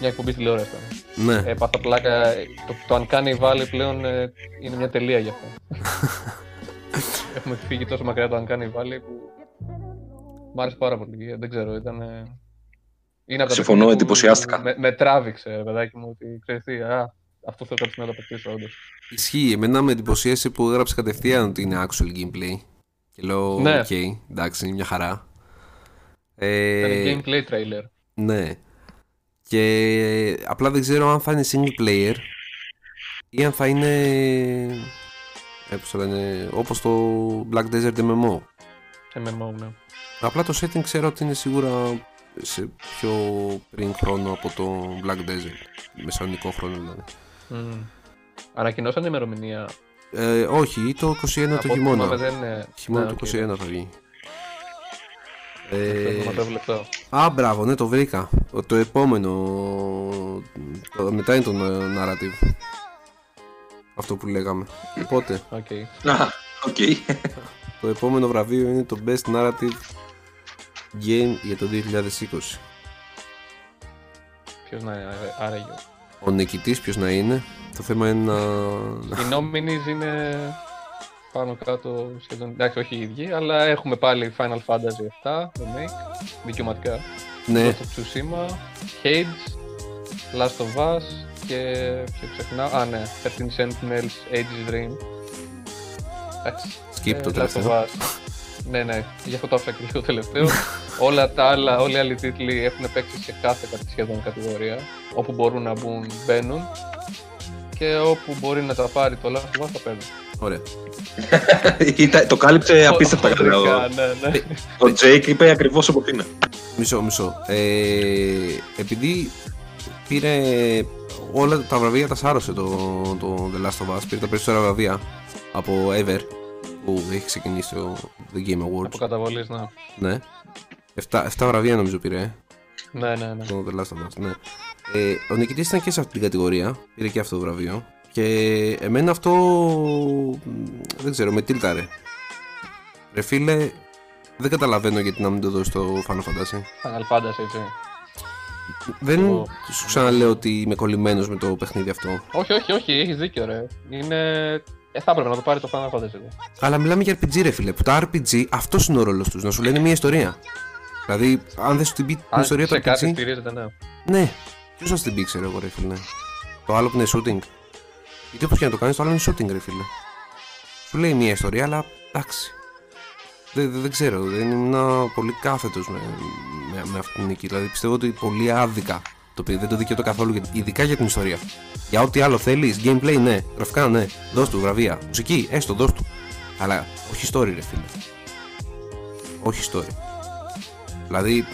μια εκπομπή τηλεόρασης. ήταν. ναι. Ε, πάθα πλάκα. ε, Το, το Uncanny Valley πλέον ε, είναι μια τελεία γι' αυτό. Έχουμε φύγει τόσο μακριά το Uncanny Valley που μ' άρεσε πάρα πολύ. Ε, Δεν ξέρω, ήταν. ε, Είναι από τα Συμφωνώ, παιχνίδια που εντυπωσιάστηκα. Με, με τράβηξε, ρε παιδάκι μου, ότι ξέρεις τι, α, αυτό θέλω κάποια στιγμή να το παιχτήσω, όντως. Ισχύει, εμένα με εντυπωσίασε που έγραψε κατευθείαν ότι είναι actual gameplay. Και λέω, Ναι. οκ, εντάξει, είναι μια χαρά. Ε, Ήταν gameplay trailer. ναι. Και απλά δεν ξέρω αν θα είναι single player ή αν θα είναι, ε, πώς το λένε, όπως το Black Desert MMO. MMO, ναι. Απλά το setting ξέρω ότι είναι σίγουρα σε πιο πριν χρόνο από το Black Desert. Μεσαιωνικό χρόνο δηλαδή. Mm. Ανακοινώσαν ημερομηνία. Ε, όχι, το 21 το Από ό,τι χειμώνα. θυμάμαι δεν είναι. Χειμώνα Ναι, του οκ, 21 θα βγει. Το Ε, ονοματόβλεπτο. α, μπράβο, ναι, το βρήκα. Το επόμενο. το- μετά είναι το na- narrative. Αυτό που λέγαμε. Οπότε, Οκ. Α, οκ. το επόμενο βραβείο είναι το Best Narrative Game για το 2020. Ποιος να είναι άραγε. Ο νικητής ποιος να είναι; Το θέμα είναι να... Οι nominees είναι πάνω κάτω σχεδόν. Εντάξει, όχι οι ίδιοι, αλλά έχουμε πάλι Final Fantasy 7 remake, δικαιωματικά. ναι, Ghost of Tsushima, Hades, Last of Us και ποιο ξεχνάω. Α, ναι, 13 Sentinels, Age's Dream. Εντάξει. skip το ε, Last of τελευταίο. Us. Ναι, ναι, γι' αυτό το άφησα και το τελευταίο. όλα τα άλλα, όλοι οι άλλοι τίτλοι έχουν παίξει σε κάθε κα- σχεδόν κατηγορία. Όπου μπορούν να μπουν, μπαίνουν. Και όπου μπορεί να τα πάρει το Last of Us, θα παίρνει. Ωραία. Ήταν- το κάλυψε απίστευτα καλά. Χοντρικά, Ο- Ναι, ναι. Ο Τζέικ είπε ακριβώς όπως είναι. Μισό, μισό. Ε, επειδή πήρε όλα τα βραβεία τα σάρωσε το, το The Last of Us, πήρε τα περισσότερα βραβεία από Ever που έχει ξεκινήσει το The Game Από Awards. καταβολής, ναι. Ναι. 7, 7 βραβεία νομίζω πήρε ε, Ναι, ναι, ναι. το The Last of Us. Ναι. Ε, ο νικητής ήταν και σε αυτή την κατηγορία, πήρε και αυτό το βραβείο. Και εμένα αυτό μ, δεν ξέρω, με τίλταρε. Ρε φίλε, δεν καταλαβαίνω γιατί να μην το δώσεις το Final Fantasy. Final Fantasy, έτσι. Δεν Εγώ- σου ξαναλέω ότι είμαι κολλημένος με το παιχνίδι αυτό. Όχι, όχι, όχι, έχεις δίκιο, ρε. Είναι. Ε, θα έπρεπε να το πάρει το Final Fantasy. εδώ. Αλλά μιλάμε για RPG, ρε φίλε. Που τα RPG αυτός είναι ο ρόλος τους. Να σου λένε μια ιστορία. Δηλαδή, αν δεν σου την πει την Αν ιστορία του σε κάτι RPG. στηρίζεται, ναι. Ναι, ποιος θα σου την πει, ξέρω εγώ, ρε φίλε. Το άλλο που είναι shooting. Γιατί όπως και να το κάνεις, το άλλο είναι shooting, ρε φίλε. Σου λέει μια ιστορία, αλλά εντάξει. Δεν, δεν, δεν ξέρω, δεν ήμουν πολύ κάθετος με, με, με αυτή την νίκη. Δηλαδή πιστεύω ότι πολύ άδικα το πήρε. Δεν το δικαιώτο καθόλου, για- ειδικά για την ιστορία. Για ό,τι άλλο θέλεις, gameplay ναι, γραφικά ναι, δώσ' του βραβεία. Μουσική, έστω, δώσ' του. Αλλά όχι story, ρε φίλε. Όχι story. Δηλαδή,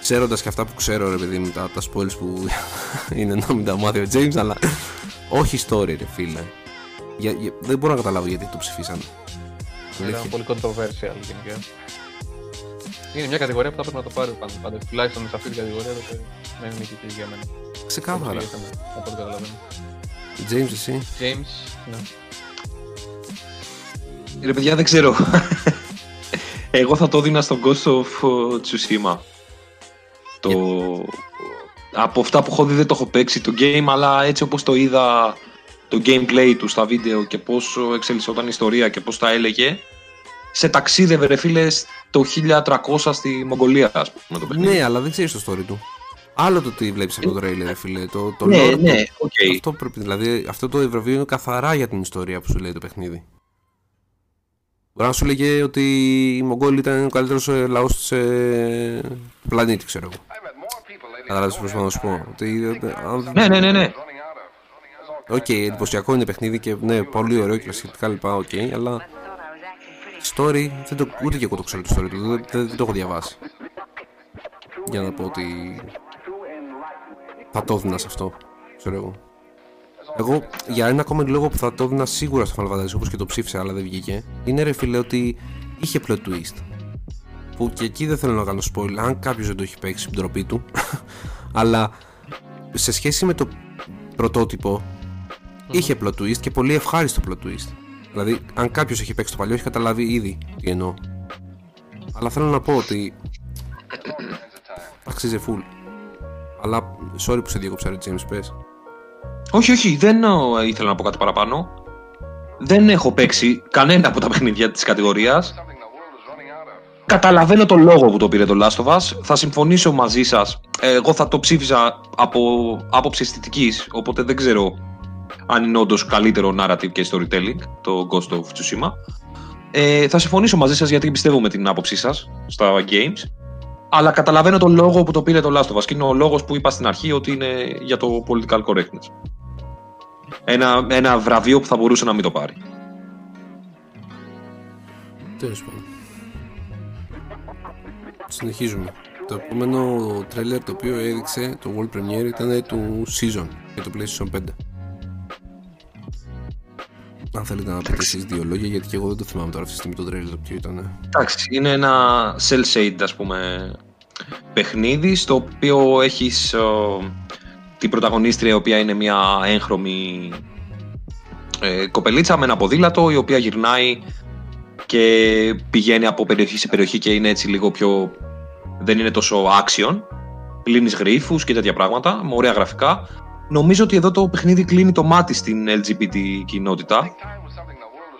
ξέροντας και αυτά που ξέρω, ρε παιδί μου, τα, τα spoils που είναι να μην τα μάθει ο James, αλλά όχι story, ρε φίλε. Για, για- δεν μπορώ να καταλάβω γιατί το ψηφίσανε. Ήταν Αλήθεια. πολύ controversial γενικά. Είναι μια κατηγορία που θα πρέπει να το πάρει πάντα. πάντα. Τουλάχιστον σε αυτή την κατηγορία δεν να είναι νικητή για μένα. Ξεκάθαρα. Έτσι, ήταν, Από ό,τι καταλαβαίνω. James, εσύ. James, ναι. Ρε παιδιά, δεν ξέρω. Εγώ θα το έδινα στον Ghost of uh, Tsushima. Το... Από αυτά που έχω δει δεν το έχω παίξει το game, αλλά έτσι όπως το είδα το gameplay του στα βίντεο και πώς εξελισσόταν η ιστορία και πώς τα έλεγε, σε ταξίδευε ρε φίλε το 1300 στη Μογγολία, ας πούμε το παιχνίδι. Ναι, αλλά δεν ξέρεις το story του. Άλλο το τι βλέπεις από το τρέιλερ, ρε φίλε. Το, το ναι, lore του- ναι, οκ. Αυτό πρέπει, δηλαδή, αυτό το βραβείο είναι καθαρά για την ιστορία που σου λέει το παιχνίδι. Μπορεί να σου λέγε ότι οι Μογγόλοι ήταν ο καλύτερος λαός του πλανήτη, ξέρω εγώ. Κατάλαβε τι προσπαθώ να σου πω. Ότι, ε, αν- Ναι, ναι, ναι, ναι. Οκ, εντυπωσιακό είναι παιχνίδι και ναι, πολύ ωραίο και σχετικά λοιπά, οκ, αλλά story, δεν το, ούτε και εγώ το ξέρω το story του, δεν, δεν- δεν το έχω διαβάσει. Για να πω ότι θα το έδινα σε αυτό, ξέρω εγώ. Εγώ για ένα ακόμα λόγο που θα το έδινα σίγουρα στο Final Fantasy όπως και το ψήφισα αλλά δεν βγήκε είναι ρε φίλε ότι είχε plot twist που και εκεί δεν θέλω να κάνω spoil αν κάποιος δεν το έχει παίξει την τροπή του αλλά σε σχέση με το πρωτότυπο είχε plot twist και πολύ ευχάριστο plot twist δηλαδή αν κάποιος έχει παίξει το παλιό έχει καταλάβει ήδη τι εννοώ αλλά θέλω να πω ότι αξίζει full αλλά sorry που σε διέκοψα ρε James πες Όχι, όχι, δεν ε, ήθελα να πω κάτι παραπάνω. Δεν έχω παίξει κανένα από τα παιχνίδια της κατηγορίας. Καταλαβαίνω τον λόγο που το πήρε το Last of Us. Θα συμφωνήσω μαζί σας. Ε, Εγώ θα το ψήφιζα από άποψη αισθητικής, οπότε δεν ξέρω αν είναι όντως καλύτερο narrative και storytelling το Ghost of Tsushima. Ε, θα συμφωνήσω μαζί σας γιατί πιστεύω με την άποψή σας στα games. Αλλά καταλαβαίνω τον λόγο που το πήρε το Last of Us και είναι ο λόγος που είπα στην αρχή ότι είναι για το political correctness. Ένα, ένα βραβείο που θα μπορούσε να μην το πάρει. Τέλος πάντων. Συνεχίζουμε. Το επόμενο τρέλερ το οποίο έδειξε το World Premiere ήταν του Season για το PlayStation 5. Αν θέλετε να πείτε εσείς δύο λόγια, γιατί και εγώ δεν το θυμάμαι τώρα αυτή τη στιγμή το τρέλερ το ποιο ήταν. Εντάξει, είναι ένα cell-shade ας πούμε παιχνίδι στο οποίο έχεις ο, την πρωταγωνίστρια η οποία είναι μια έγχρωμη ε, κοπελίτσα με ένα ποδήλατο η οποία γυρνάει και πηγαίνει από περιοχή σε περιοχή και είναι έτσι λίγο πιο δεν είναι τόσο action κλείνεις γρίφους και τέτοια πράγματα με ωραία γραφικά νομίζω ότι εδώ το παιχνίδι κλείνει το μάτι στην LGBT κοινότητα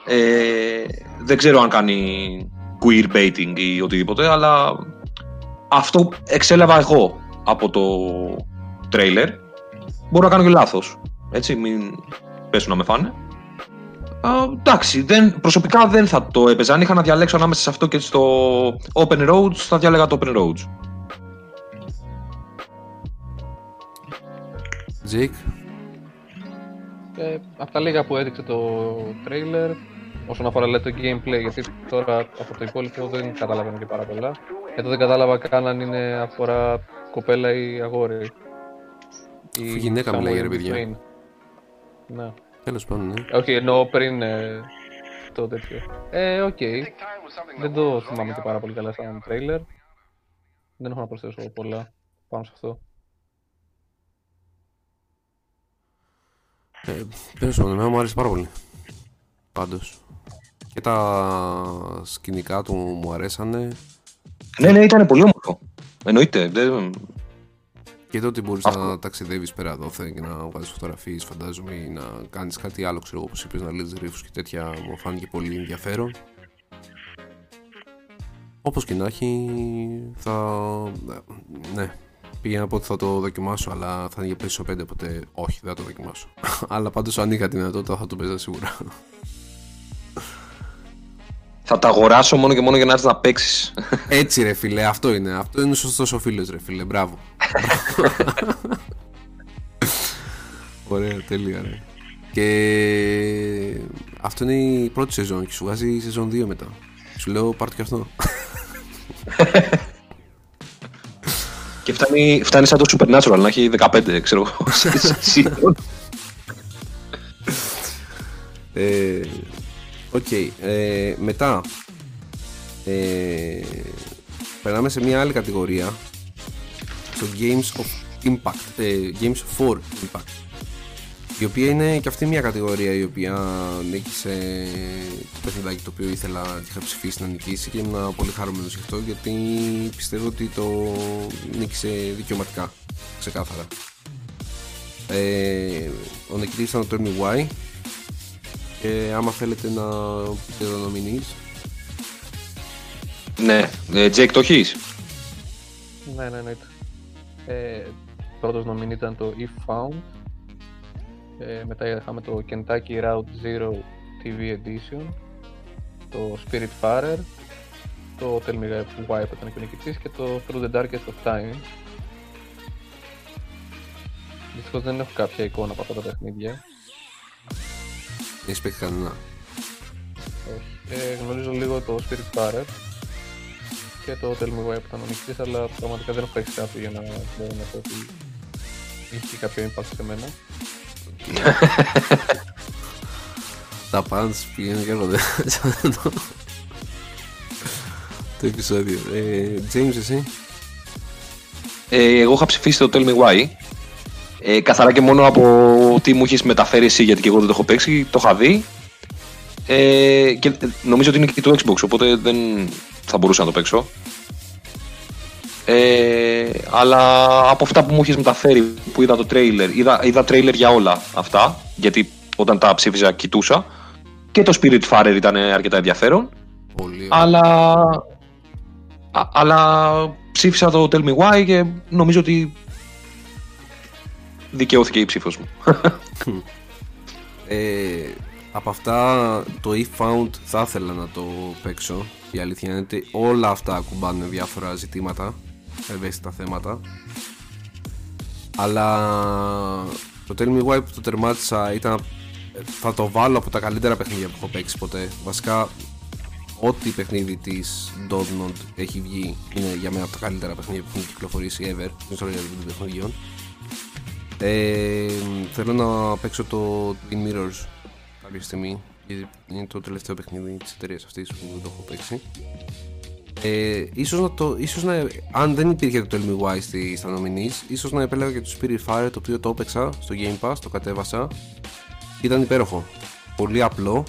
ε, δεν ξέρω αν κάνει queer baiting ή οτιδήποτε, αλλά αυτό εξέλαβα εγώ από το τρέιλερ. Μπορώ να κάνω και λάθος, έτσι, μην πέσουν να με φάνε. Α, εντάξει, δεν, προσωπικά δεν θα το έπαιζα. Αν είχα να διαλέξω ανάμεσα σε αυτό και στο Open Roads, θα διάλεγα το Open Roads. Jake, Ε, από τα λίγα που έδειξε το trailer, όσον αφορά λέει, το gameplay, γιατί τώρα από το υπόλοιπο δεν καταλαβαίνω και πάρα πολλά. Εδώ δεν κατάλαβα καν αν είναι αφορά κοπέλα ή αγόρι. Ή Αφού γυναίκα somewhere μιλάει, ρε in παιδιά. between. Ναι. τέλος πάντων, ναι. Όχι, εννοώ πριν ε, το τέτοιο. Ε, οκ. Δεν το θυμάμαι και πάρα πολύ καλά σαν trailer. Δεν έχω να προσθέσω πολλά πάνω σε αυτό. Ε, τέλος πάντων, εμένα μου άρεσε πάρα πολύ. Πάντως. και τα σκηνικά του μου αρέσανε. Ναι, ναι, ήταν πολύ όμορφο. Εννοείται. Δεν... Και το ότι μπορείς Αυτό. να ταξιδεύεις πέρα δόθε και να βγάζεις φωτογραφίες, φαντάζομαι, ή να κάνεις κάτι άλλο, ξέρω εγώ, όπως είπες, να λύσει γρήφου και τέτοια, μου φάνηκε πολύ ενδιαφέρον. Όπως και να έχει, θα. Ναι, πήγα να πω ότι θα το δοκιμάσω, αλλά θα είναι για PlayStation 5, οπότε όχι, δεν θα το δοκιμάσω. αλλά πάντως, αν είχα τη δυνατότητα, θα το παίζα σίγουρα. Θα τα αγοράσω μόνο και μόνο για να έρθεις να παίξεις. Έτσι, ρε φίλε, αυτό είναι. Αυτό είναι ο σωστός ο φίλος, ρε φίλε. Μπράβο. Ωραία, τέλεια, ρε. Και αυτό είναι η πρώτη σεζόν και σου βγάζει η σεζόν 2 μετά. Σου λέω πάρ' το και αυτό. Και φτάνει, φτάνει σαν το Supernatural να έχει 15, ξέρω εγώ. σε- σε season. Ε, Οκ. ε, μετά ε, περνάμε σε μια άλλη κατηγορία στο Games of Impact ε, Games for Impact η οποία είναι και αυτή μια κατηγορία η οποία νίκησε το παιχνιδάκι το οποίο ήθελα και είχα ψηφίσει να νικήσει και ήμουν πολύ χαρούμενος γι' αυτό γιατί πιστεύω ότι το νίκησε δικαιωματικά ξεκάθαρα ε, ο νικητής ήταν ο Tell Me Why και άμα θέλετε να πείτε το nominees ναι, ε, Jake το έχεις; Ναι, ναι, εννοείται. Ε, πρώτος nominee ήταν το If Found. Ε, μετά είχαμε το Kentucky Route Zero TV Edition. Το Spirit Farer. Το Tell Me Why που ήταν και ο νικητής και το Through the Darkest of Time. Δυστυχώς δεν έχω κάποια εικόνα από αυτά τα παιχνίδια. δεν έχει παίξει κανένα Όχι. Ε, γνωρίζω λίγο το Spirit Farer και το Tell Me Why που ήταν ο νικητής, αλλά πραγματικά δεν έχω παίξει κάποιο για να μπορώ να πω ότι είχε και κάποιο impact σε μένα. Τα πάντα πηγαίνουν και έρχονται σαν το, το επεισόδιο ε, James εσύ; Ε, εγώ είχα ψηφίσει το Tell Me Why. Ε, καθαρά και μόνο από τι μου έχει μεταφέρει εσύ, γιατί και εγώ δεν το έχω παίξει, το είχα δει. Ε, και νομίζω ότι είναι και το Xbox, οπότε δεν θα μπορούσα να το παίξω. Ε, αλλά από αυτά που μου έχεις μεταφέρει, που είδα το τρέιλερ, είδα, είδα τρέιλερ για όλα αυτά, γιατί όταν τα ψήφιζα κοιτούσα. Και το Spirit Farer ήταν αρκετά ενδιαφέρον. πολύ ωραία. Αλλά, α- αλλά ψήφισα το Tell Me Why και νομίζω ότι δικαιώθηκε η ψήφος μου. Ε, από αυτά το If Found θα ήθελα να το παίξω η αλήθεια είναι ότι όλα αυτά ακουμπάνε διάφορα ζητήματα ευαίσθητα θέματα. Αλλά το Tell Me Why που το τερμάτισα ήταν θα το βάλω από τα καλύτερα παιχνίδια που έχω παίξει ποτέ. Βασικά ό,τι παιχνίδι της Dortmund έχει βγει είναι για μένα από τα καλύτερα παιχνίδια που έχουν κυκλοφορήσει ever στην ιστορία των παιχνιδιών ε, θέλω να παίξω το Twin Mirrors κάποια στιγμή γιατί είναι το τελευταίο παιχνίδι της εταιρείας αυτής που δεν το έχω παίξει ε, ίσως να το, ίσως να, αν δεν υπήρχε το Tell Me Why στη, στα nominees ίσως να επέλεγα και το Spirit Fire το οποίο το έπαιξα στο Game Pass, το κατέβασα. Ήταν υπέροχο. Πολύ απλό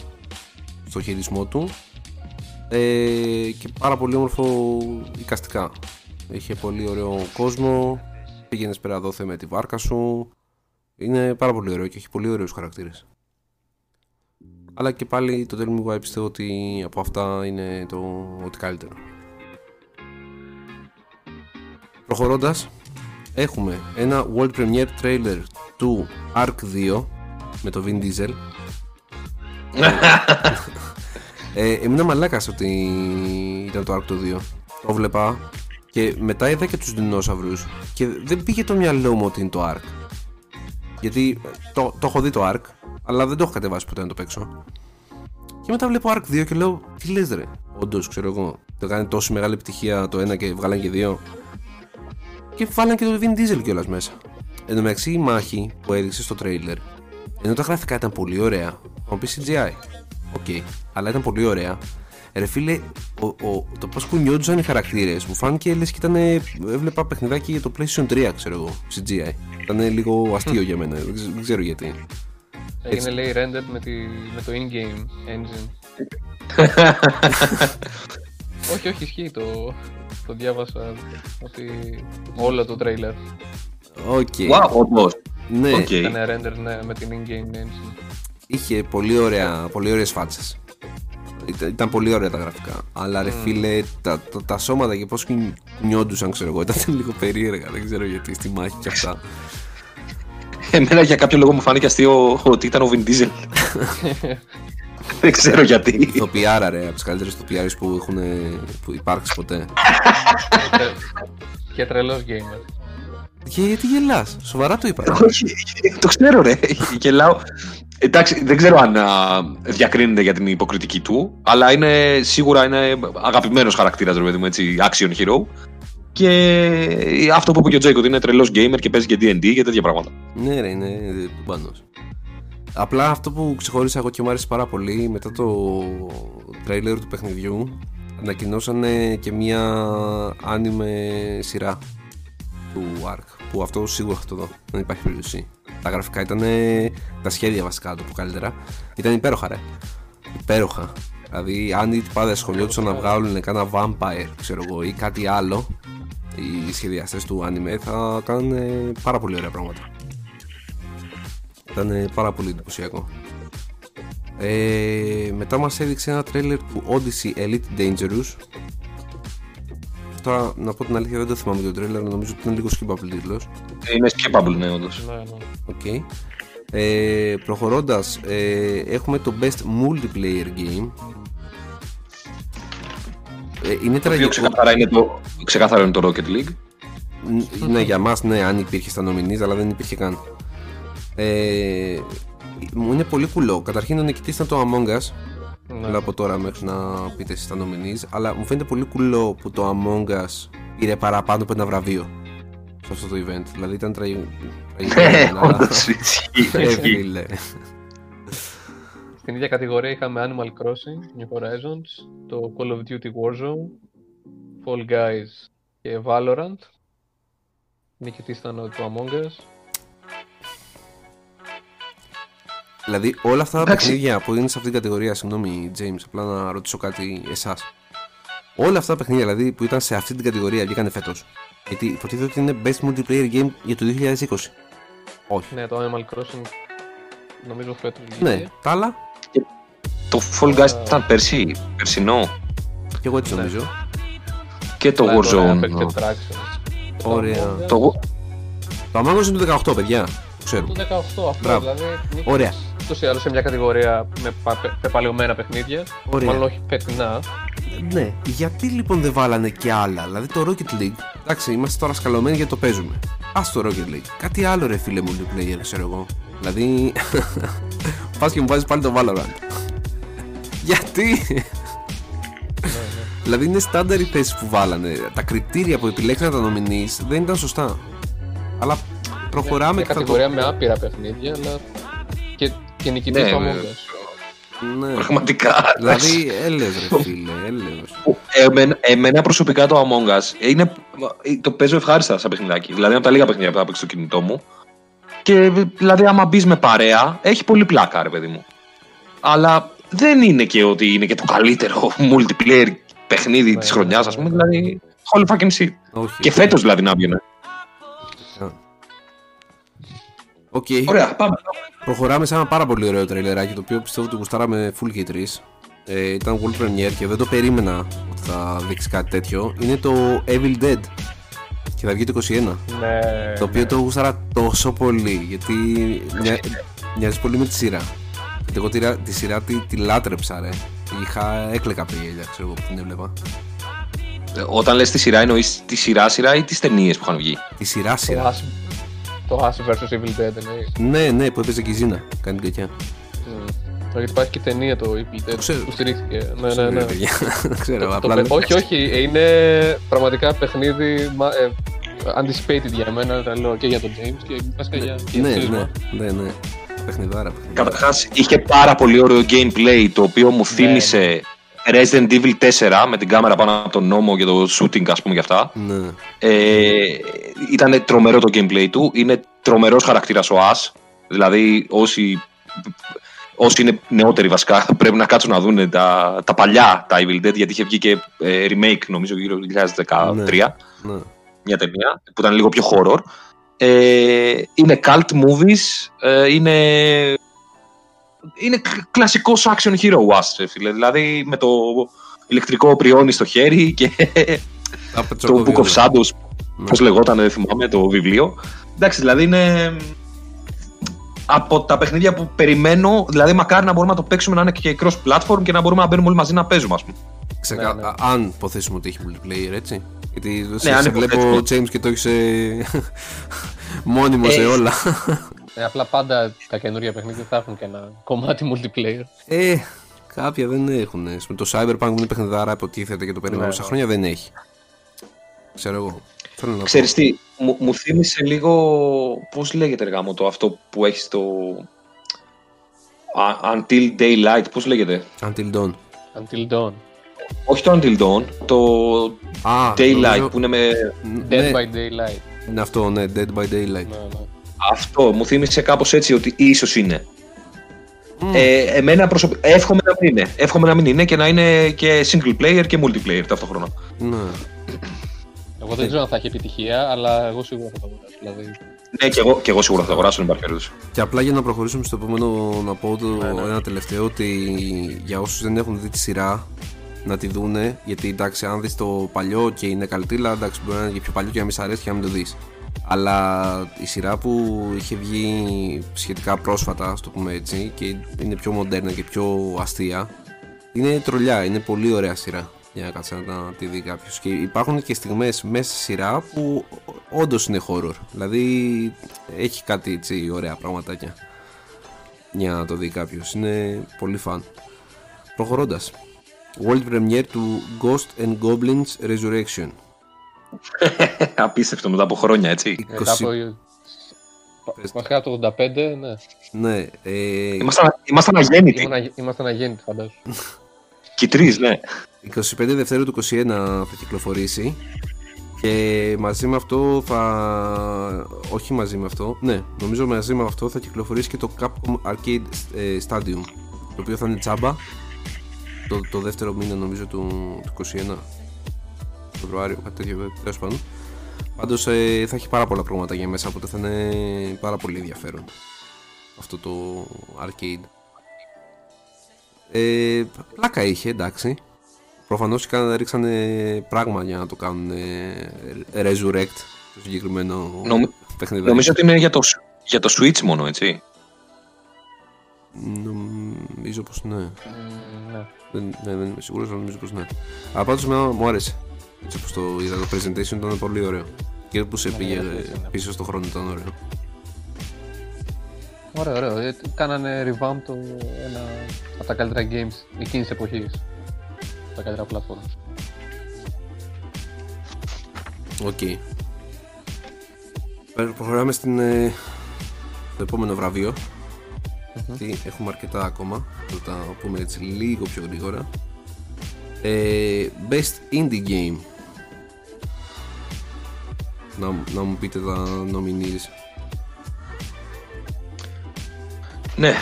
στο χειρισμό του. Ε, και πάρα πολύ όμορφο εικαστικά. Είχε πολύ ωραίο κόσμο. Πήγαινες πέρα δόθε με τη βάρκα σου. Είναι πάρα πολύ ωραίο και έχει πολύ ωραίους χαρακτήρες. Αλλά και πάλι το Tell Me Why πιστεύω ότι από αυτά είναι το ότι καλύτερο. Προχωρώντας, έχουμε ένα World Premiere Trailer του Ark 2 με το Vin Diesel. ε, έμεινα μαλάκας ότι ήταν το Ark το 2. Το βλέπα και μετά είδα και τους δεινόσαυρους και δεν πήγε το μυαλό μου ότι είναι το Ark. Γιατί ε, το, το έχω δει το Ark, αλλά δεν το έχω κατεβάσει ποτέ να το παίξω. Και μετά βλέπω Ark 2 και λέω, τι λες ρε, όντως ξέρω εγώ, το κάνει τόσο μεγάλη επιτυχία το ένα και βγάλαν και δύο. Και βάλαν και το Vin Diesel κιόλας μέσα. Εν τω μεταξύ η μάχη που έδειξε στο τρέιλερ, ενώ τα γραφικά ήταν πολύ ωραία, θα μου πεις CGI. OK, αλλά ήταν πολύ ωραία. Ρε φίλε, ο, ο, το πώς κουνιόντουσαν οι χαρακτήρες μου φάνηκε λες και ήταν. Έβλεπα παιχνιδάκι για το PlayStation 3, ξέρω εγώ, CGI. Ήταν λίγο αστείο για μένα, δεν ξε- δεν ξέρω γιατί. Έγινε λέει rendered με, τη, με το in-game engine. όχι, όχι, ισχύει το, το διάβασα ότι όλο το trailer OK. Wow, όντως. Ναι, Οκ. ήταν render ναι, με την in-game engine. είχε πολύ, ωραία, πολύ ωραίες φάτσες. Ήταν, ήταν πολύ ωραία τα γραφικά. Αλλά ρε φίλε, τα, τα, τα σώματα και πώς κουνι- κουνιόντουσαν, ξέρω εγώ, ήταν λίγο περίεργα. Δεν ξέρω γιατί στη μάχη και αυτά. Εμένα για κάποιο λόγο μου φάνηκε αστείο ότι ήταν ο Vin Diesel. Δεν ξέρω γιατί. Ηθοποιάρα ρε, από τις καλύτερες ηθοποιάρες που έχουν που υπάρξει ποτέ. και τρελός gamer. Και γιατί γελάς, σοβαρά το είπα. Όχι, το ξέρω ρε. Γελάω. Εντάξει, δεν ξέρω αν α, διακρίνεται για την υποκριτική του, αλλά είναι, σίγουρα είναι αγαπημένος χαρακτήρας, ρε παιδί μου, έτσι, action hero. Και αυτό που είπε και ο Τζέικο, ότι είναι τρελός gamer και παίζει και D&D και τέτοια πράγματα. Ναι, ρε, είναι του μπάνος. Απλά αυτό που ξεχώρισα εγώ και μου άρεσε πάρα πολύ μετά το τρέιλερ του παιχνιδιού ανακοινώσανε και μία άνιμε σειρά του Ark που αυτό σίγουρα θα το δω, δεν υπάρχει περίπτωση. Τα γραφικά ήταν τα σχέδια βασικά το πω καλύτερα. Ήταν υπέροχα ρε. Υπέροχα. Δηλαδή αν οι τυπάδες ασχολιόντουσαν να βγάλουν κάνα vampire ξέρω εγώ ή κάτι άλλο οι σχεδιαστές του anime θα κάνουν πάρα πολύ ωραία πράγματα. Ήταν πάρα πολύ εντυπωσιακό. Ε, μετά μας έδειξε ένα τρέιλερ του Odyssey Elite Dangerous Τώρα να πω την αλήθεια δεν το θυμάμαι το τρέιλερ νομίζω ότι ήταν λίγο skippable τίτλος Είναι skippable, ναι, όντως. Ναι, ναι. Οκ. Ε, προχωρώντας ε, έχουμε το Best Multiplayer Game ε, Είναι Το οποίο τραγικό ξεκάθαρα είναι το, ξεκάθαρα είναι το Rocket League. Ν- Ναι, για μας ναι, αν υπήρχε στα nominees, αλλά δεν υπήρχε καν. Ε, μου είναι πολύ κουλό. Καταρχήν ο νικητής ήταν το Among Us. Ναι. Λέω από τώρα μέχρι να πείτε εσείς τα nominees. Αλλά μου φαίνεται πολύ κουλό που το Among Us πήρε παραπάνω από ένα βραβείο σε αυτό το event. Δηλαδή ήταν τραγικό. Ναι, όντως, ισχύει. Ε, ισχύει. φίλε. Στην ίδια κατηγορία είχαμε Animal Crossing, New Horizons, το Call of Duty Warzone, Fall Guys και Valorant. Νικητής ήταν το Among Us. Δηλαδή όλα αυτά τα Εντάξει. παιχνίδια που είναι σε αυτήν την κατηγορία, συγγνώμη James, απλά να ρωτήσω κάτι εσάς. Όλα αυτά τα παιχνίδια δηλαδή που ήταν σε αυτή την κατηγορία βγήκανε φέτος. Γιατί υποτίθεται ότι είναι best multiplayer game για το 2020. Όχι. Ναι, το Animal Crossing νομίζω φέτος βγήκε. Ναι, τα άλλα; Το Fall Guys ήταν πέρσι, περσινό. και εγώ έτσι Ναι. νομίζω. Και το Ναι, τώρα Warzone. Apex Attraction. Το Ωραία. Among Us, Το, Το Among Us είναι το 18, παιδιά. Το ξέρω. Το 18 αυτό, Μπράβο. δηλαδή. νίκησε Ωραία. Ούτως ή άλλως σε μια κατηγορία με πα- πε- πεπαλαιωμένα παιχνίδια. Ωραία. Μάλλον όχι φετινά. Ναι, γιατί λοιπόν δεν βάλανε και άλλα. Δηλαδή το Rocket League. Εντάξει, είμαστε τώρα σκαλωμένοι γιατί το παίζουμε. Α το Rocket League. Κάτι άλλο ρε φίλε multiplayer, ξέρω εγώ. Δηλαδή. Πας και μου βάζεις πάλι το Valorant. γιατί; δηλαδή είναι στάνταρ οι θέσεις που βάλανε. Τα κριτήρια που επιλέξανε τα nominees δεν ήταν σωστά. Αλλά προχωράμε Μια και θα το. κατηγορία με άπειρα παιχνίδια, αλλά και, και νικητής Ναι, του Among ναι. Us. Ναι. πραγματικά. Δηλαδή έλεος ρε φίλε, έλεος. Εμένα, εμένα προσωπικά το Among Us είναι, το παίζω ευχάριστα σαν παιχνιδάκι. Δηλαδή από τα λίγα παιχνίδια που θα παίξει στο κινητό μου. Και δηλαδή άμα μπεις με παρέα, έχει πολύ πλάκα ρε παιδί μου. Αλλά δεν είναι και ότι είναι και το καλύτερο multiplayer παιχνίδι Ναι, της ναι, χρονιάς ναι, ας πούμε. ναι. Δηλαδή, holy fucking shit. Όχι. Και φέτος δηλαδή να βγαίνει. Οκ. Ωραία, πάμε. Προχωράμε σε ένα πάρα πολύ ωραίο τρεϊλεράκι το οποίο πιστεύω ότι γουστάραμε full και οι τρεις. Ε, ήταν World Premiere και δεν το περίμενα ότι θα δείξει κάτι τέτοιο. Είναι το Evil Dead και θα βγει το 21. Ναι, Το οποίο το γουστάρα τόσο πολύ γιατί μοια- μοιάζει πολύ με τη σειρά. Γιατί εγώ τη, τη σειρά τη, τη λάτρεψα ρε. Είχα έκλεκα από τη γέλια, ξέρω εγώ που την έβλεπα. Ε, Όταν λες τη σειρά εννοείς τη σειρά σειρά ή τις ταινίες που είχαν βγει; Τη σειρά το σειρά. Ash, το Ash vs Evil Dead εννοείς; Ναι, ναι, που έπαιζε και η Ζήνα. Κάνει τέτοια. Mm. Γιατί υπάρχει και ταινία το Evil Dead ξέρω. που στηρίχθηκε. Ναι, ναι, ναι. παιδιά. Δεν ξέρω, Το απλά. παι- όχι, όχι, είναι πραγματικά παιχνίδι μα- ε, anticipated για μένα, τα λέω και για τον James και βασικά για, για Ναι, τους ναι, μας. ναι, ναι. Παιχνιδάρα. παιχνιδάρα. Καταρχάς είχε πάρα πολύ ωραίο gameplay το οποίο μου θύμισε Resident Evil 4 με την κάμερα πάνω από τον νόμο και το shooting ας πούμε και αυτά. Ναι. Ε, ήταν τρομερό το gameplay του. Είναι τρομερός χαρακτήρας ο As. Δηλαδή όσοι όσοι είναι νεότεροι βασικά πρέπει να κάτσουν να δουν τα, τα παλιά τα Evil Dead γιατί είχε βγει και ε, remake νομίζω γύρω το 2013 Ναι. Ναι. μια ταινία που ήταν λίγο πιο horror ε, είναι cult movies ε, είναι είναι κλ- κλασικός action hero watch ρε φίλε δηλαδή με το ηλεκτρικό πριόνι στο χέρι και Τα το πετσοκόβια, Book of ναι. Shadows Ναι. Πώς λεγόταν, δεν θυμάμαι το βιβλίο. Εντάξει, δηλαδή είναι από τα παιχνίδια που περιμένω, δηλαδή μακάρι να μπορούμε να το παίξουμε να είναι και cross-platform και να μπορούμε να μπαίνουμε όλοι μαζί να παίζουμε, ας πούμε. Ξεκα... Ναι, ναι. α- Αν υποθέσουμε ότι έχει multiplayer, έτσι. Γιατί σε, αν σε βλέπω υποθέσουμε. James και το έχεις μόνιμο σε Ε, όλα. Ε, απλά πάντα τα καινούργια παιχνίδια θα έχουν και ένα κομμάτι multiplayer. Ε, κάποια δεν έχουν. Με το Cyberpunk που είναι παιχνιδάρα υποτίθεται και το περιμένουμε Ναι, τόσα ναι. χρόνια δεν έχει. Ξέρω εγώ. Θέλω να πω. Ξέρεις τι, μου, μου θύμισε λίγο, πώς λέγεται εργά μου το αυτό που έχεις στο... Α- Until Daylight, πώς λέγεται; Until Dawn. Until Dawn. Όχι το Until Dawn, το Α, Daylight νομίζω- που είναι με... Dead ναι, by Daylight. είναι αυτό, ναι, Dead by Daylight. Ναι, ναι. Αυτό, μου θύμισε κάπως έτσι ότι ίσως είναι. Μμ, Ε, εμένα προσωπικά, εύχομαι να μην είναι. Εύχομαι να μην είναι και να είναι και single player και multiplayer ταυτόχρονα. ναι. Εγώ δεν ξέρω αν θα έχει επιτυχία, αλλά εγώ σίγουρα θα το αγοράσω. Δηλαδή, Ναι, και εγώ, και εγώ σίγουρα θα το αγοράσω, δεν υπάρχει περίπτωση. Και απλά για να προχωρήσουμε στο επόμενο, να πω το Ναι, ναι. ένα τελευταίο ότι για όσους δεν έχουν δει τη σειρά να τη δούνε, γιατί εντάξει, αν δεις το παλιό και είναι καλτήλα, εντάξει, μπορεί να είναι και πιο παλιό και να μην σ' αρέσει και να μην το δεις. Αλλά η σειρά που είχε βγει σχετικά πρόσφατα, ας το πούμε έτσι, και είναι πιο μοντέρνα και πιο αστεία, είναι τρολιά, είναι πολύ ωραία σειρά για να κάτσει να τη δει κάποιος. Και υπάρχουν και στιγμές μέσα στη σειρά που όντως είναι horror. Δηλαδή έχει κάτι έτσι ωραία πραγματάκια για να το δει κάποιος. Είναι πολύ φαν. Προχωρώντας. World Premiere του Ghost and Goblins Resurrection. Απίστευτο μετά από χρόνια, έτσι. μετά από. Πες. Βασικά το 85, ναι. Ναι, ε, Ήμασταν, ήμασταν αγέννητοι. Ήμουν, ήμασταν αγέννητοι, φαντάζομαι. Και οι τρεις, ναι. 25 Δευτέρου του 21 θα κυκλοφορήσει και μαζί με αυτό θα... όχι μαζί με αυτό, ναι, νομίζω μαζί με αυτό θα κυκλοφορήσει και το Capcom Arcade ε, Stadium το οποίο θα είναι τσάμπα το, το δεύτερο μήνα νομίζω του, του 21 Φεβρουάριο, κάτι τέτοιο τέλος πάντων Πάντως ε, θα έχει πάρα πολλά πράγματα για μέσα οπότε θα είναι πάρα πολύ ενδιαφέρον αυτό το arcade ε, πλάκα είχε εντάξει Προφανώς ρίξανε πράγμα για να το κάνουν ε, resurrect το συγκεκριμένο Νομ- παιχνίδι. Νομίζω ότι είναι για το, για το Switch μόνο, έτσι. Νομίζω πως ναι. Μ, ναι. Δεν, ναι, δεν είμαι σίγουρος, αλλά νομίζω πως ναι. Αλλά πάντως εμένα μου άρεσε. Έτσι όπως το είδα, το presentation ήταν πολύ ωραίο. Και που σε Ναι, πήγε ναι, ναι, ναι. πίσω στον χρόνο ήταν ωραίο. Ωραίο, ωραίο. Ε, κάνανε revamp το ένα από τα καλύτερα games εκείνης της εποχής. Τα καλύτερα platforms. OK. Πέρα- Προχωράμε στην, ε, στο επόμενο βραβείο. Γιατί έχουμε αρκετά ακόμα. Θα τα πούμε έτσι λίγο πιο γρήγορα. Ε, best Indie Game. Να, να μου πείτε τα nominees. Ναι.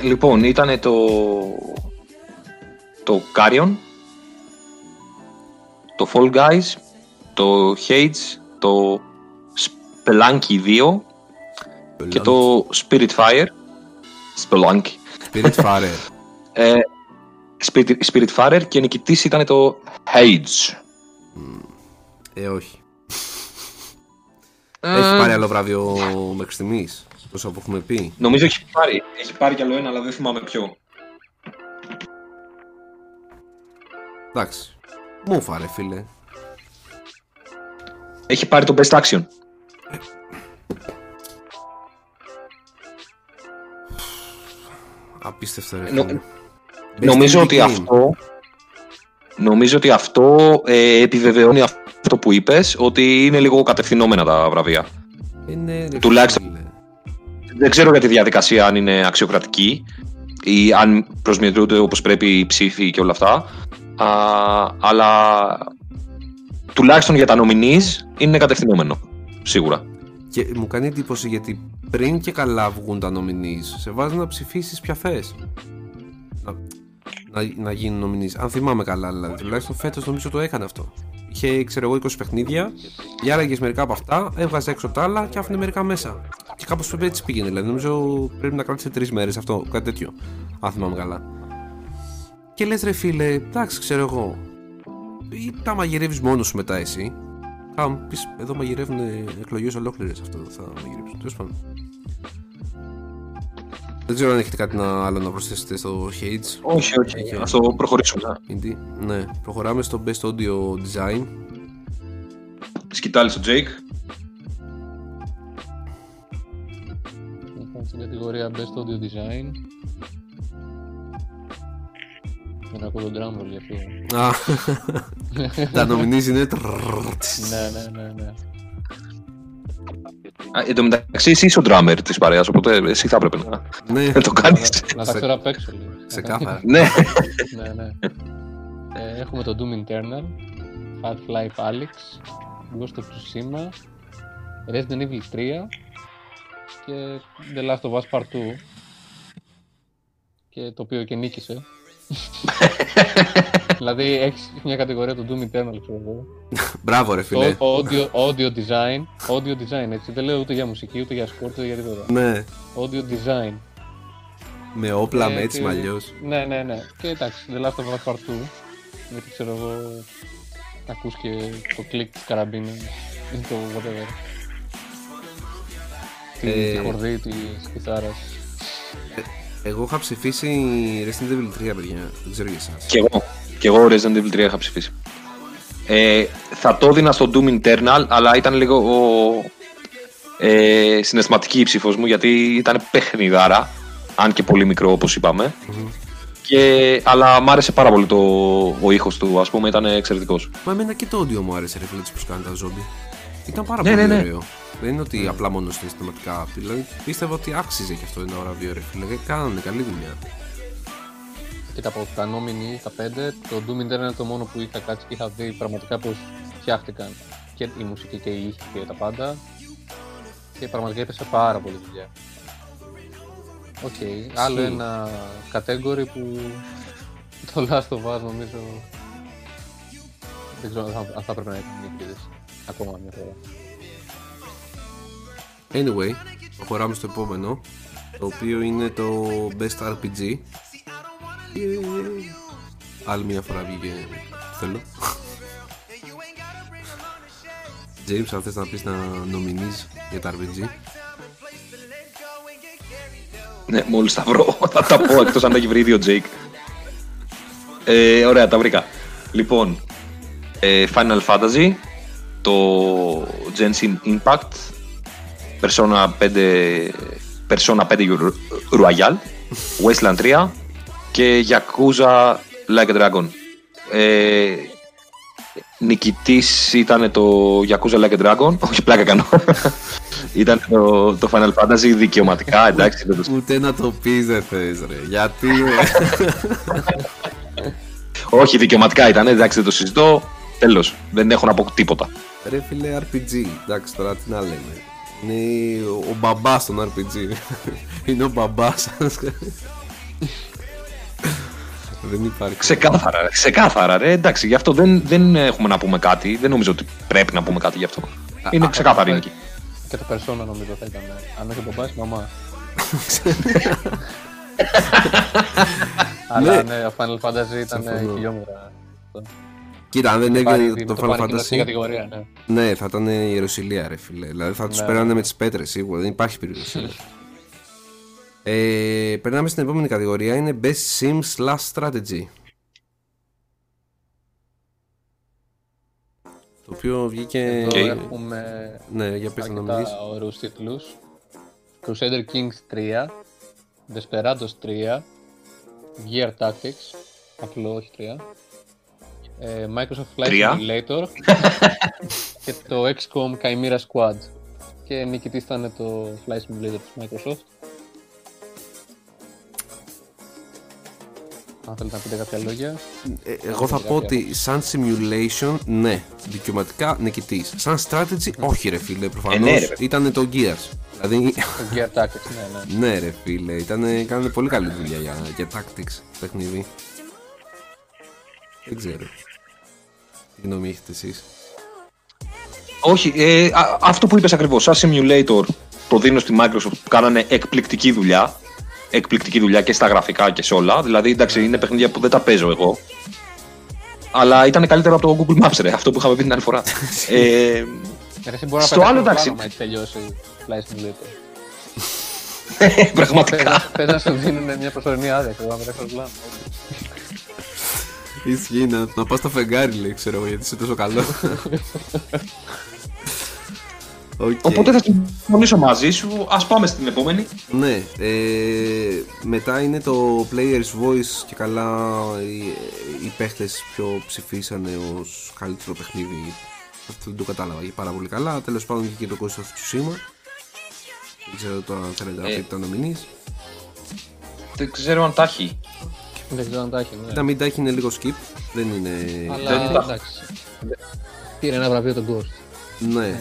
Λοιπόν, ήταν το. Το Carrion, το Fall Guys, το Hades, το Spelunky 2 και το Spirit Fire. Spelunky. Spirit Farer. Ε, Spirit, Spirit Fire και νικητής ήταν το Hades. ε, όχι. Ε, Έχει πάρει άλλο βραβείο μέχρι στιγμής. Τόσο που έχουμε πει. Νομίζω έχει πάρει. Έχει πάρει κι άλλο ένα, αλλά δεν θυμάμαι ποιο. Εντάξει. Μου φάρε, φίλε. Έχει πάρει το Best Action. Απίστευτο ρε. Νο- φίλε. Best Νομίζω Indie ότι Game. αυτό Νομίζω ότι αυτό ε, επιβεβαιώνει αυτό που είπες ότι είναι λίγο κατευθυνόμενα τα βραβεία. Είναι, ρε, Τουλάχιστον- φίλε. Δεν ξέρω για τη διαδικασία αν είναι αξιοκρατική ή αν προσμετρούνται όπως πρέπει οι ψήφοι και όλα αυτά. Α, αλλά τουλάχιστον για τα nominees είναι κατευθυνόμενο. Σίγουρα. Και μου κάνει εντύπωση γιατί πριν και καλά βγουν τα nominees, σε βάζει να ψηφίσεις ποια θες. Να, να, να γίνουν nominees. Αν θυμάμαι καλά, δηλαδή. Τουλάχιστον φέτος νομίζω το έκανε αυτό. Είχε, ξέρω εγώ, 20 παιχνίδια, διάλεγε μερικά από αυτά, έβγαζε έξω τα άλλα και άφηνε μερικά μέσα. Και κάπως έτσι πήγαινε. Δηλαδή, νομίζω πρέπει να κράτησε τρεις μέρες αυτό, κάτι τέτοιο. Αν θυμάμαι καλά. Και λες, ρε φίλε, εντάξει, ξέρω εγώ. Ή τα μαγειρεύεις μόνος σου μετά εσύ. Α, μου πεις, εδώ μαγειρεύουν εκλογές ολόκληρες αυτό θα μαγειρέψουν. Τέλος πάντων. Δεν ξέρω αν έχετε κάτι να, άλλο να προσθέσετε στο Hades. Όχι, όχι. Α το προχωρήσουμε. Indie. Ναι, προχωράμε στο Best Audio Design. Σκητάλη στο Jake. Λοιπόν, στην κατηγορία Best Audio Design. Δεν ακούω τον drum roll για αυτό. Α, τα nominees είναι. ναι, ναι, ναι, ναι. Α, εν τω μεταξύ, εσύ είσαι ο drummer της παρέας, οπότε εσύ θα έπρεπε να, ναι, να το κάνεις. Να, να τα ξέρω απ' έξω λίγο. ξεκάθαρα. ναι. ναι, ναι. Ε, έχουμε το Doom Eternal, Half-Life Alyx, Ghost of Tsushima, Resident Evil 3 και The Last of Us Part 2 και το οποίο και νίκησε. δηλαδή έχεις μια κατηγορία το Doom Eternal, ξέρω εγώ. Μπράβο, ρε φίλε. Το audio, audio design, audio design, έτσι. Δεν λέω ούτε για μουσική, ούτε για σκορ, ούτε για τίποτα. Ναι, Audio design. με όπλα, Ε, με έτσι και- με αλλιώς. Ναι, ναι, ναι. Και εντάξει, The Last of Us Part 2. Γιατί ξέρω εγώ, ακούς και το κλικ της καραμπίνας ή το whatever. Τη, Ε, τη χορδή της κιθάρας. Εγώ είχα ψηφίσει Resident Evil 3, παιδιά. Δεν ξέρω για εσάς. Κι εγώ. Κι εγώ Resident Evil 3 είχα ψηφίσει. Ε, θα το έδινα στο Doom Internal, αλλά ήταν λίγο ο, ε, συναισθηματική η ψήφος μου, γιατί ήταν παιχνιδάρα, αν και πολύ μικρό όπως είπαμε. Και, αλλά μ' άρεσε πάρα πολύ το, ο ήχος του, ας πούμε, ήταν εξαιρετικός. Μα εμένα και το audio μου άρεσε, ρε φίλε, έτσι που κάνει τα ζόμπι. Ήταν πάρα Ναι, πολύ ναι, ναι. ωραίο. Δεν είναι ότι απλά μόνο συναισθηματικά. Δηλαδή πίστευα ότι άξιζε και αυτό ένα βραβείο, ρε φίλε. Και Κάνανε καλή δουλειά. Και από τα nominee, τα πέντε, το Doom Eternal είναι το μόνο που είχα κάτσει και είχα δει πραγματικά πως φτιάχτηκαν και η μουσική και οι ήχοι και τα πάντα. Και πραγματικά έπεσε πάρα πολύ δουλειά. Οκ, άλλο Ισχύει. ένα category που το Last of Us νομίζω δεν ξέρω αν θα- αν θα πρέπει να είναι νικητής ακόμα μια φορά. Anyway, προχωράμε στο επόμενο. Το οποίο είναι το Best RPG. Yay. Άλλη μια φορά βγήκε. Θέλω. James, αν θες να πεις να νομινείς για τα RPG. Ναι, μόλις τα βρω, θα τα πω, εκτός αν τα έχει βρει ήδη ο Jake. Ε, ωραία, τα βρήκα. Λοιπόν, ε, Final Fantasy, το Genshin Impact, Persona 5, Persona 5 Ru- Royal, Wasteland 3 και Yakuza Like a Dragon. Ε, νικητής ήταν το Yakuza Like a Dragon, όχι πλάκα κάνω. ήταν το, το Final Fantasy δικαιωματικά, εντάξει, δεν το Ούτε να το πεις δεν θες ρε. Γιατί ρε. Όχι, δικαιωματικά ήταν, εντάξει, δεν το συζητώ. Τέλος. Δεν έχω να πω τίποτα. Ρε φίλε RPG, εντάξει τώρα τι να λέμε. Είναι ο, ο μπαμπάς των RPG. Είναι ο μπαμπάς σας. Δεν υπάρχει. Ξεκάθαρα, ρε, ξεκάθαρα, ρε. Εντάξει, γι' αυτό δεν, δεν έχουμε να πούμε κάτι. Δεν νομίζω ότι πρέπει να πούμε κάτι γι' αυτό. Είναι ξεκάθαρη η νίκη. Και το Persona νομίζω θα ήταν, αν όχι ο μπαμπάς, μαμά. Αλλά ναι, ο Final Fantasy ήταν Συμφωνώ. χιλιόμετρα. Κοίτα, αν δεν Πάρει- έγινε το το Final πάρει κοινό στην Fantasy. κατηγορία, ναι. Ναι, θα ήταν η ιεροσυλία, ρε φίλε. Δηλαδή θα τους Ναι. παίρνανε με τις πέτρες σίγουρα. Δεν υπάρχει περίπτωση. ε, περνάμε στην επόμενη κατηγορία. Είναι Best Sim Slash Strategy. Το οποίο βγήκε. Εδώ Οκ. έχουμε Ναι, για πες να αρκετά νομίζεις. ωραίους τίτλους. Crusader Kings 3, Desperados 3, Gear Tactics, απλό όχι 3, ε, Microsoft Flight Τρία. Simulator και το XCOM Chimera Squad. Και νικητής ήταν το Flight Simulator της Microsoft. Αν θέλετε να πείτε κάποια λόγια. Ε, εγώ θα πω ότι σαν simulation, ναι, δικαιωματικά νικητής. Σαν strategy, όχι ρε φίλε, προφανώς Ε, ναι, ρε. ήταν το Gears. Δηλαδή, Το Gear Tactics, ναι, ναι. ναι ρε φίλε, ήταν, κάνανε πολύ καλή δουλειά για, για tactics παιχνίδι. Δεν ξέρω. Τι γνώμη έχετε εσείς. Όχι, ε, α- αυτό που είπες ακριβώς, σαν simulator το δίνω στη Microsoft που κάνανε εκπληκτική δουλειά. Εκπληκτική δουλειά και στα γραφικά και σε όλα. Δηλαδή, εντάξει, είναι παιχνίδια που δεν τα παίζω εγώ. Αλλά ήταν καλύτερο από το Google Maps, ρε, αυτό που είχαμε πει την άλλη φορά. ε, Ρε, εσύ μπορείς να Στο πετάξεις άλλο, το εντάξει. πλάνο, άμα έχει τελειώσει Flight Simulator. πραγματικά. Θες να σου δίνουν μια προσωρινή άδεια Ισχύει να, να πας στο φεγγάρι λέει, ξέρω εγώ, γιατί είσαι τόσο καλό. Οκ. Οπότε θα συμφωνήσω μαζί σου. Ας πάμε στην επόμενη. Ναι, ε, μετά είναι το Player's Voice και καλά οι, οι παίχτες ποιο ψηφίσανε ως καλύτερο παιχνίδι. Αυτό δεν το κατάλαβα πάρα πολύ καλά. Τέλος πάντων και το Ghost of Tsushima. Δεν ξέρω τώρα αν θέλετε να Ε. πείτε τα νομινείς. Δεν ξέρω αν τα έχει. Δεν ξέρω αν τα έχει, ναι. Να μην τα έχει είναι λίγο skip. Δεν είναι... Αλλά δεν τα- εντάξει. Πήρε ένα βραβείο τον Ghost. Ναι.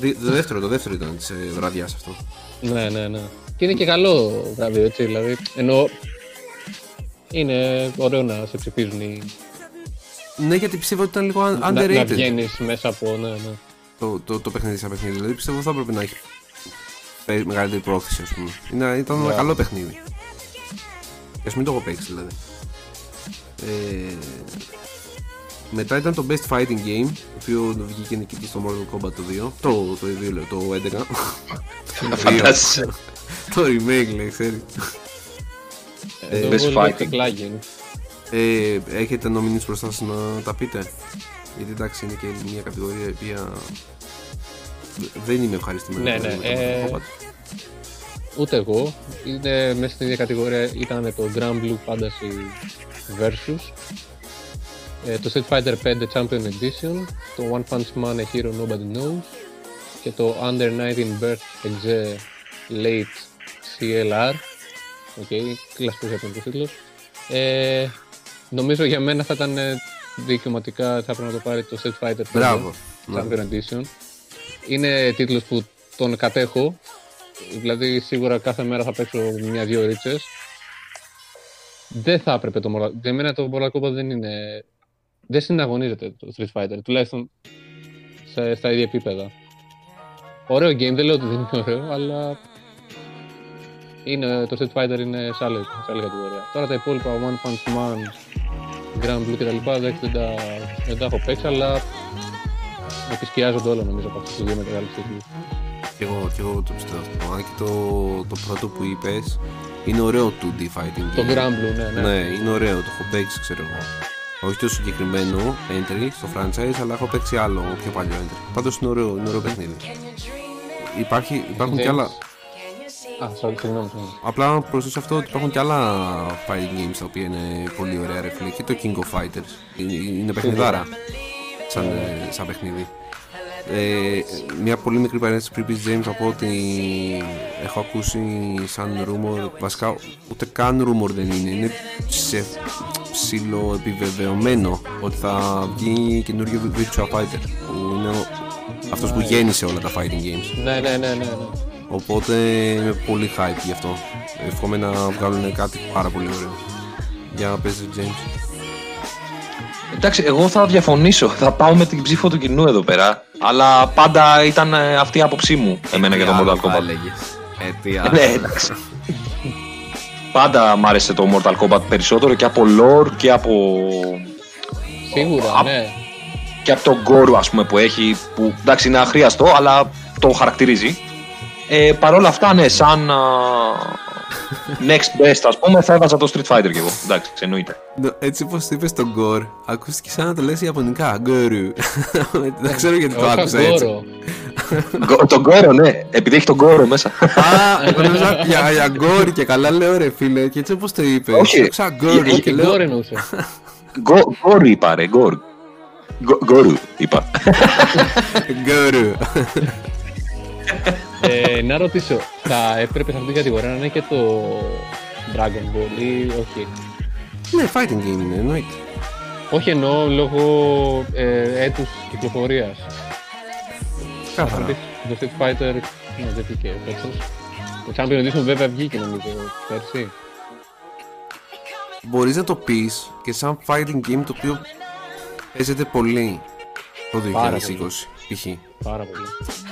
Δι- Το δεύτερο, το δεύτερο ήταν της ε, βραδιάς αυτό. Ναι, ναι, ναι. Και είναι και καλό βραβείο, έτσι. Δηλαδή, ενώ είναι ωραίο να σε ψηφίζουν οι... Ναι, γιατί πιστεύω ότι ήταν λίγο un- να, να underrated βγαίνεις μέσα από. Ναι, ναι. το, το, το παιχνίδι σαν παιχνίδι. Δηλαδή πιστεύω θα έπρεπε να έχει πε- μεγαλύτερη πρόθεση, ας πούμε. Είναι, ήταν ένα Ναι. καλό παιχνίδι. Και ας μην το έχω παίξει, δηλαδή. Ε, μετά ήταν το Best Fighting Game, το οποίο βγήκε νικητή στο Mortal Kombat το 2. Το, το 2 λέω, το 11. Φαντάζεσαι. το remake, λέει, ξέρεις. Εδώ Best πολύ Fighting. κλάγιν. Ε, έχετε νομινείς μπροστά σας να τα πείτε. Γιατί εντάξει είναι και μια κατηγορία η οποία δεν είμαι ευχαριστημένος Ναι, με ναι, Ούτε εγώ. Είναι μέσα στην ίδια κατηγορία ήταν το Grand Blue Fantasy Versus. ε, το Street Fighter 5 Champion Edition, το One Punch Man A Hero Nobody Knows και το Under Night In-Birth Exe Late CLR. OK, okay, κλασικός ιαπωνικός τίτλος. Ε, νομίζω για μένα θα ήταν ε, δικαιωματικά θα έπρεπε να το πάρει το Street Fighter 5 Μπράβο. Ναι. Champion Edition. Είναι τίτλος που τον κατέχω. Δηλαδή σίγουρα κάθε μέρα θα παίξω μια-δυο ρίτσες. Δεν θα έπρεπε το Mortal Για μένα το Mortal Kombat δεν είναι... Δεν συναγωνίζεται το Street Fighter, τουλάχιστον σε, στα ίδια επίπεδα. Ωραίο game, δεν λέω ότι δεν είναι ωραίο, αλλά είναι, το Street Fighter είναι σε άλλη, σε άλλη κατηγορία. Τώρα τα υπόλοιπα, One Punch Man, Grand Blue κτλ. εντάξει, Δεν, τα, δεν τα έχω παίξει, αλλά επισκιάζονται όλα νομίζω από αυτούς τους δύο μεγάλους τίτλους. Και εγώ, και εγώ το πιστεύω αυτό. Αν και το, το πρώτο που είπες είναι ωραίο 2D fighting Το game. Grand Blue, ναι, ναι. Ναι, είναι ωραίο, το έχω παίξει ξέρω εγώ. Όχι το συγκεκριμένο entry στο franchise, αλλά έχω παίξει άλλο πιο παλιό entry. Πάντως είναι ωραίο, είναι ωραίο παιχνίδι. Υπάρχει, υπάρχουν Δεν- και άλλα, Α, sorry, συγγνώμη, συγγνώμη. Απλά να προσθέσω αυτό ότι υπάρχουν και άλλα fighting games τα οποία είναι πολύ ωραία ρε φίλε. Και το King of Fighters. Είναι, είναι παιχνιδάρα. Σαν, ε, σαν παιχνίδι. Ε, μια πολύ μικρή παρένθεση πριν πεις James από ότι έχω ακούσει σαν rumor βασικά ούτε καν rumor δεν είναι είναι σε ψηλό επιβεβαιωμένο ότι θα βγει καινούριο Virtua Fighter που είναι ο, αυτός που γέννησε όλα τα fighting games Ναι, ναι, ναι, ναι. ναι. Οπότε είμαι πολύ hype γι' αυτό. Εύχομαι να βγάλουν κάτι πάρα πολύ ωραίο. Για να παίζει James. Εντάξει, εγώ θα διαφωνήσω. Θα πάω με την ψήφο του κοινού εδώ πέρα. Αλλά πάντα ήταν ε, αυτή η άποψή μου εμένα για το Mortal Kombat. Ε, τι Ναι, εντάξει. Πάντα μ' άρεσε το Mortal Kombat περισσότερο και από lore και από, Σίγουρα, Α, ναι. και από τον gore ας πούμε που έχει που εντάξει είναι αχρίαστο αλλά το χαρακτηρίζει. Ε, Παρ' όλα αυτά ναι, σαν α, next best ας πούμε θα έβαζα το Street Fighter κι εγώ. Εντάξει, εννοείται. Έτσι όπως το είπες τον Gore, ακούστηκε σαν να το λες Ιαπωνικά. Γκόρου. Δεν ξέρω γιατί το Εγώ άκουσα είχα έτσι. γκόρο. Γκο- τον Goro ναι, επειδή έχει τον Goro μέσα. Α, εγώ νόμιζα για, για γκόρ και καλά λέω ρε φίλε. Και έτσι όπως το είπες. Όχι. Άκουσα γκόρου Όχι, και Και λέω γκόρο εννοούσε. Γκο- Γκόρου είπα ρε, Γκόρου. Γκο- Γκόρου είπα. γκόρου. Ε, να ρωτήσω, θα έπρεπε σε αυτήν την κατηγορία να είναι και το Dragon Ball ή όχι; Ναι, fighting game είναι, εννοείται. Όχι εννοώ λόγω ε, έτους κυκλοφορίας. Κάθαρα. Το Street Fighter ναι, δεν βγήκε φέτος. Το Champion Edition βέβαια βγήκε νομίζω πέρσι. Μπορείς να το πεις και σαν fighting game το οποίο παίζεται πολύ το 2020 Πάρα π.χ. Πάρα πολύ.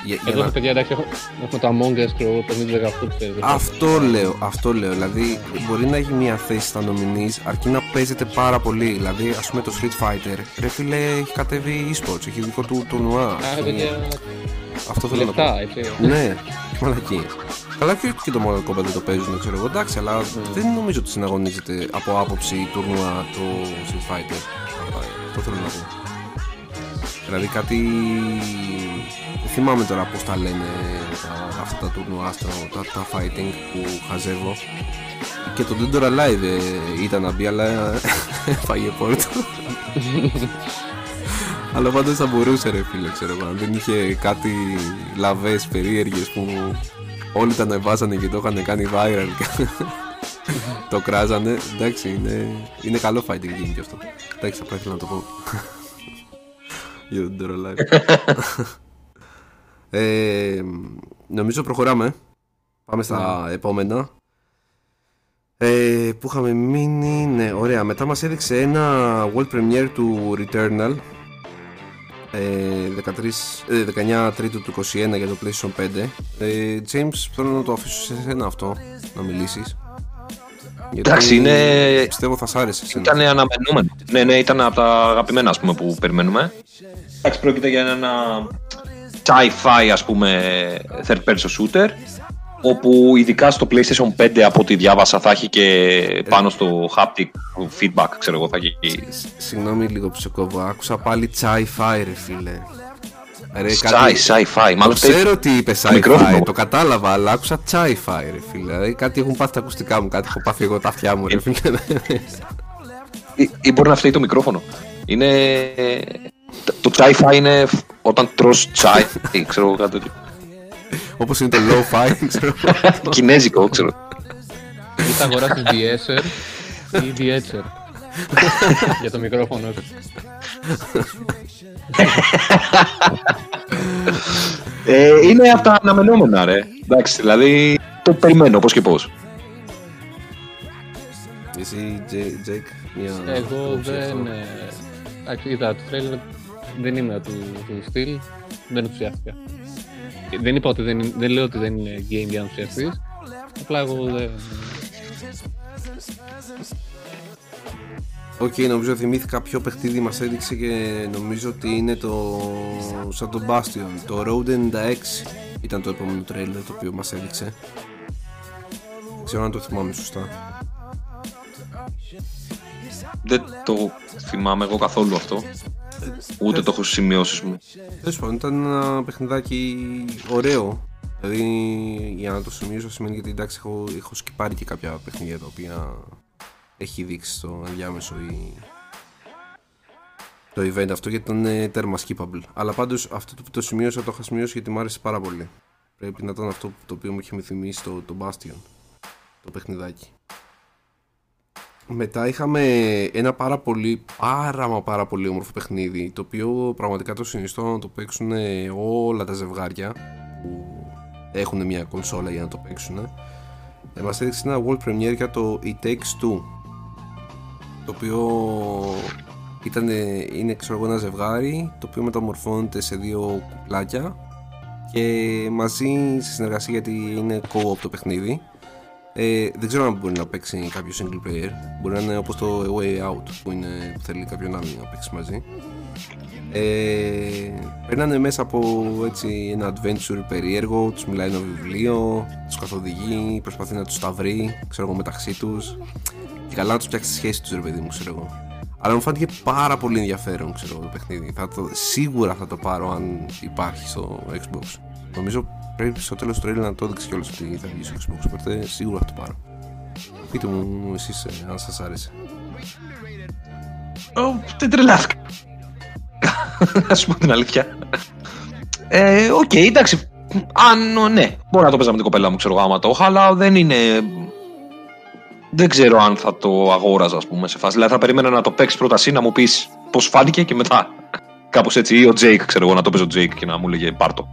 Για- για Εδώ να- παιδιά εντάξει έχω- έχουμε το Among Us ξέρω εγώ, παιχνίδι 18 που παίζει. Αυτό λέω, αυτό λέω. Δηλαδή, μπορεί να έχει μια θέση στα nominees αρκεί να παίζεται πάρα πολύ. Δηλαδή, ας πούμε το Street Fighter, ρε φίλε, έχει κατέβει e-sports, έχει δικό του τουρνουά. Α, έχει- παιδιά, Αυτό θέλω να πω. λεφτά, έτσι. Ναι, μαλακίες. Καλά και, και το Mortal Kombat δεν το παίζουν, ξέρω εγώ, εντάξει, αλλά δεν νομίζω ότι συναγωνίζεται από άποψη τουρνουά το Street Fighter. Αυτό θέλω να πω. Δηλαδή κάτι... Δεν θυμάμαι τώρα πώς τα λένε τα, αυτά τα τουρνουά, στα- τα, τα fighting που χαζεύω. Και το Dead or Alive ε, ήταν να μπει, αλλά φάγε πόρτο. Αλλά πάντως θα μπορούσε ρε φίλε, ξέρω εγώ, αν δεν είχε κάτι λαβές περίεργες που όλοι τα ανεβάζανε και το είχαν κάνει viral και το κράζανε. Εντάξει, είναι, είναι καλό fighting game και αυτό. Εντάξει, θα ήθελα να το πω. Για τον Dead or Alive. ε, νομίζω προχωράμε. Πάμε στα επόμενα. Ε, που είχαμε μείνει, ναι, ωραία. Μετά μας έδειξε ένα world premiere του Returnal ε, 13, ε, 19 Τρίτου του 21 για το PlayStation 5. Ε, James, θέλω να το αφήσω σε εσένα αυτό, να μιλήσεις. Γιατί Εντάξει, είναι- Πιστεύω θα σ' άρεσε εσένα. Ήταν αναμενόμενο. Ναι, ναι, ήταν από τα αγαπημένα ας πούμε, που περιμένουμε. Εντάξει, πρόκειται για ένα sci-fi ας πούμε third person shooter όπου ειδικά στο PlayStation 5 από ό,τι διάβασα θα έχει και πάνω στο haptic feedback ξέρω εγώ θα έχει Σ- Συγγνώμη λίγο που σε κόβω, άκουσα πάλι sci-fi ρε φίλε. Ρε, sci, sci-fi Το μάλλον ξέρω τι είπε sci-fi, μικρόφωνο. το κατάλαβα, αλλά άκουσα sci-fi ρε φίλε. Δηλαδή κάτι έχουν πάθει τα ακουστικά μου, κάτι έχω πάθει εγώ τα αυτιά μου ρε φίλε. ή, ή μπορεί να φταίει το μικρόφωνο είναι το sci-fi είναι όταν τρως τσάι ξέρω εγώ κάτι τέτοιο Όπως είναι το low-fi, ξέρω εγώ. κινέζικο ξέρω Ή θα αγοράσεις De-esser ή De-esser. Για το μικρόφωνο σου. Ε, είναι από τα αναμενόμενα, ρε. Εντάξει, δηλαδή το περιμένω πώς και πώς. Εσύ, Τζέι- Τζέικ, μια Εγώ άποψη δεν. αυτό. ε, Εντάξει, είδα το τρέιλερ, δεν είμαι του, του στυλ, δεν ενθουσιάστηκα. Ε, Δεν είπα ότι δεν, είναι- δεν λέω ότι δεν είναι game για να ενθουσιαστείς, απλά εγώ δεν... Οκ, νομίζω θυμήθηκα ποιο παιχνίδι μας έδειξε και νομίζω ότι είναι το σαν το Bastion. Το Road 96 ήταν το επόμενο τρέιλερ το οποίο μας έδειξε. Δεν ξέρω αν το θυμάμαι σωστά. Δεν το θυμάμαι εγώ καθόλου αυτό. Ούτε το έχω στις σημειώσεις μου. Τέλος πάντων, ήταν ένα παιχνιδάκι ωραίο. Δηλαδή, για να το σημειώσω σημαίνει γιατί εντάξει, έχω, έχω σκυπάρει και κάποια παιχνίδια τα οποία έχει δείξει στο ενδιάμεσο η... το event αυτό γιατί ήταν ε, τέρμα skippable. Αλλά πάντως αυτό το που το σημείωσα το είχα σημειώσει γιατί μου άρεσε πάρα πολύ. Πρέπει να ήταν αυτό το οποίο μου είχε θυμίσει το, το Bastion, το παιχνιδάκι. Μετά είχαμε ένα πάρα πολύ, πάρα μα πάρα πολύ όμορφο παιχνίδι το οποίο πραγματικά το συνιστώ να το παίξουν όλα τα ζευγάρια που έχουν μια κονσόλα για να το παίξουν. Ε, μας έδειξε ένα world premiere για το It Takes Two το οποίο ήταν, είναι ξέρω εγώ ένα ζευγάρι το οποίο μεταμορφώνεται σε δύο κουκλάκια και μαζί σε συνεργασία γιατί είναι co-op το παιχνίδι ε, δεν ξέρω αν μπορεί να παίξει κάποιο single player. Μπορεί να είναι όπως το A Way Out που, είναι, που θέλει κάποιον άλλον να παίξει μαζί. Ε, περνάνε μέσα από έτσι, ένα adventure περίεργο, τους μιλάει ένα βιβλίο, τους καθοδηγεί, προσπαθεί να τους τα βρει, ξέρω εγώ μεταξύ τους και καλά να τους φτιάξεις τη σχέση τους ρε παιδί μου, ξέρω εγώ. Αλλά μου φάνηκε πάρα πολύ ενδιαφέρον, ξέρω εγώ, το παιχνίδι. Θα το, σίγουρα θα το πάρω αν υπάρχει στο Xbox. Νομίζω πρέπει στο τέλος του trailer να το δείξει κιόλας ότι θα βγει στο Xbox, οπότε σίγουρα θα το πάρω. Πείτε μου εσείς ε, αν σας άρεσε. Ω, Δεν τρελάθηκα. Να σου πω την αλήθεια. Ε, οκ, εντάξει. Αν, ναι, μπορώ να το παίζα με την κοπέλα μου, ξέρω εγώ, άμα το είχα, αλλά δεν είναι... δεν ξέρω αν θα το αγόραζα, ας πούμε, σε φάση. Δηλαδή θα περίμενα να το παίξεις πρώτα εσύ, να μου πεις πώς φάνηκε και μετά. Κάπως έτσι. Ή ο Τζέικ, ξέρω εγώ, να το παίζω ο Τζέικ και να μου λέγε πάρτο.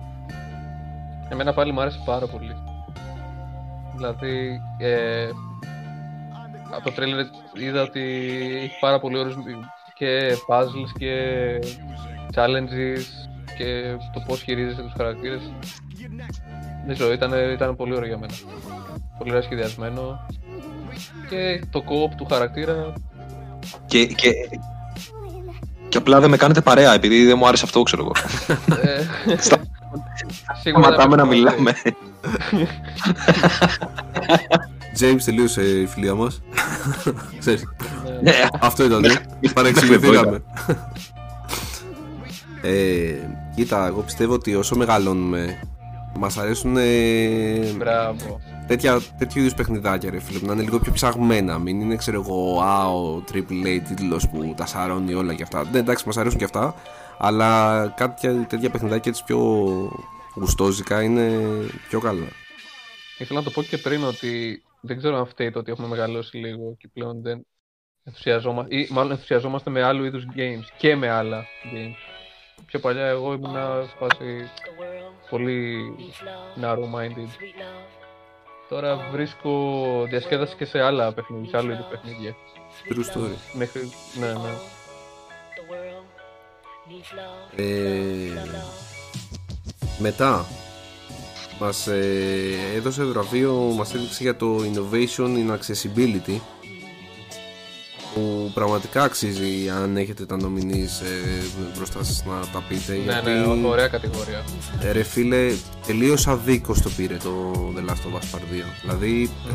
Εμένα πάλι μου άρεσε πάρα πολύ. Δηλαδή, ε, από το τρέιλερ είδα ότι έχει πάρα πολύ όρους και puzzles και challenges και το πώς χειρίζεσαι τους χαρακτήρες. Δεν ξέρω, ήταν, ήταν πολύ ωραίο για μένα. Πολύ ωραία σχεδιασμένο. Και το co-op του χαρακτήρα. Και, και, και απλά δεν με κάνετε παρέα επειδή δεν μου άρεσε αυτό, ξέρω εγώ. ε, Στα- σίγουρα Σταματάμε να δεν μιλάμε. James τελείωσε η φιλία μας. Ξέρεις, Ναι. Ναι, αυτό ήταν. Παρεξηγηθήκαμε. ε, κοίτα, εγώ πιστεύω ότι όσο μεγαλώνουμε, μας αρέσουν ε, Μπράβο. Τέτοια, τέτοιου είδους παιχνιδάκια, ρε φίλε, που να είναι λίγο πιο ψαγμένα. Μην είναι, ξέρω εγώ, α, ο AAA τίτλος που τα σαρώνει όλα και αυτά. Ναι, εντάξει, μας αρέσουν και αυτά, αλλά κάτι τέτοια παιχνιδάκια έτσι πιο γουστόζικα είναι πιο καλά. Ήθελα να το πω και πριν ότι δεν ξέρω αν φταίει το ότι έχουμε μεγαλώσει λίγο και πλέον δεν ενθουσιαζόμαστε, ή μάλλον ενθουσιαζόμαστε με άλλου είδους games και με άλλα games. Πιο παλιά εγώ ήμουνα σε φάση πολύ narrow-minded. Τώρα βρίσκω διασκέδαση και σε άλλα παιχνίδια, σε άλλου είδους παιχνίδια. True story. Μέχρι, ναι, ναι. Ε, μετά μας ε, έδωσε βραβείο, μας έδειξε για το Innovation in Accessibility που πραγματικά αξίζει αν έχετε τα nominees ε, μπροστά σας να τα πείτε Ναι, ναι, ωραία κατηγορία. ε, ρε φίλε τελείως αδίκως το πήρε το The Last of Us Part 2 δηλαδή ε,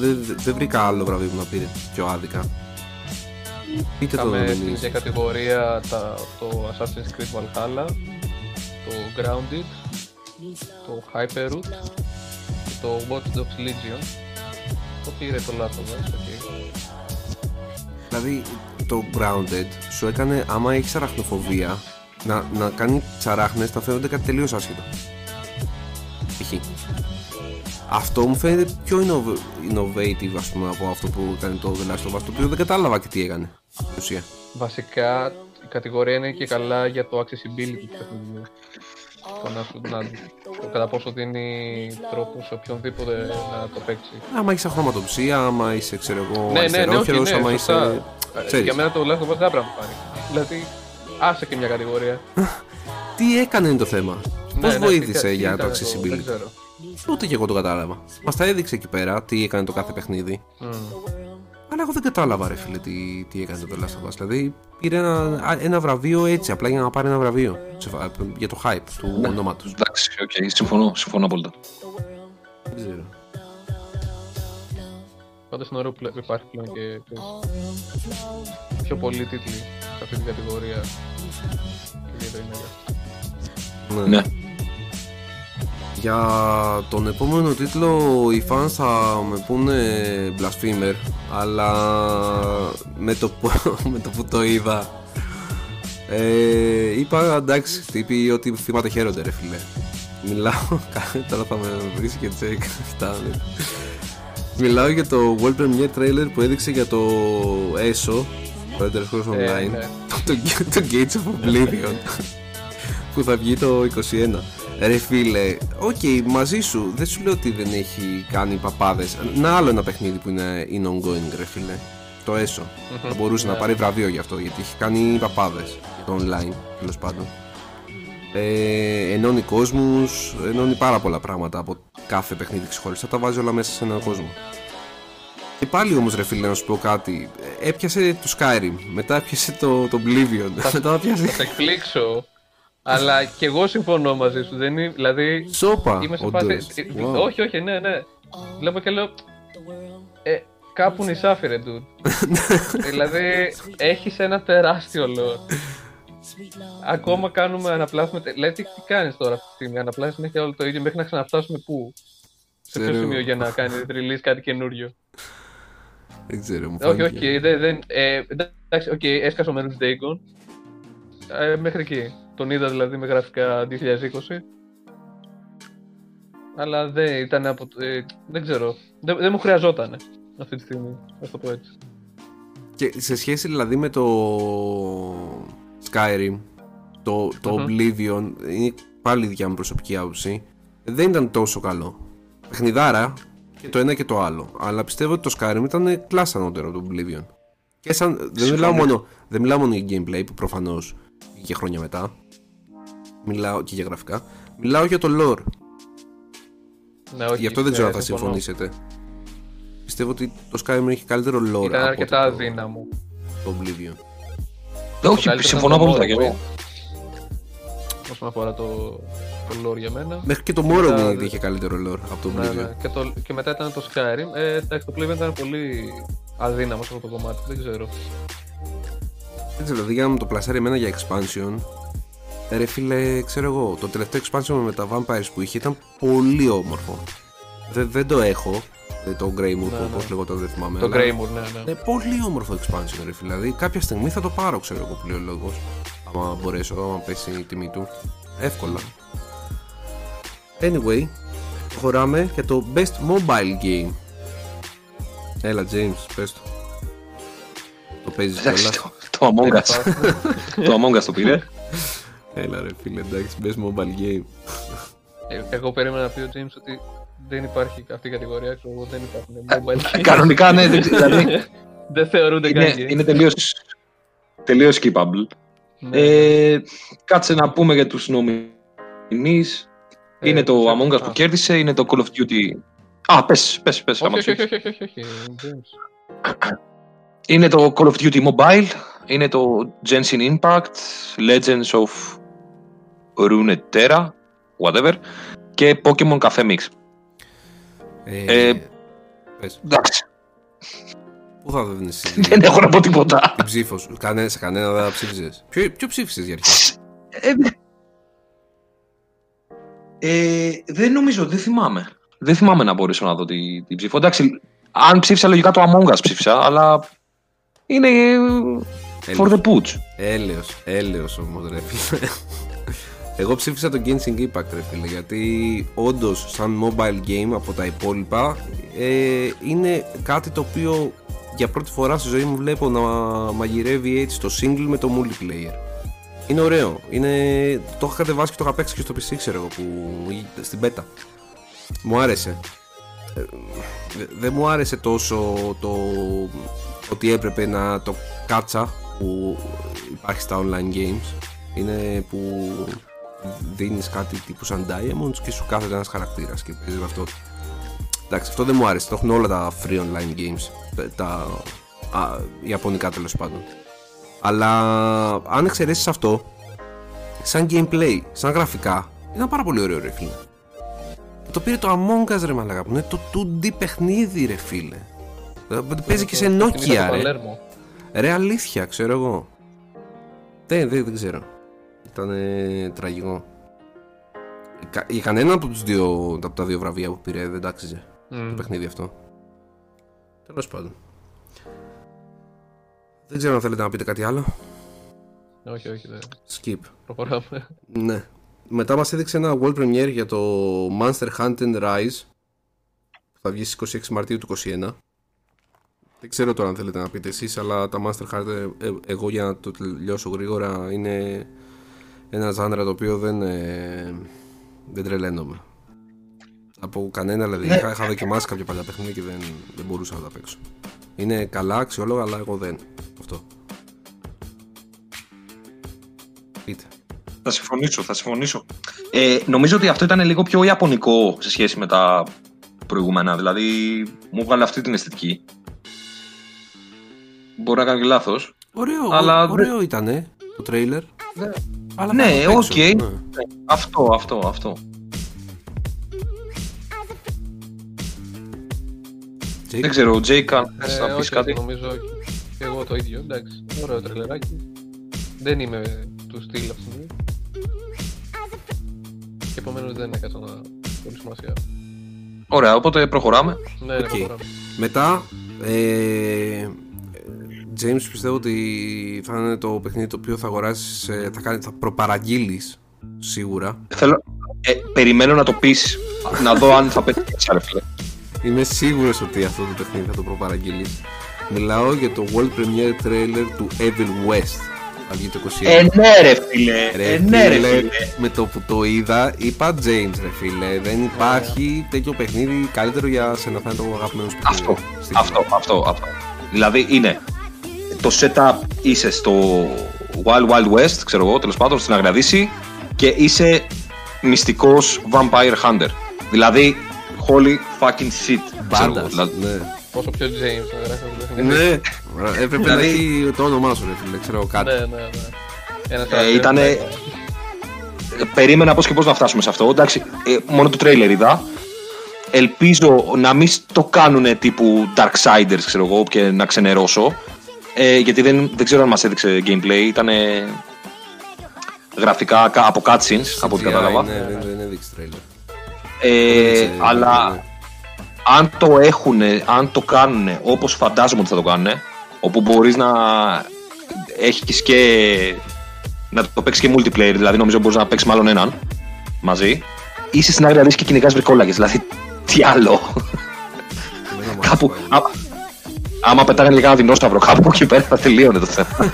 δεν δεν- δεν βρήκα άλλο βραβείο που να πήρε πιο άδικα πείτε το Είχαμε στην nominees ίδια κατηγορία τα, το Assassin's Creed Valhalla, το Grounded, το Hyperroot και το Watch Dogs Legion. Το πήρε το Last of Us, ok. Δηλαδή το grounded σου έκανε άμα έχεις αραχνοφοβία να, να κάνει τσαράχνες θα φαίνονται κάτι τελείως άσχετο. Π.χ. Αυτό μου φαίνεται πιο innov- innovative ας πούμε από αυτό που έκανε το The Last of Us το οποίο δεν κατάλαβα και τι έκανε στην ουσία. Βασικά η κατηγορία είναι και καλά για το accessibility του παιχνιδιού. Το, να, σου- να, το κατά πόσο δίνει τρόπο σε οποιονδήποτε να το παίξει. Άμα είσαι αχρωματοψία, άμα είσαι ξέρω εγώ ναι, ναι, ναι, όχι, αριστερόχειρος, ναι, άμα σωστά. είσαι... Ε, ξέρεις. Για μένα το Last of Us δεν έπρεπε να το πάρει. Δηλαδή, άσε και μια κατηγορία. Τι έκανε είναι το θέμα; Ναι, Πώς ναι, βοήθησε τι- τι για το ήταν Δεν accessibility; ξέρω. Ούτε και εγώ το κατάλαβα. Μας τα έδειξε εκεί πέρα τι έκανε το κάθε παιχνίδι. Μμ. Αλλά εγώ δεν κατάλαβα, ρε φίλε, τι, τι έκανε το The Last of Us. Δηλαδή, πήρε ένα, α, ένα βραβείο έτσι, απλά για να πάρει ένα βραβείο. Σε φα- για το hype του Ναι. ονόματος. Εντάξει, οκ, συμφωνώ, συμφωνώ απόλυτα. Δεν ξέρω. Πάντως είναι ωραίο που υπάρχει πλέον και ξέρεις, πιο πολλοί τίτλοι σε αυτή την κατηγορία. Και για το είναι Ναι. Ναι. Για τον επόμενο τίτλο οι fans θα με πούνε Blasphemer αλλά με το, που, με το που το είδα ε, είπα εντάξει τύποι ότι θύματα χαίρονται ρε φίλε Μιλάω, τώρα θα με βρεις και τσεκ φτάνει. Μιλάω για το World Premiere trailer που έδειξε για το ESO το Elder Scrolls Ε, Online ναι. το, το Gates of Oblivion που θα βγει το 21 Ρε φίλε, οκ, μαζί σου. Δεν σου λέω ότι δεν έχει κάνει παπάδες Να άλλο ένα παιχνίδι που είναι, είναι ongoing, ρε φίλε. Το ESO. Θα μπορούσε να πάρει βραβείο γι' αυτό, γιατί έχει κάνει παπάδες για το online, τέλος πάντων. Ε, ενώνει κόσμους, ενώνει πάρα πολλά πράγματα από κάθε παιχνίδι ξεχωριστά. Τα βάζει όλα μέσα σε έναν κόσμο. Και πάλι όμως ρε φίλε να σου πω κάτι Ε, Έπιασε το Skyrim Μετά έπιασε το, το Oblivion Μετά έπιασε Θα σε εκπλήξω. Αλλά και εγώ συμφωνώ μαζί σου. Δεν είναι, δηλαδή, Σόπα είμαι σε όντως. φάση. ε, Wow. Όχι, όχι, ναι, ναι. Βλέπω και λέω. Ε, κάπου νησάφι ρε dude. δηλαδή, έχεις ένα τεράστιο lore. Ακόμα κάνουμε αναπλάσουμε. Δηλαδή, τι, τι κάνεις τώρα αυτή τη στιγμή. Αναπλάσεις συνέχεια όλο το ίδιο μέχρι να ξαναφτάσουμε πού; Σε ποιο Ξέρω. σημείο για να κάνει release κάτι καινούριο; Δεν ξέρω μου Όχι, φάνηκε. όχι, δεν. δεν ε, εντάξει, οκ, έσκασε ο Mehrunes Dagon. Ε, μέχρι εκεί. Τον είδα δηλαδή με γραφικά 2020. Αλλά δεν ήταν από. το- Ε, δεν ξέρω. Δεν, δεν μου χρειαζόταν. αυτή τη στιγμή. Α το πω έτσι. Και σε σχέση δηλαδή με το Skyrim, το, το Μμμ. Oblivion, είναι πάλι η δικιά μου προσωπική άποψη, δεν ήταν τόσο καλό. Παιχνιδάρα και το ένα και το άλλο. Αλλά πιστεύω ότι το Skyrim ήταν κλάσσα ανώτερο από το Oblivion. Και σαν, δεν, Συμφωνώ. μιλάω μόνο, δεν μιλάω μόνο για gameplay που προφανώς βγήκε χρόνια μετά. Μιλάω και για γραφικά. Μιλάω για το lore. Ναι, όχι, Γι' αυτό δεν ξέρω αν θα συμφωνώ. συμφωνήσετε. Πιστεύω ότι το Skyrim έχει καλύτερο lore Ήταν από αρκετά το, αδύναμο. το Oblivion. Ε, Όχι, καλύτερο συμφωνώ ήταν το απόλυτα και lore, εγώ. Όσον αφορά το, το lore για μένα. Μέχρι και το Μετά- Morrowind είχε καλύτερο lore από το Ναι, Oblivion. ναι. Και, το, και μετά ήταν το Skyrim. Ε, εντάξει, το Oblivion ήταν πολύ αδύναμος σε αυτό το κομμάτι. Δεν ξέρω. Δεν ξέρω, δηλαδή για να μου το πλασάρει εμένα για expansion. Ε, Ρε φίλε, ξέρω εγώ, το τελευταίο expansion με τα vampires που είχε ήταν πολύ όμορφο. Δεν, δεν το έχω, ε, το Grey Moon, Ναι, όπως ναι. λεγόταν δεν θυμάμαι. Το αλλά- Greymore, ναι, ναι. Ναι, πολύ όμορφο expansion ρε φίλε. Δηλαδή κάποια στιγμή θα το πάρω, ξέρω εγώ, πλέον λόγος. Άμα μπορέσω, άμα πέσει η τιμή του. Εύκολα. Anyway, προχωράμε για το Best Mobile Game. Έλα, James, πες το. Το παίζεις Εντάξει, κιόλας. το, το Among Us. το Among Us το πήρε. Έλα ρε φίλε, εντάξει, best mobile game. Ε, Εγώ περίμενα να πει ο James ότι δεν υπάρχει αυτή η κατηγορία. Ξέρω, εγώ, δεν υπάρχουν mobile games. Κανονικά, ναι, δεν ξέρω, δηλαδή δεν θεωρούνται είναι, καν games. είναι τελείως, τελείως skippable. Ναι. Ε, κάτσε να πούμε για τους nominees. Ε, Είναι το ποιο- Among Us α. που κέρδισε, είναι το Call of Duty. Α, πες, πες, πες. άμα Όχι, όχι, ξέρεις. όχι, όχι, όχι, όχι, James. Είναι το Call of Duty Mobile, είναι το Genshin Impact, Legends of Runeterra, whatever, και Pokemon Cafe Mix. Ε, Ε, πες, Εντάξει, πού θα δίνεις εσύ δεν έχω να πω τίποτα. την ψήφο σου, κανένα, σε κανένα δεν ψήφισες. Ποιο, ποιο ψήφισες για αρχή; Ε, ε, δεν νομίζω, δεν θυμάμαι. Δεν θυμάμαι να μπορέσω να δω την τη ψήφο. Εντάξει, αν ψήφισα λογικά το Among Us ψήφισα, αλλά είναι ε, for the pooch. Έλεος, έλεος όμως ρε φίλε. Εγώ ψήφισα το Genshin Impact ρε φίλε γιατί όντως σαν mobile game από τα υπόλοιπα ε, είναι κάτι το οποίο για πρώτη φορά στη ζωή μου βλέπω να μαγειρεύει έτσι το single με το multiplayer. Είναι ωραίο. Είναι... Το είχα κατεβάσει και το είχα παίξει και στο PC ξέρω εγώ που... στην beta. Μου άρεσε. Ε, δε- δεν μου άρεσε τόσο το ότι έπρεπε να το κάτσα που υπάρχει στα online games. Είναι που δίνεις κάτι τύπου σαν diamonds και σου κάθεται ένας χαρακτήρας και παίζεις με αυτό. Εντάξει, αυτό δεν μου άρεσε. Το έχουν όλα τα free online games. Τα, τα α, ιαπωνικά τέλος πάντων. Αλλά αν εξαιρέσεις αυτό, σαν gameplay, σαν γραφικά, ήταν πάρα πολύ ωραίο ρε φίλε. Το πήρε το Among Us ρε μαλάκα που είναι το 2D παιχνίδι ρε φίλε. Δηλαδή, Παίζει και σε Το Nokia παιχνίδι από το ρε. Παλέρμο. Ρε αλήθεια, ξέρω εγώ. Δεν, δεν, δεν ξέρω. Ήταν τραγικό. Κα, για κανένα από, τους δύο, από τα δύο βραβεία που πήρε δεν τάξιζε Μμμ. το παιχνίδι αυτό. Τέλος πάντων. Δεν ξέρω αν θέλετε να πείτε κάτι άλλο. Όχι, όχι, δεν. Skip. Προχωράμε. Ναι. Μετά μας έδειξε ένα world premiere για το Monster Hunter Rise που θα βγει στις 26 Μαρτίου του 2021. Δεν ξέρω τώρα αν θέλετε να πείτε εσείς, αλλά τα Monster Hunter, ε, εγώ για να το τελειώσω γρήγορα, είναι ένα ζάνρα το οποίο δεν, ε, δεν τρελαίνομαι. Από κανένα, δηλαδή. Είχα, είχα δοκιμάσει κάποια παλιά παιχνίδια και δεν, δεν μπορούσα να τα παίξω. Είναι καλά, αξιόλογα, αλλά εγώ δεν. Αυτό. Πείτε. Θα συμφωνήσω, θα συμφωνήσω. Ε, νομίζω ότι αυτό ήταν λίγο πιο ιαπωνικό σε σχέση με τα προηγούμενα. Δηλαδή, μου βγάλε αυτή την αισθητική. Μπορεί να κάνω και λάθος. Ωραίο, Αλλά ωραίο ήτανε το τρέιλερ. Αλλά Ναι, θα το παίξω, οκ. ναι. Αυτό, αυτό, αυτό. Jake, Δεν ξέρω, ο Jake, αν θες Ε, να πεις όχι, κάτι; όχι, νομίζω όχι. Και εγώ το ίδιο, εντάξει. Ωραίο τρειλεράκι. Δεν είμαι του στυλ αυτή τη στιγμή. Και επομένως δεν έκανα να πολύ σημασία. Ωραία, οπότε προχωράμε. Ναι, ναι, Οκ. προχωράμε. Μετά, ε, James πιστεύω ότι θα είναι το παιχνίδι το οποίο θα αγοράσεις, ε, θα, κάνει, θα προπαραγγείλεις σίγουρα. Θέλω, ε, περιμένω να το πεις, να δω αν θα πετύχεις, ρε φίλε. Είμαι σίγουρος ότι αυτό το παιχνίδι θα το προπαραγγείλεις. Μιλάω για το World Premiere Trailer του Evil West. Θα βγει το 21. Ε, ναι, ρε φίλε. Ρε ε, ναι, ρε φίλε, φίλε. με το που το είδα, είπα James ρε φίλε. Δεν υπάρχει τέτοιο παιχνίδι καλύτερο για σένα θα είναι το αγαπημένο σου παιχνίδι. Αυτό, Στην αυτό, αυτό, αυτό. Δηλαδή είναι το setup είσαι στο Wild Wild West, ξέρω εγώ, τέλος πάντων, στην Αγραδίση και είσαι μυστικός Vampire Hunter. Δηλαδή, holy fucking shit. ξέρω εγώ, Μπάντας, δηλαδή. ναι. Πόσο πιο James θα γράφει αυτό το παιχνίδι. Ναι, έπρεπε να Δηλαδή- έχει το όνομά σου, ρε φίλε, ξέρω κάτι. Ναι, ναι, ναι. Ένας Ε, ήτανε- χαρακτήρας, Περίμενα πώς και πώς να φτάσουμε σε αυτό. Εντάξει, ε, μόνο το τρέιλερ είδα. Ελπίζω να μην το κάνουν τύπου Darksiders, ξέρω εγώ, και να ξενερώσω. Ε, γιατί δεν, δεν ξέρω αν μας έδειξε gameplay. Ήταν γραφικά κα- από cutscenes, από ό,τι CGI, κατάλαβα. Ναι, δεν, δεν έδειξε τρέιλερ. Ε, έδειξε αλλά gameplay. αν το έχουν, αν το κάνουν όπως φαντάζομαι ότι θα το κάνουν, όπου μπορείς να έχεις και να το παίξεις και multiplayer, δηλαδή νομίζω μπορείς να παίξεις μάλλον έναν μαζί, είσαι στην άκρη να δεις και κυνηγάς βρικόλακες, δηλαδή τι άλλο. Εμένα μου κάπου, άρεσε. Άμα, άμα πετάγανε και κανένα δεινόσαυρο κάπου εκεί πέρα θα τελείωνε το θέμα.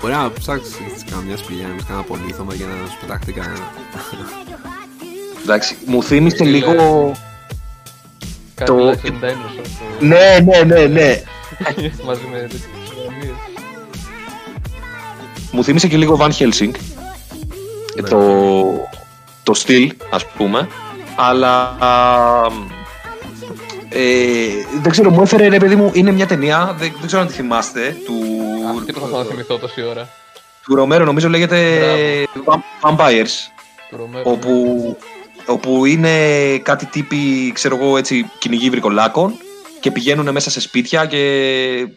Μπορεί να ψάξεις καμιά σπηλιά με κανένα πολύθωμα για να σου πετάχτει κανένα. Εντάξει, μου θύμισε Φίλε. λίγο... Κάτι το- Life and Dinosaur, το- Ναι, ναι, ναι, ναι. μαζί με τέτοιες γραμμίες. Μου θύμισε και λίγο Van Helsing. Ναι. Το, το στυλ, ας πούμε. Αλλά... α, ε, δεν ξέρω, μου έφερε ρε παιδί μου, είναι μια ταινία, δεν, δεν ξέρω αν τη θυμάστε, του, Αυτή προσπαθώ να θυμηθώ τόση ώρα. του Ρομέρο, νομίζω λέγεται Vam- Vampires, Του Ρομέρο. όπου, όπου είναι κάτι τύποι, ξέρω εγώ, έτσι, κυνηγοί βρικολάκων και πηγαίνουν μέσα σε σπίτια και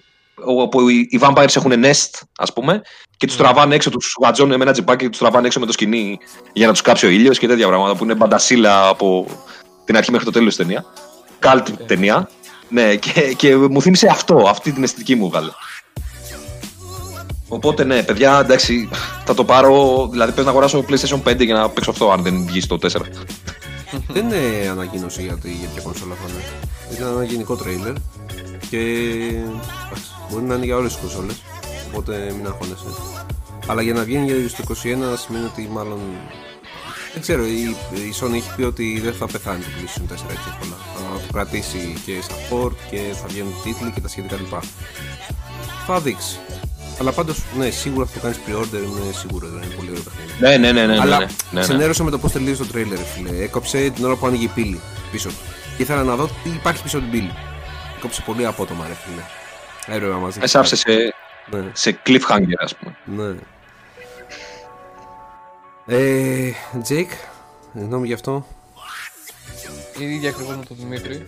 όπου οι οι vampires έχουν nest, ας πούμε, και τους Ναι. τραβάνε έξω, τους γατζώνουν με ένα τζιπάκι και τους τραβάνε έξω με το σκηνή για να τους κάψει ο ήλιος και τέτοια πράγματα που είναι μπαντασίλα από την αρχή μέχρι το τέλος της ταινίας. Καλτ Okay. ταινία. Ναι, και, και μου θύμισε αυτό, αυτή την αισθητική μου βγάλε. Οπότε ναι, παιδιά, εντάξει, θα το πάρω. Δηλαδή, πρέπει να αγοράσω PlayStation 5 για να παίξω αυτό, αν δεν βγει στο 4. δεν είναι ανακοίνωση για, τη, για ποια κονσόλα θα είναι. Ήταν ένα γενικό τρέιλερ και εντάξει, μπορεί να είναι για όλες τις κονσόλες, οπότε μην αγχώνεσαι. Αλλά για να βγαίνει για το 21 σημαίνει ότι μάλλον... Δεν ξέρω, η, η Sony έχει πει ότι δεν θα πεθάνει το PlayStation 4 έτσι εύκολα. Θα το κρατήσει και support και θα βγαίνουν τίτλοι και τα σχετικά λοιπά. Θα δείξει. Αλλά πάντως, ναι, σίγουρα θα το κάνεις pre-order, είναι σίγουρο, δεν είναι πολύ ωραίο παιχνίδι. Ναι, ναι, ναι, ναι. ναι, Αλλά ναι, ναι, ναι. ξενέρωσα με το πώς τελείωσε το τρέιλερ, φίλε. Έκοψε την ώρα που άνοιγε η πύλη πίσω του. Και ήθελα να δω τι υπάρχει πίσω από την πύλη. Έκοψε πολύ απότομα, ρε φίλε. Έπρεπε να μαζί. Μέσα άφησε σε, Ναι, σε cliffhanger, ας πούμε. ναι. Ε, Jake, γνώμη γι' αυτό. η ίδια ακριβώς με τον Δημήτρη.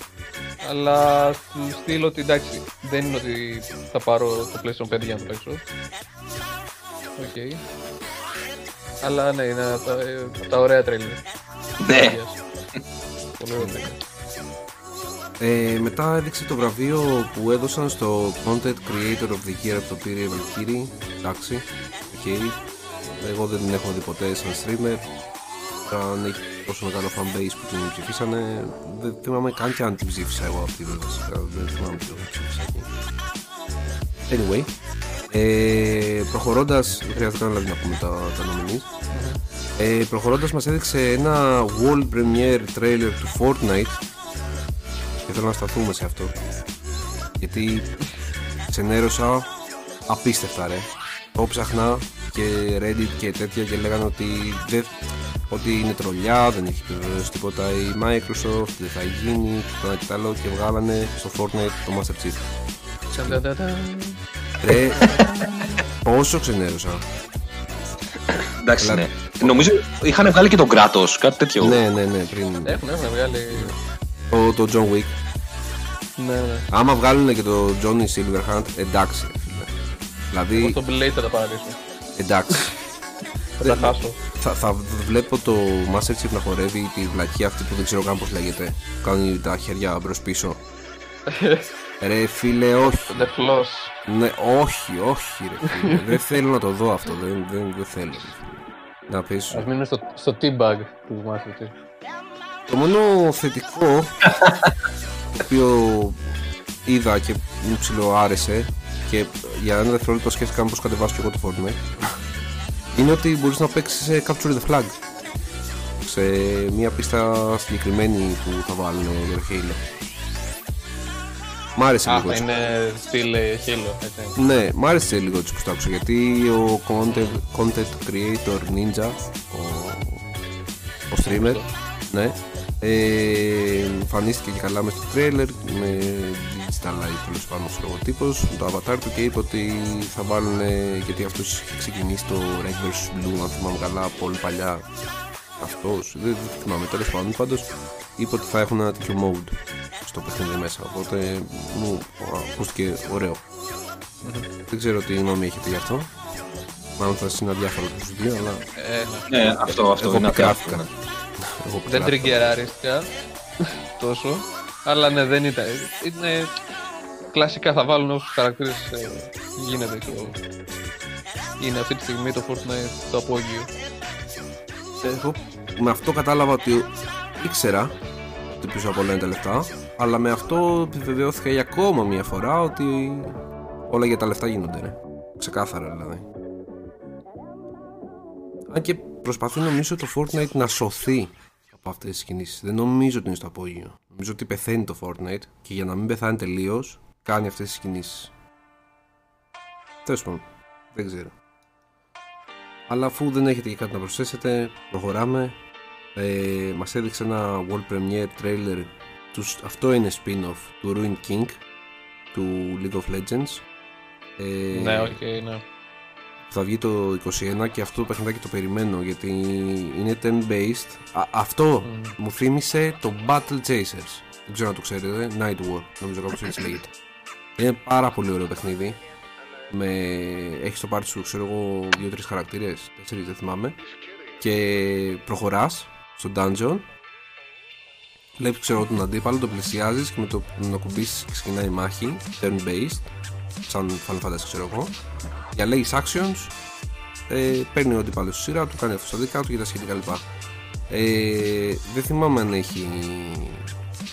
Αλλά του στυλ ότι εντάξει, δεν είναι ότι θα πάρω το PlayStation 5 για να το παίξω. Οκ. Αλλά ναι, είναι από τα, ε, από τα ωραία τρέιλερ. Ναι. Πολύ ωραία τρέιλερ. Ε, μετά έδειξε το βραβείο που έδωσαν στο Content Creator of the Year από το πήρε η Valkyrie. Εντάξει, οκ. Εγώ δεν την έχω δει ποτέ σαν streamer. Αν έχει τόσο μεγάλο fanbase που την ψηφίσανε, δεν θυμάμαι καν και αν την ψήφισα εγώ αυτή βασικά. Δεν θυμάμαι τι το ψήφισα εκεί. Anyway, ε, προχωρώντας, δεν χρειάζεται καν δηλαδή να πούμε τα, τα nominees. Ε, προχωρώντας μας έδειξε ένα world premiere trailer του Fortnite και θέλω να σταθούμε σε αυτό γιατί ξενέρωσα απίστευτα ρε το ψάχνα και Reddit και τέτοια και λέγανε ότι, δεν, ότι είναι τρολιά, δεν έχει επιβεβαιώσει τίποτα η Microsoft, δεν θα γίνει και το ένα και το άλλο και βγάλανε στο Fortnite το Master Chief Τσαντανταντάν. Ρε, πόσο ξενέρωσα Εντάξει, Αλλά- ναι. Νομίζω είχαν βγάλει και τον κράτο, κάτι τέτοιο. Ναι, ναι, ναι, πριν Έχουν, έχουν βγάλει. το, το John Wick Ναι, ναι. Άμα βγάλουν και το Johnny Silverhand, εντάξει ρε φίλε Εγώ Δηλαδή, στον Blade θα τα παραλύσω. Εντάξει Θα τα χάσω. θα, θα βλέπω το Master Chief να χορεύει τη βλακία αυτή που δεν ξέρω καν πώς λέγεται που κάνει τα χέρια μπρος πίσω Ρε φίλε όχι The Floss. Ναι όχι όχι ρε φίλε Δεν θέλω να το δω αυτό Δεν, δεν, δεν θέλω ρε φίλε. Να πεις Ας μείνουμε στο, στο Teabag του Master Chief. Το μόνο θετικό το οποίο είδα και μου ψηλό άρεσε και για ένα δευτερόλεπτο σκέφτηκα πως κατεβάσω και εγώ το Fortnite είναι ότι μπορείς να παίξεις σε Capture the Flag σε μια πίστα συγκεκριμένη που θα βάλουν για το Halo. Μ' άρεσε Α, λίγο. θα είναι στυλ ε, Halo, έτσι. Ναι, μ' άρεσε λίγο έτσι που το άκουσα γιατί ο content, content creator Ninja, ο, ο streamer, ναι, ε, εμφανίστηκε και καλά μες στο trailer με digitalize τέλος πάντων ο λογοτύπος με το avatar του και είπε ότι θα βάλουν γιατί αυτός είχε ξεκινήσει το Red vs Blue αν θυμάμαι καλά πολύ παλιά αυτός, δεν, δεν θυμάμαι τέλος πάντων πάντως είπε ότι θα έχουν ένα τέτοιο mode στο παιχνίδι μέσα οπότε μου ακούστηκε ωραίο δεν ξέρω τι γνώμη έχετε γι' αυτό. Μάλλον θα είναι αδιάφορο το δύο, αλλά Ε, ναι. Ναι, αυτό, αυτό εγώ είναι πικράφηκα. αδιάφορο. Εγώ Δεν πικράφηκα. τριγκεραρίστηκα τόσο. Αλλά ναι, δεν ήταν. Είναι κλασικά θα βάλουν όσους χαρακτήρες ε, γίνεται και είναι αυτή τη στιγμή το Fortnite το απόγειο. Εγώ με αυτό κατάλαβα ότι ήξερα ότι πίσω από όλα είναι τα λεφτά, αλλά με αυτό επιβεβαιώθηκα για ακόμα μια φορά ότι όλα για τα λεφτά γίνονται. Ρε. Ξεκάθαρα δηλαδή. Αν και προσπαθεί νομίζω το Fortnite να σωθεί από αυτές τις κινήσεις. Δεν νομίζω ότι είναι στο απόγειο. Νομίζω ότι πεθαίνει το Fortnite και για να μην πεθάνει τελείως κάνει αυτές τις κινήσεις. Τέλος πάντων. Δεν ξέρω. Αλλά αφού δεν έχετε και κάτι να προσθέσετε, προχωράμε. Ε, μας έδειξε ένα World Premiere trailer του, αυτό είναι spin-off του Ruin King του League of Legends ε, Ναι, όχι, ναι. Θα βγει το 21 και αυτό το παιχνιδάκι το περιμένω γιατί είναι turn-based. Α, αυτό Μμ. μου θύμισε το Battle Chasers. Δεν ξέρω αν το ξέρετε, Night War. Νομίζω κάπως έτσι λέγεται. Είναι πάρα πολύ ωραίο παιχνίδι. Με... έχεις στο πάρτι σου ξέρω εγώ 2-3 χαρακτήρες 4 δεν θυμάμαι. Και προχωράς στο dungeon. Βλέπεις ξέρω τον αντίπαλο, το πλησιάζεις και με το με το κουμπίσεις ξεκινάει η μάχη. Turn based, σαν Final Fantasy ξέρω εγώ. Διαλέγει actions, ε, παίρνει ο αντίπαλο στη σειρά του, κάνει αυτό στα δικά του και τα σχετικά λοιπά. Ε, δεν θυμάμαι αν έχει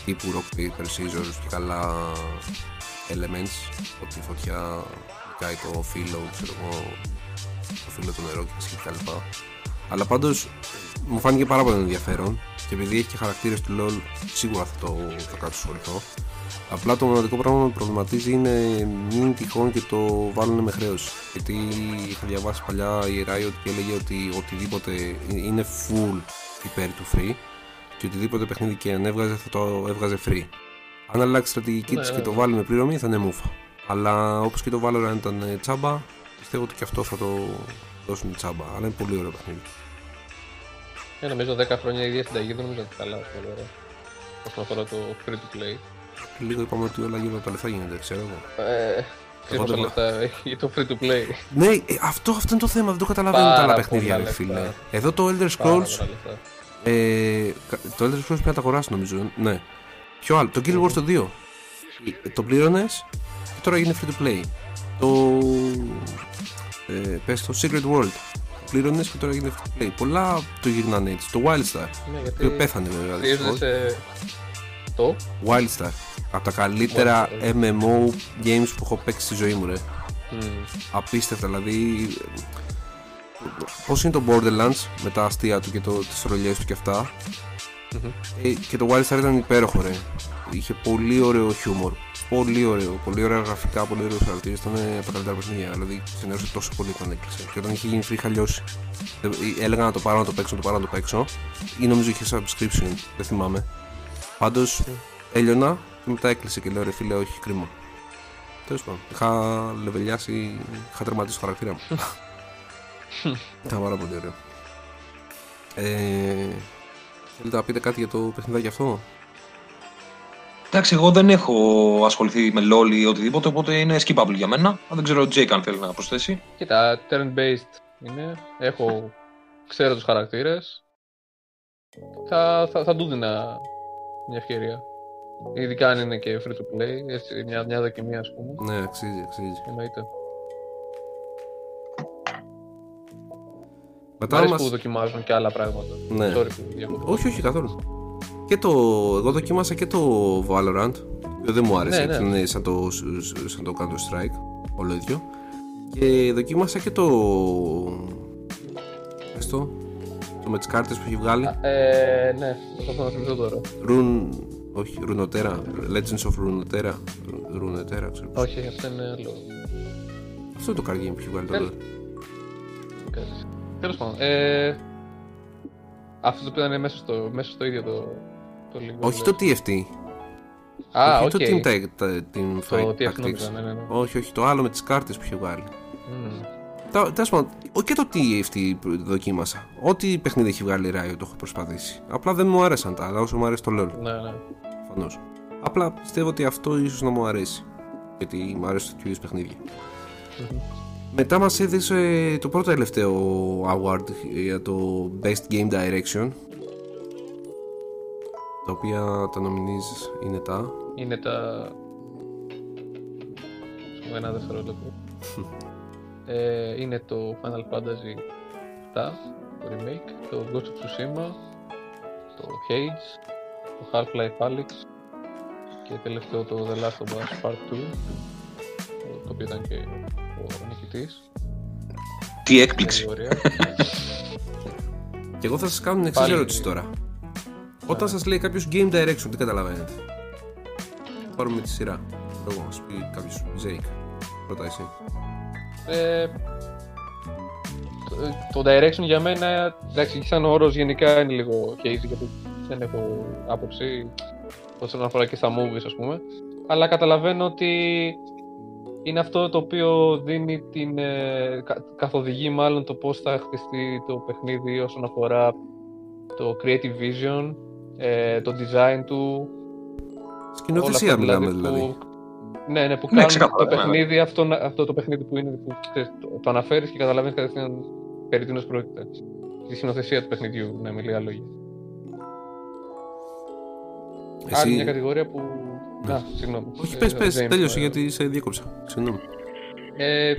τύπου rock paper scissors και καλά elements, ότι η φωτιά νικάει το φύλλο, ξέρω εγώ, το φύλλο το νερό και τα σχετικά λοιπά. Αλλά πάντως μου φάνηκε πάρα πολύ ενδιαφέρον και επειδή έχει και χαρακτήρες του LOL, σίγουρα θα το θα κάτσω σχοληθώ. Απλά το μοναδικό πράγμα που με προβληματίζει είναι μην τυχόν και το βάλουν με χρέωση. Γιατί είχα διαβάσει παλιά η Riot και έλεγε ότι οτιδήποτε είναι full υπέρ του free και οτιδήποτε παιχνίδι και αν έβγαζε θα το έβγαζε free. Αν αλλάξει στρατηγική Ναι, της ναι, και το ναι. βάλει με πληρωμή θα είναι μούφα. Αλλά όπως και το Valorant ήταν ε, τσάμπα, πιστεύω ότι και αυτό θα το δώσουν τσάμπα. Αλλά είναι πολύ ωραίο παιχνίδι. Ε, νομίζω 10 χρόνια η ίδια συνταγή δεν νομίζω ότι καλά πολύ ωραία. Όσον αφορά το free to play. Λίγο είπαμε ότι όλα γύρω από τα λεφτά γίνεται, ξέρω εγώ. Ε, Ξέρεις πόσα δεν- λεφτά έχει το free to play. Ναι, ε, αυτό, αυτό είναι το θέμα, δεν το καταλαβαίνω τα Πάρα άλλα πολλά παιχνίδια, ρε λεφτά. φίλε. Εδώ το Elder Πάρα Scrolls, πολλά λεφτά. ε, κα- το Elder Scrolls πρέπει να το αγοράσει νομίζω, ναι. Ποιο άλλο, το Guild Wars το 2. Ε, Το πλήρωνες και τώρα γίνεται free to play. Το. Ε, πες το Secret World. Το πλήρωνες και τώρα γίνεται free to play. Πολλά το γυρνάνε έτσι. Το Wildstar. Ναι, Το οποίο γιατί πέθανε βέβαια. στηρίζονται δυστυχώς. σε... Το; Wildstar. Από τα καλύτερα Wildstar. MMO games που έχω παίξει στη ζωή μου, ρε. Μμ. απίστευτα δηλαδή πώς είναι το Borderlands με τα αστεία του και το, τις ρολιές του και αυτά. Μμμ. ε, και το Wildstar ήταν υπέροχο ρε. Είχε πολύ ωραίο χιούμορ. Πολύ ωραίο, πολύ ωραία γραφικά, πολύ ωραίο χαρακτήρα ήταν από τα καλύτερα παιχνίδια δηλαδή συνέρωσε τόσο πολύ όταν έκλεισε και όταν είχε γίνει free είχα λιώσει. Ε, έλεγα να το πάρω να το παίξω, να το πάρω να το παίξω. Ή νομίζω είχε subscription, δεν θυμάμαι. Πάντως έλειωνα και μετά έκλεισε και λέω ρε φίλε όχι κρίμα Τέλος πάντων. Είχα λεβελιάσει, είχα τερματίσει το χαρακτήρα μου. Ήταν πάρα πολύ ωραίο. Ε, θέλετε να πείτε κάτι για το παιχνιδάκι αυτό; Εντάξει, εγώ δεν έχω ασχοληθεί με LOL ή οτιδήποτε, οπότε είναι skippable για μένα. Αν δεν ξέρω ο Jake αν θέλει να προσθέσει. Κοίτα, turn-based είναι. Έχω... Ξέρω τους χαρακτήρες. Θα, θα, θα του δίνα μια ευκαιρία. Ειδικά αν είναι και free to play, έτσι, μια, μια δοκιμή ας πούμε. Ναι, αξίζει, αξίζει. Εννοείται. Μ' Μετά αρέσει μας... που δοκιμάζουν και άλλα πράγματα. Ναι. Sorry που διακόπτω. Όχι, όχι, καθόλου. Και το, εγώ δοκίμασα και το Valorant, το οποίο δεν μου άρεσε, Ναι, ναι. είναι σαν το, σαν το Counter Strike, όλο ίδιο. Και δοκίμασα και το... Πες το, το με τις κάρτες που έχει βγάλει. Ε, ναι, προσπαθώ να θυμηθώ τώρα. Rune, όχι, Runeterra, Legends of Runeterra, Runeterra, ξέρω πώς. Όχι, αυτό είναι άλλο. Αυτό είναι το card game που έχει βγάλει Τέλ- τώρα. Τέλος πάντων. Ε, αυτό το οποίο ήταν μέσα στο, μέσα στο ίδιο το, το League of Όχι το Legends. TFT, Α, όχι οκ. το Team, Ta- ta- team Το Fight TF νόμιζα, Tactics. ναι, ναι, ναι. Όχι, όχι, το άλλο με τις κάρτες που είχε βγάλει. Μμμ. Τα- Τέλος πάντων, ο- και το TFT που δοκίμασα. Ό,τι παιχνίδι έχει βγάλει η Riot το έχω προσπαθήσει. Απλά δεν μου άρεσαν τα άλλα όσο μου άρεσε το LoL. Ναι, ναι. Προφανώ. Απλά πιστεύω ότι αυτό ίσως να μου αρέσει. Γιατί μου αρέσει τέτοιου είδους παιχνίδια. Μετά μας έδειξε το πρώτο τελευταίο award για το Best Game Direction τα οποία τα nominees είναι τα Είναι τα. Σου ένα δευτερόλεπτο. ε, είναι το Final Fantasy 7, το remake, το Ghost of Tsushima, το Hades, το Half-Life Alyx και τελευταίο το The Last of Us Part 2, το, το οποίο ήταν και ο νικητής. Τι έκπληξη. Κατηγορία. Και εγώ θα σας κάνω την εξής Πάλι. ερώτηση τώρα Όταν σας λέει κάποιος Game Direction, τι καταλαβαίνετε; Θα Πάρουμε τη σειρά Εγώ, ας πει κάποιος Jake Πρώτα εσύ Ε, το, το direction για μένα, εντάξει, σαν όρος γενικά είναι λίγο hazy γιατί δεν έχω άποψη όσον αφορά και στα movies ας πούμε. Αλλά καταλαβαίνω ότι είναι αυτό το οποίο δίνει την, ε, κα- καθοδηγεί μάλλον το πώς θα χτιστεί το παιχνίδι όσον αφορά το creative vision, ε, το design του, Σκηνοθεσία όλα αυτά μιλάμε δηλαδή Που, ναι, ναι, που Ναι, κάνουν ξεκάθαρα, το ναι. παιχνίδι, αυτό, αυτό το παιχνίδι που είναι, που ξέρεις, το, το αναφέρεις και καταλαβαίνεις κατευθείαν περί τίνος πρόκειται. Τη συνοθεσία του παιχνιδιού, ναι, με λίγα λόγια. Άλλη μια Εσύ... κατηγορία που... Ναι. Να, συγγνώμη. Όχι, Ε, πες, πες, James, τέλειωσε ε, γιατί σε διέκοψα Συγγνώμη Ε,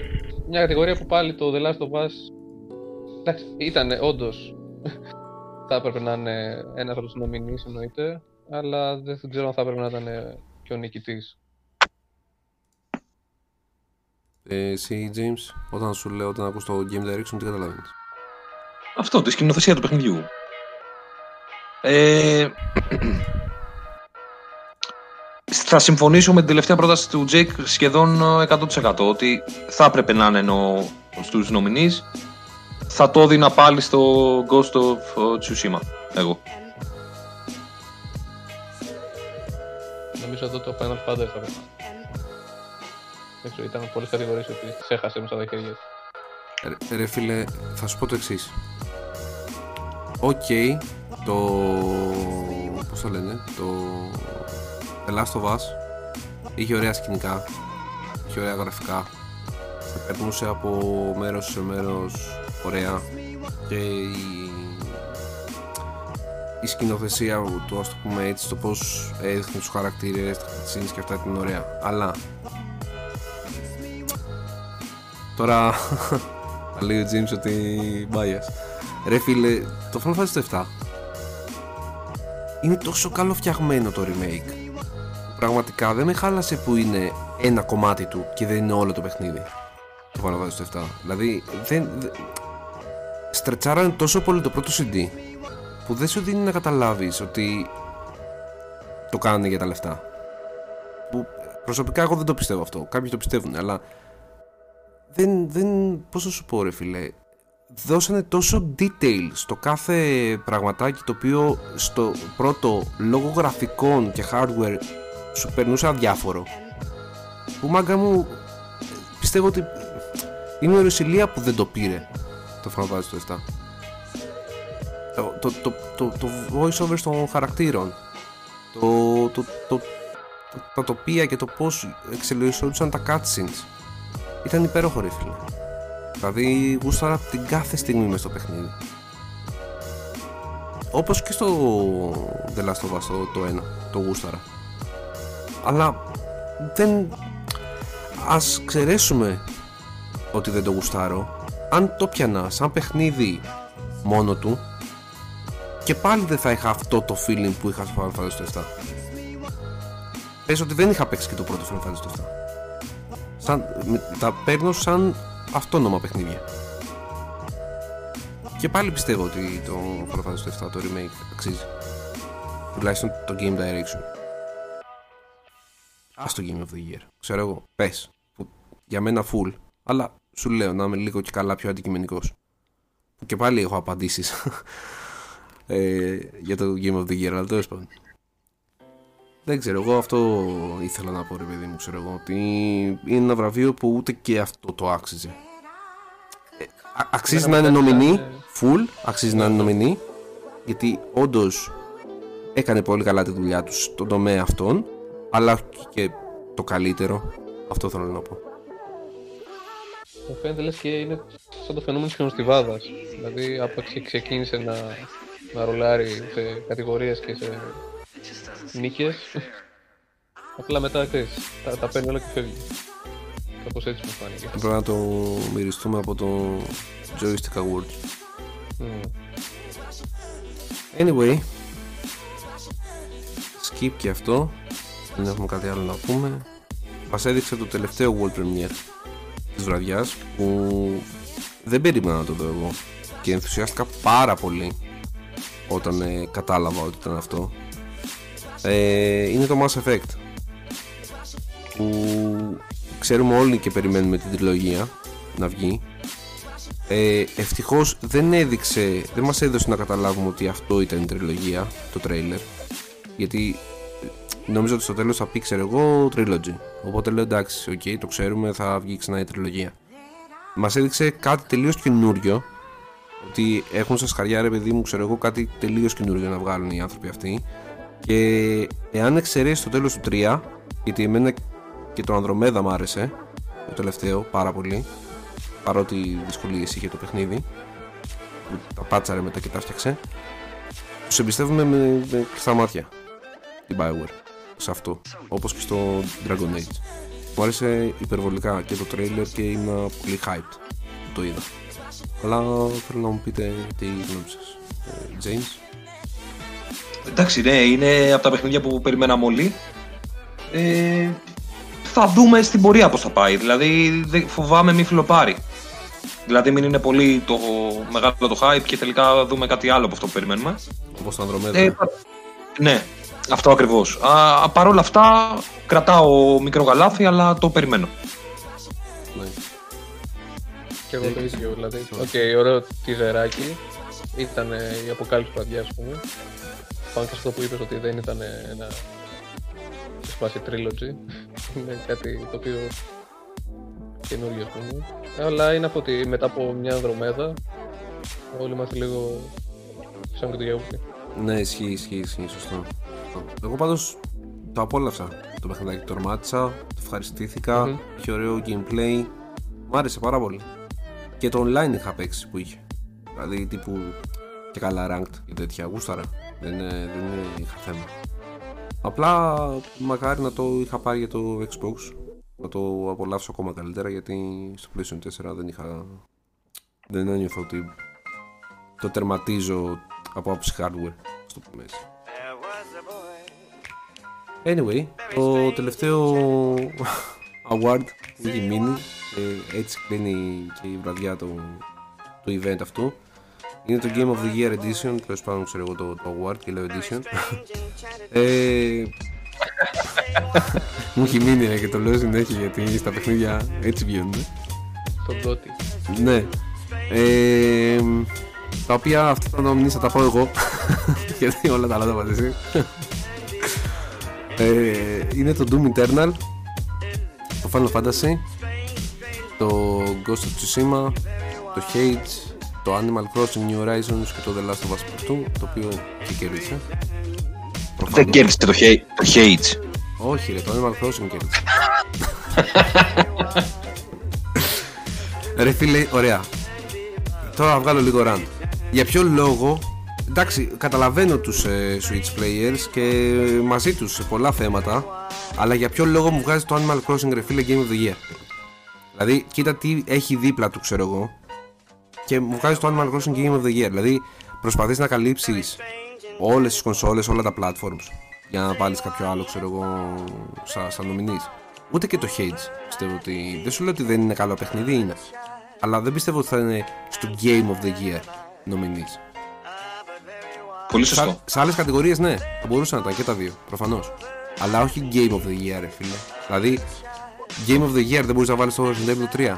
μια κατηγορία που πάλι το The Last of Us εντάξει, ήταν όντως. θα έπρεπε να είναι ένας από τους νομινείς εννοείται, αλλά δεν ξέρω αν θα έπρεπε να ήταν και ο νικητής. ε, Εσύ James, όταν σου λέω όταν ακούς το Game Direction, τι καταλαβαίνεις; Αυτό, τη σκηνοθεσία του παιχνιδιού. Ε, θα συμφωνήσω με την τελευταία πρόταση του Jake σχεδόν ε, 100% ότι θα έπρεπε να είναι ο, στους nominees. Θα το έδινα πάλι στο Ghost of ε, Tsushima, εγώ. Νομίζω εδώ το Final Fantasy θα έπρεπε. Δεν ξέρω, ήταν πολλές κατηγορίες ότι τι έχασε μέσα στα χέρια του. Ρε, ρε φίλε, θα σου πω το εξής. Οκ, το. Πώς το λένε, το. The Last of Us είχε ωραία σκηνικά, είχε ωραία γραφικά. Σε περνούσε από μέρος σε μέρος ωραία και η, η σκηνοθεσία του, ας το πούμε έτσι, το πώς έδειχνε τους χαρακτήρες, τα cutscenes και αυτά ήταν ωραία. Αλλά Τώρα θα λέει ο James ότι bias. Ρε φίλε, το Final Fantasy 7 είναι τόσο καλό φτιαγμένο το remake. Πραγματικά δεν με χάλασε που είναι ένα κομμάτι του και δεν είναι όλο το παιχνίδι. Το Final Fantasy 7. Δηλαδή δεν. δεν- Στρετσάρανε τόσο πολύ το πρώτο CD που δεν σου δίνει να καταλάβεις ότι το κάνανε για τα λεφτά. Που προσωπικά εγώ δεν το πιστεύω αυτό. Κάποιοι το πιστεύουν, αλλά δεν, δεν, πώς να σου πω ρε φίλε δώσανε τόσο detail στο κάθε πραγματάκι το οποίο στο πρώτο λόγω γραφικών και hardware σου περνούσε αδιάφορο. Που μάγκα μου πιστεύω ότι είναι η οροσιλία που δεν το πήρε. Το Final Fantasy το 7 το, το, το, το, το voice over των χαρακτήρων. Το, το, το, το, τα τοπία και το πως εξελισσόντουσαν τα cutscenes. Ήταν υπέροχο ρε φίλε. Δηλαδή γούσταρα την κάθε στιγμή μες στο παιχνίδι. Όπως και στο The Last of Us το, το 1 Το γούσταρα Αλλά δεν Ας ξερέσουμε Ότι δεν το γουστάρω Αν το πιανα σαν παιχνίδι Μόνο του και πάλι δεν θα είχα αυτό το feeling που είχα στο Final Fantasy 7. Πες ότι δεν είχα παίξει και το πρώτο Final Fantasy 7. Σαν, με- τα παίρνω σαν αυτόνομα παιχνίδια. Και πάλι πιστεύω ότι το Final Fantasy 7 το remake αξίζει. Τουλάχιστον το Game Direction. Ας το Game of the Year. Ξέρω εγώ. Πες. Που για μένα full. Αλλά σου λέω να είμαι λίγο και καλά πιο αντικειμενικός. Που και πάλι έχω απαντήσεις ε, για το Game of the Year, αλλά τέλος πάντων. Δεν ξέρω, εγώ αυτό ήθελα να πω ρε παιδί μου, ξέρω εγώ, ότι είναι ένα βραβείο που ούτε και αυτό το άξιζε. Ε, α- αξίζει να είναι Εμένα μου νομινή, έκανε- full, αξίζει να είναι νομινή, γιατί όντως έκανε πολύ καλά τη δουλειά τους στον τομέα αυτόν, αλλά όχι και το καλύτερο. Αυτό θέλω να πω. Μου φαίνεται λες και είναι σαν το φαινόμενο της χιονοστιβάδας. Δηλαδή από εκεί ξεκίνησε να, να ρολάρει σε κατηγορίες και σε νίκες. Απλά μετά ξέρεις, τα, τα παίρνει όλα και φεύγει. Κάπως έτσι μου φάνηκε. Πρέπει να το μυριστούμε από το Joystick Awards. Μμμ. Anyway, skip και αυτό. Δεν έχουμε κάτι άλλο να πούμε. Μας έδειξε το τελευταίο World Premiere της βραδιάς που δεν περίμενα να το δω εγώ και ενθουσιάστηκα πάρα πολύ όταν ε, κατάλαβα ότι ήταν αυτό. Ε, είναι το Mass Effect που ξέρουμε όλοι και περιμένουμε την τριλογία να βγει ε, Ευτυχώς δεν έδειξε, δεν μας έδωσε να καταλάβουμε ότι αυτό ήταν η τριλογία, το τρέιλερ. Γιατί ε, νόμιζα ότι στο τέλος θα πει, ξέρω εγώ, trilogy. Οπότε λέω εντάξει, οκ, το ξέρουμε, θα βγει ξανά η τριλογία. Μας έδειξε κάτι τελείως καινούριο. Ότι έχουν στα σκαριά, ρε παιδί μου, ξέρω εγώ, κάτι τελείως καινούριο να βγάλουν οι άνθρωποι αυτοί. Και εάν εξαιρέσει το τέλος του 3, γιατί εμένα και το Ανδρομέδα μ' άρεσε, το τελευταίο, πάρα πολύ παρότι δυσκολίες είχε το παιχνίδι που τα πάτσαρε μετά και τα φτιάξε τους εμπιστεύουμε με, με κλειστά μάτια την Bioware σε αυτό όπως και στο Dragon Age μου άρεσε υπερβολικά και το trailer και ήμουν πολύ hyped που το είδα αλλά θέλω να μου πείτε τι γνώμη σας ε, James; Εντάξει, ναι, είναι από τα παιχνίδια που περιμέναμε όλοι. Ε, θα δούμε στην πορεία πώς θα πάει. Δηλαδή, δεν- φοβάμαι μη φιλοπάρει. Δηλαδή, μην είναι πολύ το μεγάλο το hype και τελικά δούμε κάτι άλλο από αυτό που περιμένουμε. όπως το Andromeda Ε, πα- ναι, αυτό ακριβώς. Α, Παρ' όλα αυτά, κρατάω μικρό γαλάθι, αλλά το περιμένω. ναι. Και εγώ το ίδιο, δηλαδή. Οκ, ωραίο τιζεράκι. Ήταν η αποκάλυψη βραδιά, ας πούμε. Πάνω και σε αυτό που είπες ότι δεν ήταν ένα Mass Effect trilogy. είναι κάτι το οποίο καινούργιο, ας πούμε. Αλλά είναι αυτό ότι μετά από Andromeda, όλοι είμαστε λίγο φυσάμε και το γιαούρτι. Ναι, ισχύει, ισχύει, ισχύει, σωστό. Σωστό. Εγώ πάντως το απόλαυσα το παιχνιδάκι. Το τερμάτισα, το ευχαριστήθηκα Μμμ. είχε ωραίο gameplay. Μ' άρεσε πάρα πολύ. Και το online είχα παίξει που είχε. Δηλαδή τύπου και καλά ranked και τέτοια. Γούσταρα. Δεν, ε, δεν είχα θέμα. Απλά μακάρι να το είχα πάρει για το Xbox. Να το απολαύσω ακόμα καλύτερα γιατί στο PlayStation 4 δεν είχα. Δεν ένιωθα ότι το τερματίζω από άψη hardware. Στο πούμε έτσι. Anyway, το τελευταίο award που έχει μείνει και έτσι κλείνει και η βραδιά του, του event αυτού είναι το Game of the Year Edition, τέλος πάντων ξέρω εγώ το, το award και λέω edition. ε, μου έχει μείνει ρε, και το λέω συνέχεια γιατί στα παιχνίδια έτσι βγαίνουν. Στον Τότι. Ναι. Ε, τα οποία αυτά τα νομινείς θα τα πω εγώ. γιατί όλα τα άλλα τα πας εσύ. ε, είναι το Doom Eternal, το Final Fantasy, το Ghost of Tsushima, το Hades, το Animal Crossing New Horizons και το The Last of Us Part 2, το οποίο και κέρδισε. Δεν Προφανώς. κέρδισε το, hate, το Hate. Όχι ρε, το Animal Crossing κέρδισε. ρε φίλε, ωραία. Τώρα θα βγάλω λίγο rant. Για ποιο λόγο, εντάξει, καταλαβαίνω τους ε, Switch players και μαζί τους σε πολλά θέματα, αλλά για ποιο λόγο μου βγάζει το Animal Crossing ρε φίλε Game of the Year; Δηλαδή, κοίτα τι έχει δίπλα του, ξέρω εγώ, και μου βγάζει το Animal Crossing Game of the Year. Δηλαδή, προσπαθείς να καλύψεις όλες τις κονσόλες, όλα τα platforms για να βάλεις κάποιο άλλο, ξέρω εγώ, σαν, σαν νομινής. Ούτε και το Hades πιστεύω ότι. Δεν σου λέω ότι δεν είναι καλό παιχνίδι, είναι. Αλλά δεν πιστεύω ότι θα είναι στο Game of the Year νομινής. Πολύ σωστό. Σα- Σε άλλες κατηγορίες, ναι, θα μπορούσαν να ήταν και τα δύο, προφανώς. Αλλά όχι Game of the Year, ρε φίλε. Δηλαδή, Game of the Year δεν μπορείς να βάλεις το Resident Evil 3.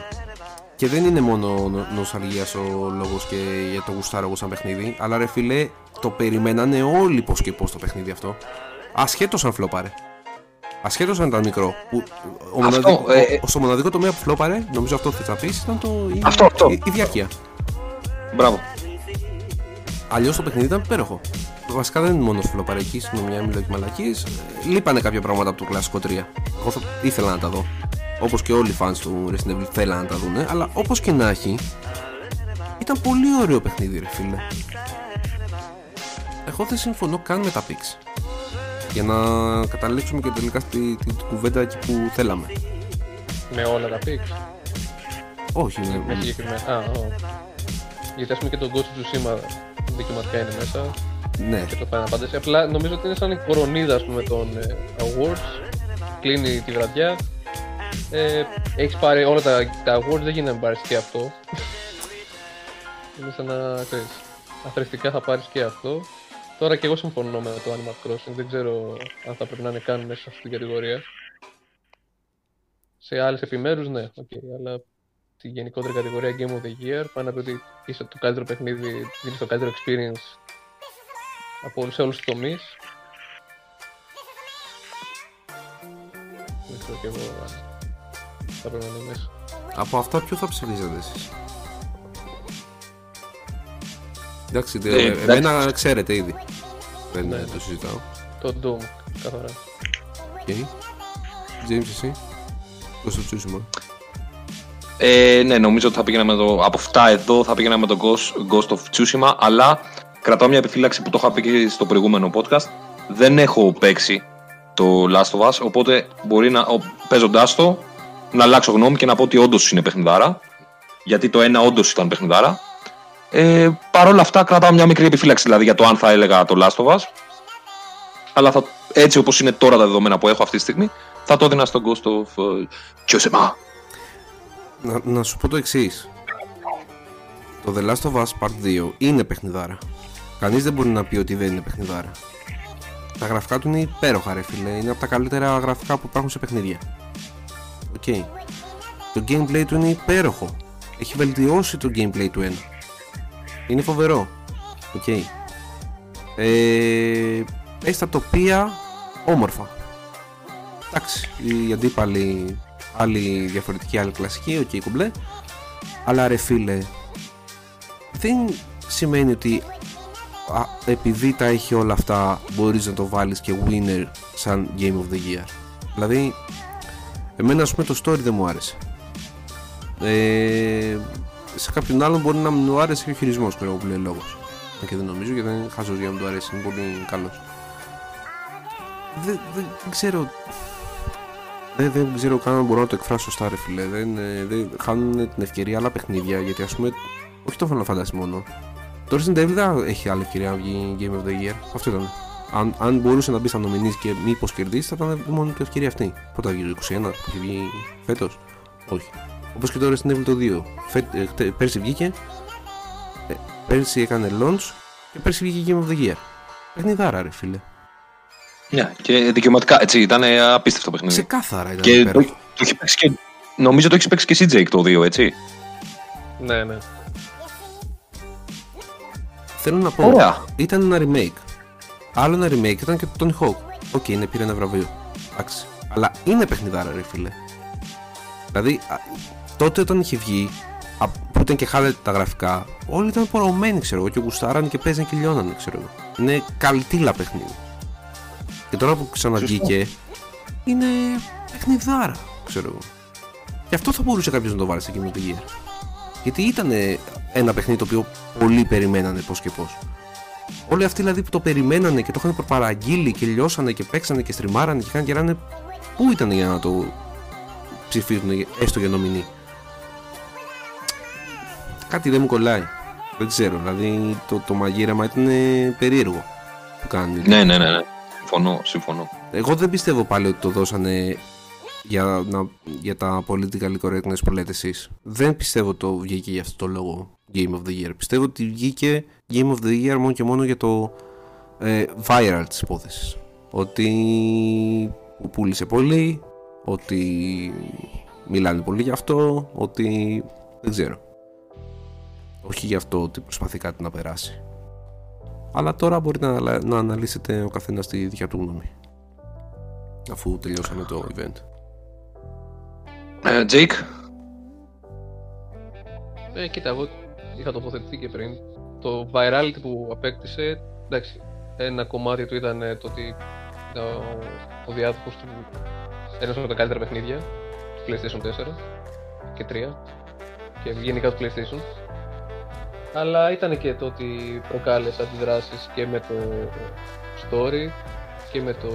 Και δεν είναι μόνο νο- νοσταλγίας ο λόγος και για το γουστάρω εγώ σαν παιχνίδι. Αλλά ρε φίλε, το περιμένανε όλοι πώς και πώς το παιχνίδι αυτό. Ασχέτως αν φλόπαρε. Ασχέτως αν ήταν μικρό. Που, ο Αυτό, μοναδικό, ε, ο, στο μοναδικό τομέα που φλόπαρε, νομίζω αυτό θες να πεις, ήταν το, η, Αυτό, αυτό. η, η διάρκεια. Μπράβο. Αλλιώς το παιχνίδι ήταν υπέροχο. Βασικά δεν είναι μόνος φιλοπαρική, συγγνώμη, μιλάω και μαλακή. Λείπανε κάποια πράγματα από το κλασικό 3. Εγώ θα ήθελα να τα δω. Όπως και όλοι οι fans του Resident Evil θέλαν να τα δουν. Αλλά όπως και να έχει, ήταν πολύ ωραίο παιχνίδι, ρε φίλε. Εγώ δεν συμφωνώ καν με τα pix. Για να καταλήξουμε και τελικά στη, τη, τη κουβέντα εκεί που θέλαμε. Με όλα τα picks. Όχι, Με ναι. συγκεκριμένα. Α, ω. Γιατί ας πούμε και το Ghost of Tsushima δικαιωματικά είναι μέσα ναι. και το Final Fantasy. Απλά νομίζω ότι είναι σαν η κορονίδα ας πούμε, των ε, awards. Κλείνει τη βραδιά. Ε, έχεις πάρει όλα τα, τα awards, δεν γίνεται να μην πάρεις και αυτό. είναι σαν να ξέρεις, αθροιστικά θα πάρεις και αυτό. Τώρα και εγώ συμφωνώ με το Animal Crossing, δεν ξέρω αν θα πρέπει να είναι καν μέσα σε αυτή την κατηγορία. Σε άλλες επιμέρους ναι, οκ, αλλά τη γενικότερη κατηγορία Game of the Year πάει να πει ότι είσαι το καλύτερο παιχνίδι, δίνεις το καλύτερο experience από όλους, σε όλους τους τομείς. Δεν ξέρω κι εγώ αν θα πρέπει να είναι μέσα. Από αυτά ποιο θα ψηφίζατε εσείς; Εντάξει, Ε, ε, εντάξει. εμένα ξέρετε ήδη Δεν Ναι. ε, το συζητάω Το Doom, καθαρά. OK James εσύ; Ghost of Tsushima Ε, ναι, νομίζω ότι θα πήγαινα με το. Από αυτά εδώ θα πήγαινα με το Ghost, Ghost of Tsushima, αλλά κρατάω μια επιφύλαξη που το είχα πει και στο προηγούμενο podcast. Δεν έχω παίξει το Last of Us, οπότε μπορεί να, παίζοντάς το να αλλάξω γνώμη και να πω ότι όντως είναι παιχνιδάρα. Γιατί το ένα όντως ήταν παιχνιδάρα. Ε, Παρ' όλα αυτά, κρατάω μια μικρή επιφύλαξη δηλαδή για το αν θα έλεγα το Last of Us. Αλλά θα, έτσι όπως είναι τώρα τα δεδομένα που έχω αυτή τη στιγμή, θα το έδινα στο Ghost of ε, Tsushima. Να, να σου πω το εξής. Το The Last of Us Part 2 είναι παιχνιδάρα. Κανείς δεν μπορεί να πει ότι δεν είναι παιχνιδάρα. Τα γραφικά του είναι υπέροχα ρε φίλε. Είναι από τα καλύτερα γραφικά που υπάρχουν σε παιχνίδια. Οκ. Το gameplay του είναι υπέροχο. Έχει βελτιώσει το gameplay του 1 Είναι φοβερό. Οκ. Ε, Έχει τα τοπία όμορφα. Εντάξει, οι αντίπαλοι άλλη διαφορετική, άλλη κλασική, οκ κουμπλέ. Αλλά ρε φίλε δεν σημαίνει ότι α, επειδή τα έχει όλα αυτά μπορείς να το βάλεις και winner σαν Game of the Year. Δηλαδή εμένα ας πούμε το story δεν μου άρεσε. Ε, σε κάποιον άλλον μπορεί να μην μου άρεσε και ο χειρισμός ξέρω εγώ που λέει λόγος. Αν και δεν νομίζω γιατί δεν είναι χαζός για να μου το αρέσει είναι πολύ καλός. Δεν, δεν, δεν ξέρω δεν, δεν ξέρω καν αν μπορώ να το εκφράσω σωστά, ρε φίλε. Δεν, ε, δεν χάνουν την ευκαιρία άλλα παιχνίδια γιατί ας πούμε. Όχι το Final Fantasy μόνο. Το Resident Evil δεν έχει άλλη ευκαιρία να βγει Game of the Year. Αυτό ήταν. Αν, αν μπορούσε να μπει στα νομινή και μήπως κερδίσει, θα ήταν μόνο η ευκαιρία αυτή. Πότε θα βγει, το 21 που έχει βγει φέτος. Όχι. Όπως και το Resident Evil το 2. Φε, ε, χτε- πέρσι βγήκε. Ε, πέρσι έκανε launch και πέρσι βγήκε Game of the Year. Παιχνιδάρα, ρε φίλε. Ναι, και δικαιωματικά έτσι ήταν ε, απίστευτο παιχνίδι. Ξεκάθαρα ήταν. Και το, υπέροχο. το έχει παίξει και. Νομίζω το έχει παίξει και εσύ, Jake, το 2, έτσι. Ναι, ναι. Θέλω να πω, Ωραία. ήταν ένα remake. Άλλο ένα remake ήταν και το Tony Hawk. OK, είναι πήρε ένα βραβείο. Εντάξει. Αλλά είναι παιχνιδάρα, ρε φίλε. Δηλαδή, α, τότε όταν είχε βγει, α, που ήταν και χάλια τα γραφικά, όλοι ήταν πορωμένοι, ξέρω εγώ, και γουστάρανε και παίζανε και λιώνανε, ξέρω εγώ. Είναι καλτίλα παιχνίδι. Και τώρα που ξαναβγήκε, είναι παιχνιδάρα, ξέρω εγώ. Και αυτό θα μπορούσε κάποιος να το βάλει σε Game of the Year. Γιατί ήταν ένα παιχνίδι το οποίο πολλοί περιμένανε πώς και πώς. Όλοι αυτοί δηλαδή που το περιμένανε και το είχαν προπαραγγείλει και λιώσανε και παίξανε και στριμάρανε και είχαν γεράνε. Πού ήταν για να το ψηφίσουν έστω για νομινή. Κάτι δεν μου κολλάει. Δεν ξέρω, δηλαδή το, το μαγείρεμα ήταν ε, περίεργο που κάνει. Ναι, ναι, ναι, ναι. Συμφωνώ, συμφωνώ. Εγώ δεν πιστεύω πάλι ότι το δώσανε για, να, για τα political correctness που λέτε εσείς. Δεν πιστεύω το βγήκε για αυτό το λόγο Game of the Year. Πιστεύω ότι βγήκε Game of the Year μόνο και μόνο για το ε, viral της υπόθεσης. Ότι πούλησε πολύ, ότι μιλάνε πολύ γι' αυτό, ότι δεν ξέρω. Όχι γι' αυτό ότι προσπαθεί κάτι να περάσει. Αλλά τώρα μπορείτε να, να αναλύσετε ο καθένας τη δικιά του γνώμη. Αφού τελειώσαμε το event. Ε, Jake; Ε, κοίτα, εγώ είχα τοποθετηθεί και πριν. Το virality που απέκτησε, εντάξει, ένα κομμάτι του ήταν ε, το ότι ο, ο διάδοχος του ένας από τα καλύτερα παιχνίδια του PlayStation 4 και 3 και γενικά του PlayStation αλλά ήταν και το ότι προκάλεσε αντιδράσεις και με το story και με το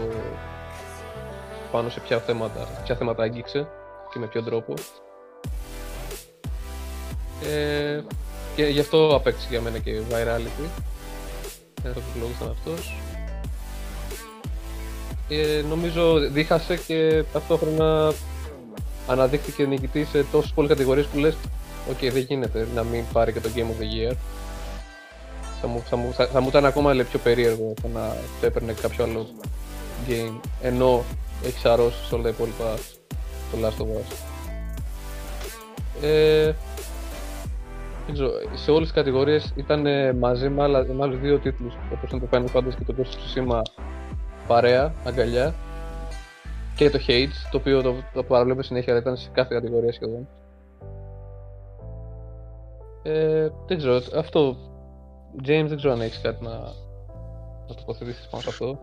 πάνω σε ποια θέματα, ποια θέματα άγγιξε και με ποιον τρόπο. Ε, και γι' αυτό απέκτησε για μένα και virality. Ένα από τους λόγους ήταν αυτός. Ε, νομίζω δίχασε και ταυτόχρονα αναδείχθηκε νικητής σε τόσες πολλές κατηγορίες που λες Οκέι, okay, δεν γίνεται να μην πάρει και το Game of the Year. Θα μου, θα μου, θα, θα μου ήταν ακόμα λέει, πιο περίεργο το να το έπαιρνε κάποιο άλλο game ενώ έχει σαρώσει σε όλα τα υπόλοιπα το Last of Us. Ε, ξέρω, σε όλες τις κατηγορίες ήταν μαζί με, άλλα, με άλλους δύο τίτλους όπως είναι το Final Fantasy και το Ghost of Tsushima παρέα, αγκαλιά και το Hades, το οποίο το, το παραβλέπω συνέχεια, αλλά ήταν σε κάθε κατηγορία σχεδόν. Ε, δεν ξέρω, αυτό. James, δεν ξέρω αν έχεις κάτι να, να τοποθετήσεις πάνω σε αυτό.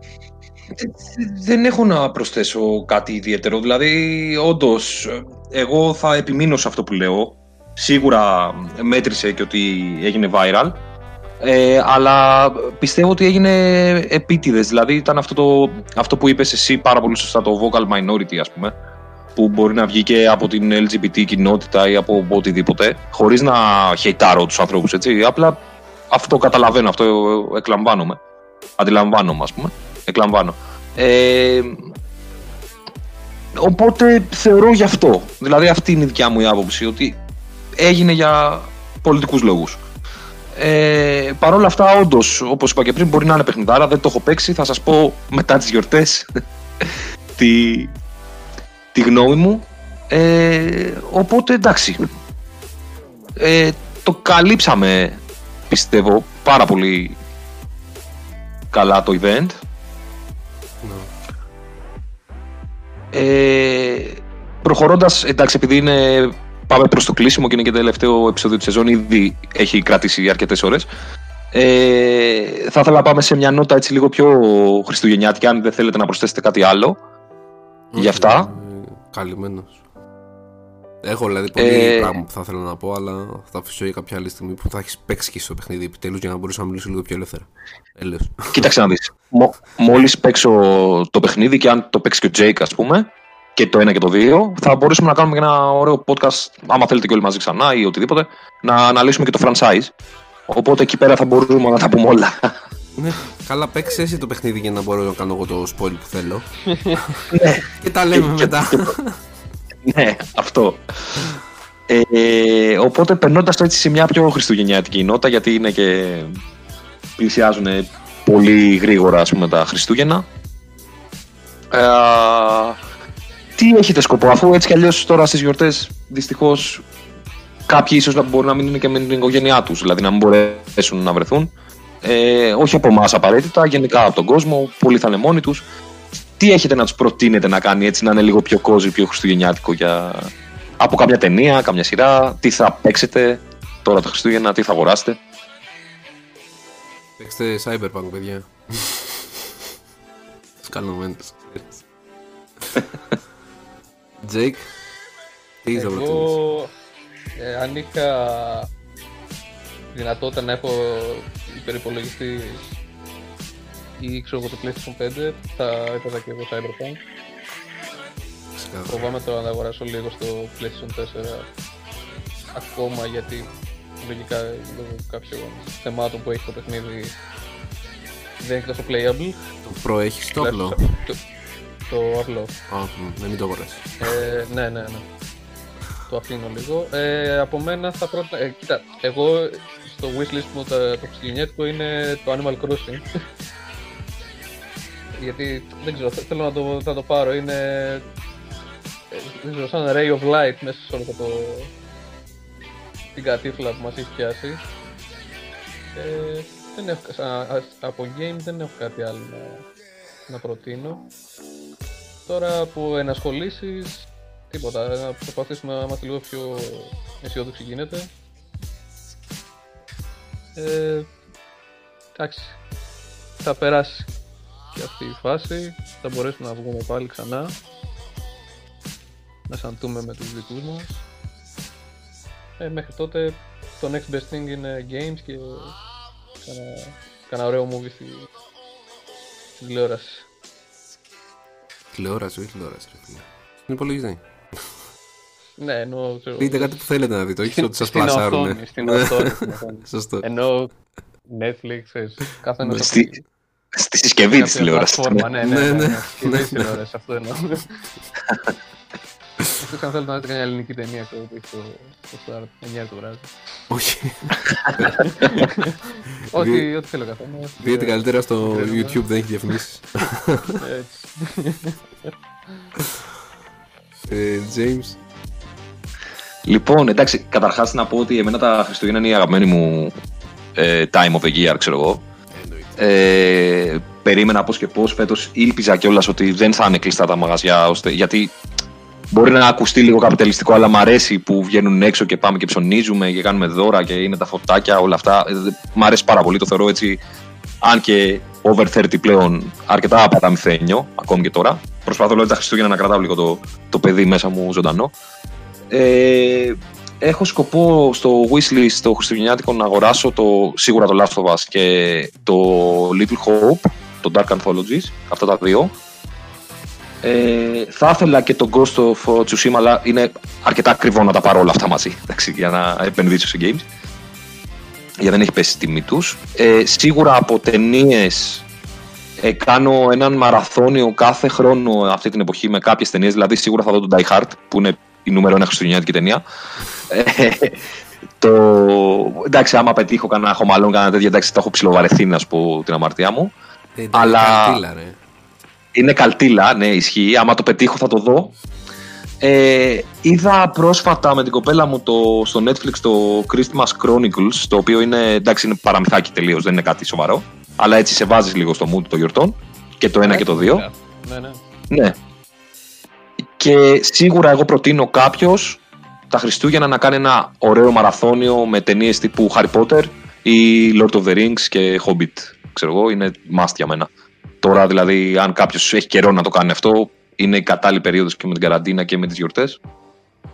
Δεν έχω να προσθέσω κάτι ιδιαίτερο. Δηλαδή, όντως, εγώ θα επιμείνω σε αυτό που λέω. Σίγουρα μέτρησε και ότι έγινε viral. Ε, αλλά πιστεύω ότι έγινε επίτηδες. Δηλαδή, ήταν αυτό, το, αυτό που είπες εσύ πάρα πολύ σωστά, το vocal minority, ας πούμε που μπορεί να βγει και από την LGBT κοινότητα ή από οτιδήποτε, χωρίς να χεϊτάρω τους ανθρώπους, έτσι. Απλά αυτό καταλαβαίνω, αυτό εκλαμβάνομαι. Αντιλαμβάνομαι, ας πούμε. Εκλαμβάνω. Ε, οπότε θεωρώ γι' αυτό. Δηλαδή αυτή είναι η δικιά μου η άποψη, ότι έγινε για πολιτικούς λόγους. Ε, Παρ' όλα αυτά, όντως, όπως είπα και πριν, μπορεί να είναι παιχνιδάρα. Δεν το έχω παίξει. Θα σας πω μετά τις γιορτές τι, τη γνώμη μου. Ε, οπότε εντάξει. Ε, το καλύψαμε πιστεύω πάρα πολύ καλά το event. Ναι. Ε, προχωρώντας, εντάξει επειδή είναι, πάμε προς το κλείσιμο και είναι και το τελευταίο επεισόδιο της σεζόν, ήδη έχει κρατήσει αρκετές ώρες. Ε, θα ήθελα να πάμε σε μια νότα έτσι λίγο πιο χριστουγεννιάτικη, αν δεν θέλετε να προσθέσετε κάτι άλλο για αυτά. Καλυμμένος. Έχω δηλαδή πολύ ε... πράγμα που θα ήθελα να πω, αλλά θα αφήσω για κάποια άλλη στιγμή που θα έχεις παίξει και στο παιχνίδι επιτέλους για να μπορούσα να μιλήσω λίγο πιο ελεύθερα. Έλεος. Κοίταξε να δεις. Μόλις παίξω το παιχνίδι και αν το παίξει και ο Τζέικ, ας πούμε, και το ένα και το δύο, θα μπορούσαμε να κάνουμε ένα ωραίο podcast, άμα θέλετε και όλοι μαζί ξανά ή οτιδήποτε, να αναλύσουμε και το franchise. Οπότε εκεί πέρα θα μπορούμε να τα πούμε όλα. Ναι, καλά παίξε εσύ το παιχνίδι για να μπορώ να κάνω εγώ το spoil που θέλω. ναι. Και τα λέμε μετά. ναι, αυτό. Ε, οπότε περνώντας το έτσι σε μια πιο χριστουγεννιάτικη νότα, γιατί είναι και πλησιάζουν πολύ γρήγορα ας πούμε, τα Χριστούγεννα. Ε, τι έχετε σκοπό, αφού έτσι κι αλλιώς τώρα στις γιορτές δυστυχώς κάποιοι ίσως να μπορούν να μείνουν και με την οικογένειά τους, δηλαδή να μην μπορέσουν να βρεθούν ε, όχι από εμάς απαραίτητα, γενικά από τον κόσμο. Πολλοί θα είναι μόνοι τους. Τι έχετε να τους προτείνετε να κάνει έτσι να είναι λίγο πιο κόζι, πιο χριστουγεννιάτικο για... από κάποια ταινία, κάποια σειρά, τι θα παίξετε τώρα τα Χριστούγεννα, τι θα αγοράσετε; Παίξτε Cyberpunk, παιδιά. Σκαλωμένος. Τζέικ, τι θα Εγώ, ε, αν είχα δυνατότητα να έχω υπερυπολογιστή ή ξέρω εγώ το PlayStation 5 θα έπαιζα και εγώ Cyberpunk. Φοβάμαι τώρα να αγοράσω λίγο στο PlayStation 4 ακόμα γιατί λογικά λόγω κάποιων θεμάτων που έχει το παιχνίδι δεν είναι τόσο playable. Το Pro έχεις το απλό; Το, το απλό. Α, μ, δεν μην το αγοράσει. Ε, ναι, ναι, ναι. Το αφήνω λίγο. Ε, από μένα θα πρότεινα. Ε, κοίτα, εγώ στο wishlist μου το, το χριστουγεννιάτικο είναι το Animal Crossing. Γιατί δεν ξέρω, θέλω να το, θα το πάρω. Είναι. ε, Δεν ξέρω, σαν ray of light μέσα σε όλο αυτό το. την κατήφλα που μας έχει πιάσει. Ε, δεν έχω, σαν, α- από game δεν έχω κάτι άλλο να, να προτείνω. Τώρα που ενασχολήσεις, τίποτα. Να προσπαθήσουμε να είμαστε λίγο πιο αισιόδοξοι γίνεται. Ε, εντάξει. Θα περάσει και αυτή η φάση. Θα μπορέσουμε να βγούμε πάλι ξανά. Να σαντούμε με τους δικούς μας. Ε, μέχρι τότε το next best thing είναι games και κάνα, κάνα ωραίο movie στη, στην τηλεόραση. Τηλεόραση, όχι τηλεόραση, ρε φίλε. Στην υπολογιστή. Ναι, εννοώ. ξέρω, Πείτε κάτι που θέλετε να δείτε, όχι στην- ότι σας στην πλασάρουνε. οθόνη, Στην οθόνη, στην οθόνη. Σωστό. Ενώ Netflix, ξέρεις, καθένας από- Στη, στη συσκευή της κάποια τηλεόρασης. πλατφόρμα, Ναι, ναι, Ναι, ναι. ναι. ναι, συσκευή της τηλεόρασης, αυτό εννοώ. Εκτός αν θέλετε να δείτε καμιά ελληνική ταινία, ξέρω, που έχει το, το start, 9 το βράδυ. Όχι. Ό,τι, ό,τι θέλω καθένα. Δείτε καλύτερα στο Κρίνουμε. YouTube, δεν έχει διαφημίσεις. Έτσι. Ε, James. Λοιπόν, εντάξει, καταρχάς να πω ότι εμένα τα Χριστούγεννα είναι η αγαπημένη μου ε, time of the year, ξέρω εγώ. Ε, περίμενα πώς και πώς φέτος ήλπιζα κιόλας ότι δεν θα είναι κλειστά τα μαγαζιά ώστε, γιατί μπορεί να ακουστεί λίγο καπιταλιστικό αλλά μ' αρέσει που βγαίνουν έξω και πάμε και ψωνίζουμε και κάνουμε δώρα και είναι τα φωτάκια όλα αυτά. Ε, μ' αρέσει πάρα πολύ το θεωρώ έτσι αν και over 30 πλέον αρκετά απαταμυθένιο ακόμη και τώρα. Προσπαθώ δηλαδή τα Χριστούγεννα να κρατάω λίγο το, το παιδί μέσα μου ζωντανό ε, έχω σκοπό στο wishlist το χριστουγεννιάτικο να αγοράσω το, σίγουρα το Last of Us και το Little Hope, το Dark Anthologies, αυτά τα δύο. Ε, θα ήθελα και το Ghost of Tsushima, αλλά είναι αρκετά ακριβό να τα πάρω όλα αυτά μαζί, εντάξει, για να επενδύσω σε games. Για δεν έχει πέσει η τιμή τους. Ε, σίγουρα από ταινίες ε, κάνω έναν μαραθώνιο κάθε χρόνο αυτή την εποχή με κάποιες ταινίες. Δηλαδή, σίγουρα θα δω τον Die Hard, που είναι η νούμερο ένα χριστουγεννιάτικη ταινία. Ε, το... Εντάξει, άμα πετύχω κανένα χωμαλόν, κανένα τέτοια, εντάξει, τα έχω ψιλοβαρεθεί να σου πω την αμαρτία μου. Ε, εντάξει, Αλλά- καρτίλα, ρε. Είναι καλτήλα, ναι, ισχύει. Άμα το πετύχω θα το δω. Ε, είδα πρόσφατα με την κοπέλα μου το, στο Netflix το Christmas Chronicles, το οποίο είναι, εντάξει, είναι παραμυθάκι τελείως, δεν είναι κάτι σοβαρό. Αλλά έτσι σε βάζεις λίγο στο mood των γιορτών. Και το ένα και το δύο. Ναι, ναι. Ναι. Και σίγουρα εγώ προτείνω κάποιος τα Χριστούγεννα να κάνει ένα ωραίο μαραθώνιο με ταινίες τύπου Harry Potter ή Lord of the Rings και Hobbit. Ξέρω εγώ, είναι must για μένα. Τώρα δηλαδή, αν κάποιος έχει καιρό να το κάνει αυτό, είναι η κατάλληλη περίοδος και με την καραντίνα και με τις γιορτές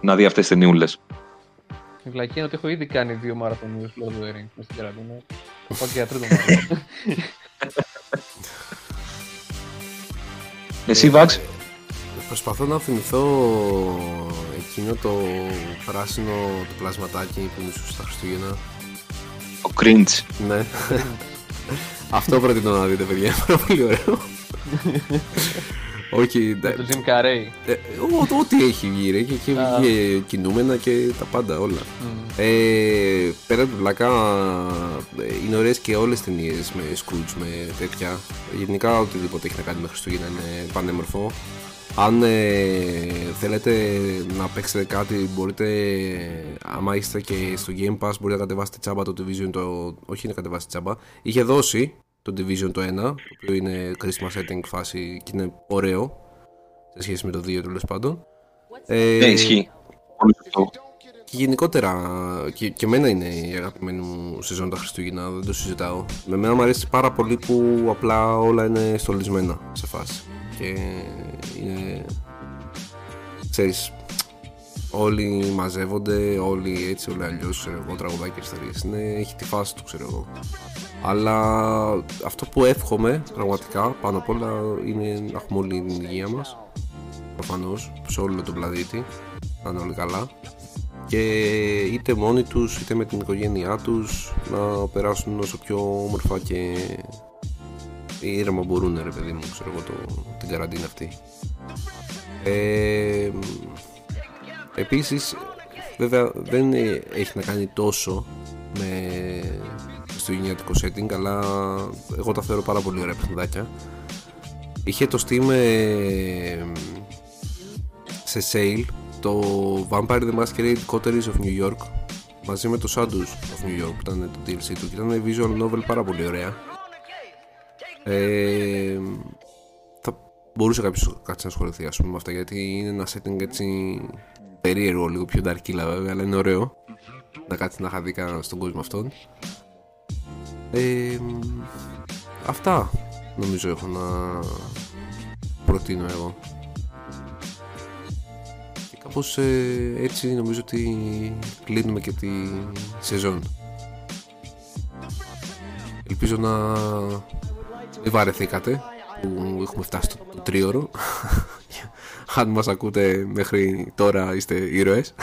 να δει αυτές τις ταινιούλες. Η βλακία είναι ότι έχω ήδη κάνει δύο μαραθωνίους Lord of the Rings μες στην καραντίνα. Θα πάω και για τρίτο μαραθώνιο. Εσύ, Βάξ, Προσπαθώ να θυμηθώ εκείνο το πράσινο το πλασματάκι που είναι στα Χριστούγεννα. ο Cringe. Ναι. Αυτό προτείνω να δείτε, παιδιά. Είναι πάρα πολύ ωραίο. Όχι, Το εντάξει. Jim Carrey. Ε, ό- Ό,τι έχει βγει, ρε. Και έχει Α. βγει κινούμενα και τα πάντα όλα. Ε, πέρα από την πλάκα, ε, είναι ωραίες και όλες τις ταινίες με Scrooge, με τέτοια. Γενικά οτιδήποτε έχει να κάνει με Χριστούγεννα είναι πανέμορφο. Αν ε, θέλετε να παίξετε κάτι, μπορείτε, άμα είστε και στο Game Pass, μπορείτε να κατεβάσετε τσάμπα το Division το... Όχι να κατεβάσετε τσάμπα, είχε δώσει το Division το 1, το οποίο είναι Christmas setting φάση και είναι ωραίο, σε σχέση με το 2 τέλος πάντων. Ε, Ναι, ισχύει. Πολύ σωστό. και γενικότερα, και, και εμένα είναι η αγαπημένη μου σεζόν τα Χριστούγεννα, δεν το συζητάω. Με μένα μου αρέσει πάρα πολύ που απλά όλα είναι στολισμένα σε φάση. Και είναι. ξέρεις, όλοι μαζεύονται, όλοι έτσι, όλοι αλλιώς, ξέρω εγώ, τραγουδάκι και ιστορίες. Είναι, έχει τη φάση του, ξέρω εγώ. Αλλά αυτό που εύχομαι πραγματικά πάνω απ' όλα είναι να έχουμε όλη την υγεία μας. Προφανώς, σε όλο τον πλανήτη. Να είναι όλοι καλά και είτε μόνοι τους είτε με την οικογένειά τους να περάσουν όσο πιο όμορφα και ήρεμα μπορούν ρε παιδί μου ξέρω εγώ το, την καραντίνα αυτή. Ε, επίσης βέβαια δεν έχει να κάνει τόσο με στο γενιατικό setting αλλά εγώ τα θεωρώ πάρα πολύ ωραία παιχνιδάκια. Είχε το Steam ε, σε sale το Vampire the Masquerade Coteries of New York μαζί με το Shadows of New York που ήταν το DLC του και ήταν visual novel πάρα πολύ ωραία ε, θα μπορούσε κάποιος κάτι να ασχοληθεί ας πούμε με αυτά γιατί είναι ένα setting έτσι περίεργο λίγο πιο dark βέβαια αλλά είναι ωραίο να κάτσεις να χαθεί κανένα στον κόσμο αυτόν. Ε, αυτά νομίζω έχω να προτείνω εγώ. Και κάπως ε, έτσι νομίζω ότι κλείνουμε και τη σεζόν. Ελπίζω να μην βαρεθήκατε που έχουμε φτάσει στο το τρίωρο αν μας ακούτε μέχρι τώρα είστε ήρωες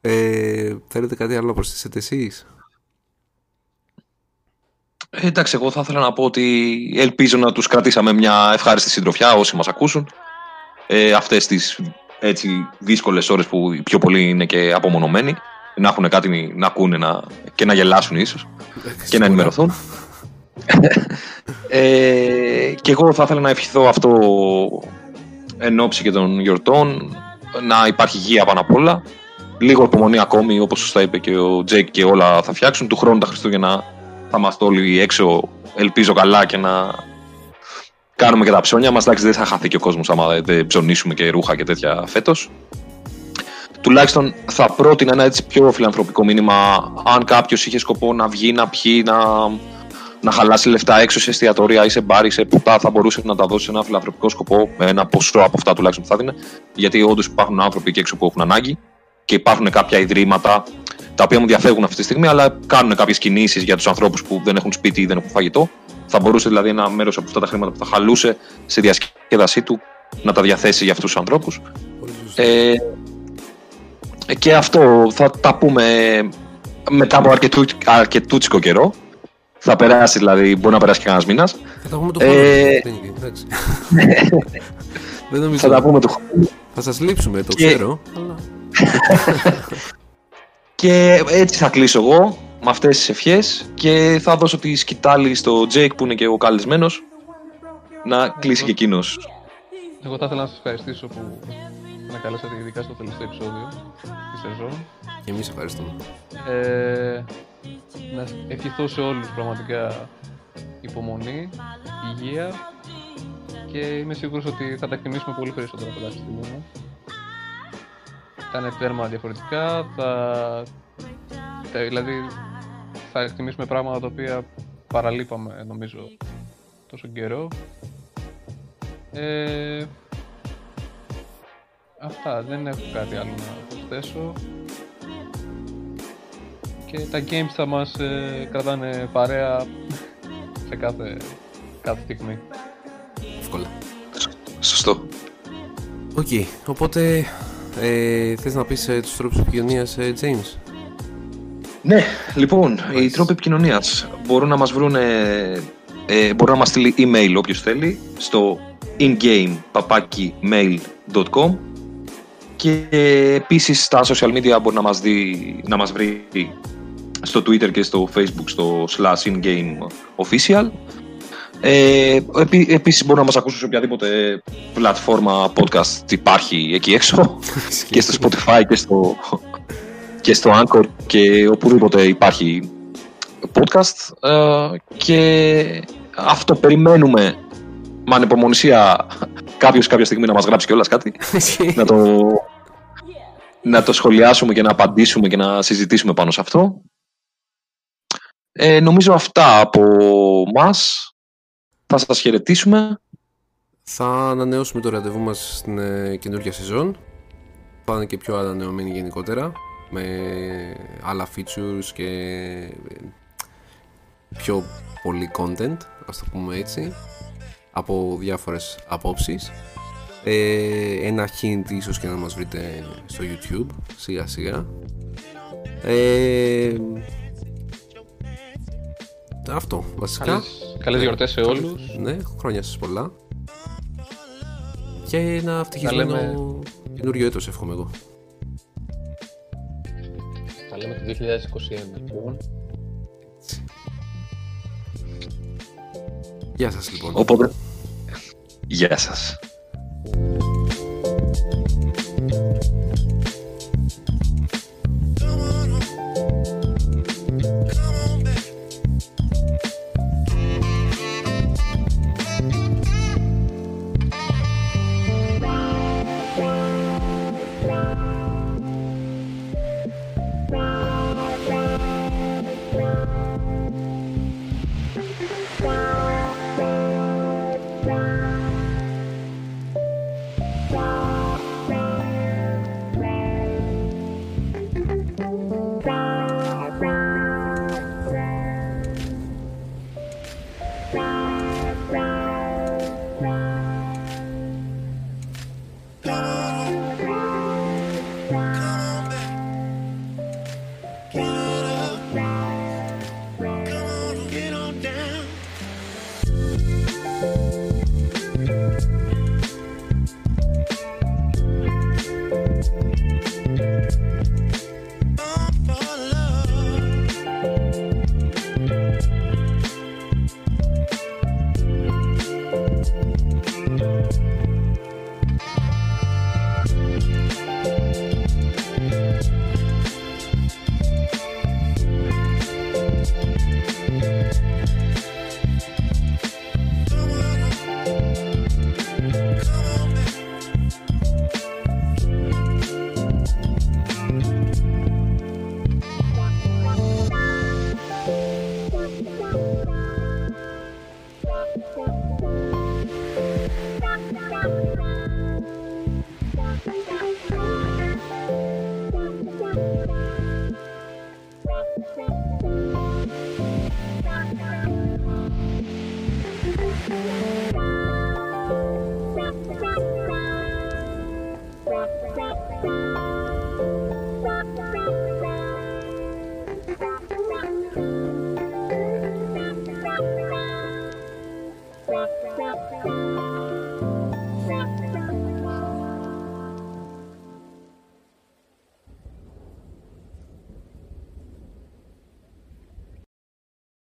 ε, θέλετε κάτι άλλο να προσθέσετε εσείς; Ε, εντάξει, εγώ θα ήθελα να πω ότι ελπίζω να τους κρατήσαμε μια ευχάριστη συντροφιά όσοι μας ακούσουν. Ε, αυτές τις έτσι δύσκολες ώρες που οι πιο πολλοί είναι και απομονωμένοι. Να έχουν κάτι να ακούνε να, και να γελάσουν ίσως και να ενημερωθούν. Ε, και εγώ θα ήθελα να ευχηθώ αυτό εν όψει και των γιορτών να υπάρχει υγεία πάνω απ' όλα λίγο υπομονή ακόμη όπως σωστά είπε και ο Τζέικ και όλα θα φτιάξουν του χρόνου τα Χριστούγεννα θα είμαστε όλοι έξω, ελπίζω καλά και να κάνουμε και τα ψώνια μας. Εντάξει, δεν θα χαθεί και ο κόσμος άμα δεν ψωνίσουμε και ρούχα και τέτοια φέτος. Τουλάχιστον θα πρότεινα ένα έτσι πιο φιλανθρωπικό μήνυμα αν κάποιος είχε σκοπό να βγει, να πιει, να, να χαλάσει λεφτά έξω σε εστιατόρια ή σε μπάρ ή σε ποτά, θα μπορούσε να τα δώσει σε ένα φιλανθρωπικό σκοπό, με ένα ποσό από αυτά τουλάχιστον που θα δίνει. Γιατί όντως υπάρχουν άνθρωποι εκεί έξω που έχουν ανάγκη και υπάρχουν κάποια ιδρύματα τα οποία μου διαφεύγουν αυτή τη στιγμή, αλλά κάνουν κάποιες κινήσεις για τους ανθρώπους που δεν έχουν σπίτι ή δεν έχουν φαγητό. Θα μπορούσε δηλαδή ένα μέρος από αυτά τα χρήματα που θα χαλούσε στη διασκέδασή του να τα διαθέσει για αυτούς τους ανθρώπους. Ε, και αυτό θα τα πούμε μετά από αρκετού, αρκετούτσικο καιρό. Θα περάσει δηλαδή, μπορεί να περάσει και κανένα μήνας. Θα τα πούμε το χρόνο. Ε... Δεν νομίζω. Θα τα πούμε το χρόνο. Θα σας λείψουμε, το ξέρω. Αλλά... Και έτσι θα κλείσω εγώ με αυτές τις ευχές και θα δώσω τη σκυτάλη στο Τζέικ που είναι και ο καλεσμένος να κλείσει και εκείνος. Εγώ θα ήθελα να σας ευχαριστήσω που με καλέσατε ειδικά στο τελευταίο επεισόδιο της σεζόν. Και εμείς ευχαριστούμε. Ε, να ευχηθώ σε όλους πραγματικά υπομονή, υγεία και είμαι σίγουρος ότι θα τα εκτιμήσουμε πολύ περισσότερο από τη στιγμή μου ήταν τέρμα διαφορετικά, θα... δηλαδή θα εκτιμήσουμε πράγματα τα οποία παραλείπαμε νομίζω τόσο καιρό. Ε... Αυτά, δεν έχω κάτι άλλο να προσθέσω. Και τα games θα μας ε, κρατάνε παρέα σε κάθε, κάθε στιγμή. Εύκολα. Σωστό. Οκέι, okay, οπότε ε, θες να πεις ε, τους τρόπους επικοινωνίας, ε, James? Ναι, λοιπόν, οι τρόποι επικοινωνίας μπορούν να μας βρουν, ε, μπορεί να μας στείλει email όποιος θέλει στο ingame.mail.com και επίσης στα social media μπορεί να μας, δει, να μας βρει στο Twitter και στο Facebook στο slash ingame official. Ε, επί, επίσης μπορούν να μας ακούσουν σε οποιαδήποτε πλατφόρμα podcast υπάρχει εκεί έξω. Και στο Spotify και στο, και στο Anchor και οπουδήποτε υπάρχει podcast. Ε, και αυτό περιμένουμε με ανεπομονησία κάποιος κάποια στιγμή να μας γράψει κιόλας κάτι. Να, το, να το σχολιάσουμε και να απαντήσουμε και να συζητήσουμε πάνω σε αυτό ε, νομίζω αυτά από μας θα σας χαιρετήσουμε. Θα ανανεώσουμε το ραντεβού μας στην ε, καινούργια σεζόν. Θα είναι και πιο ανανεωμένη γενικότερα. Με άλλα features και ε, πιο πολύ content, ας το πούμε έτσι. Από διάφορες απόψεις. Ε, ένα hint ίσως και να μας βρείτε στο YouTube σιγά σιγά. Ε, αυτό βασικά. Καλές, καλές γιορτές σε όλους. Ναι, χρόνια σας πολλά. Και ένα ευτυχισμένο λέμε- καινούριο έτος εύχομαι εγώ. Τα λέμε το 2021. λοιπόν. Γεια σας λοιπόν. Οπότε. Γεια σας.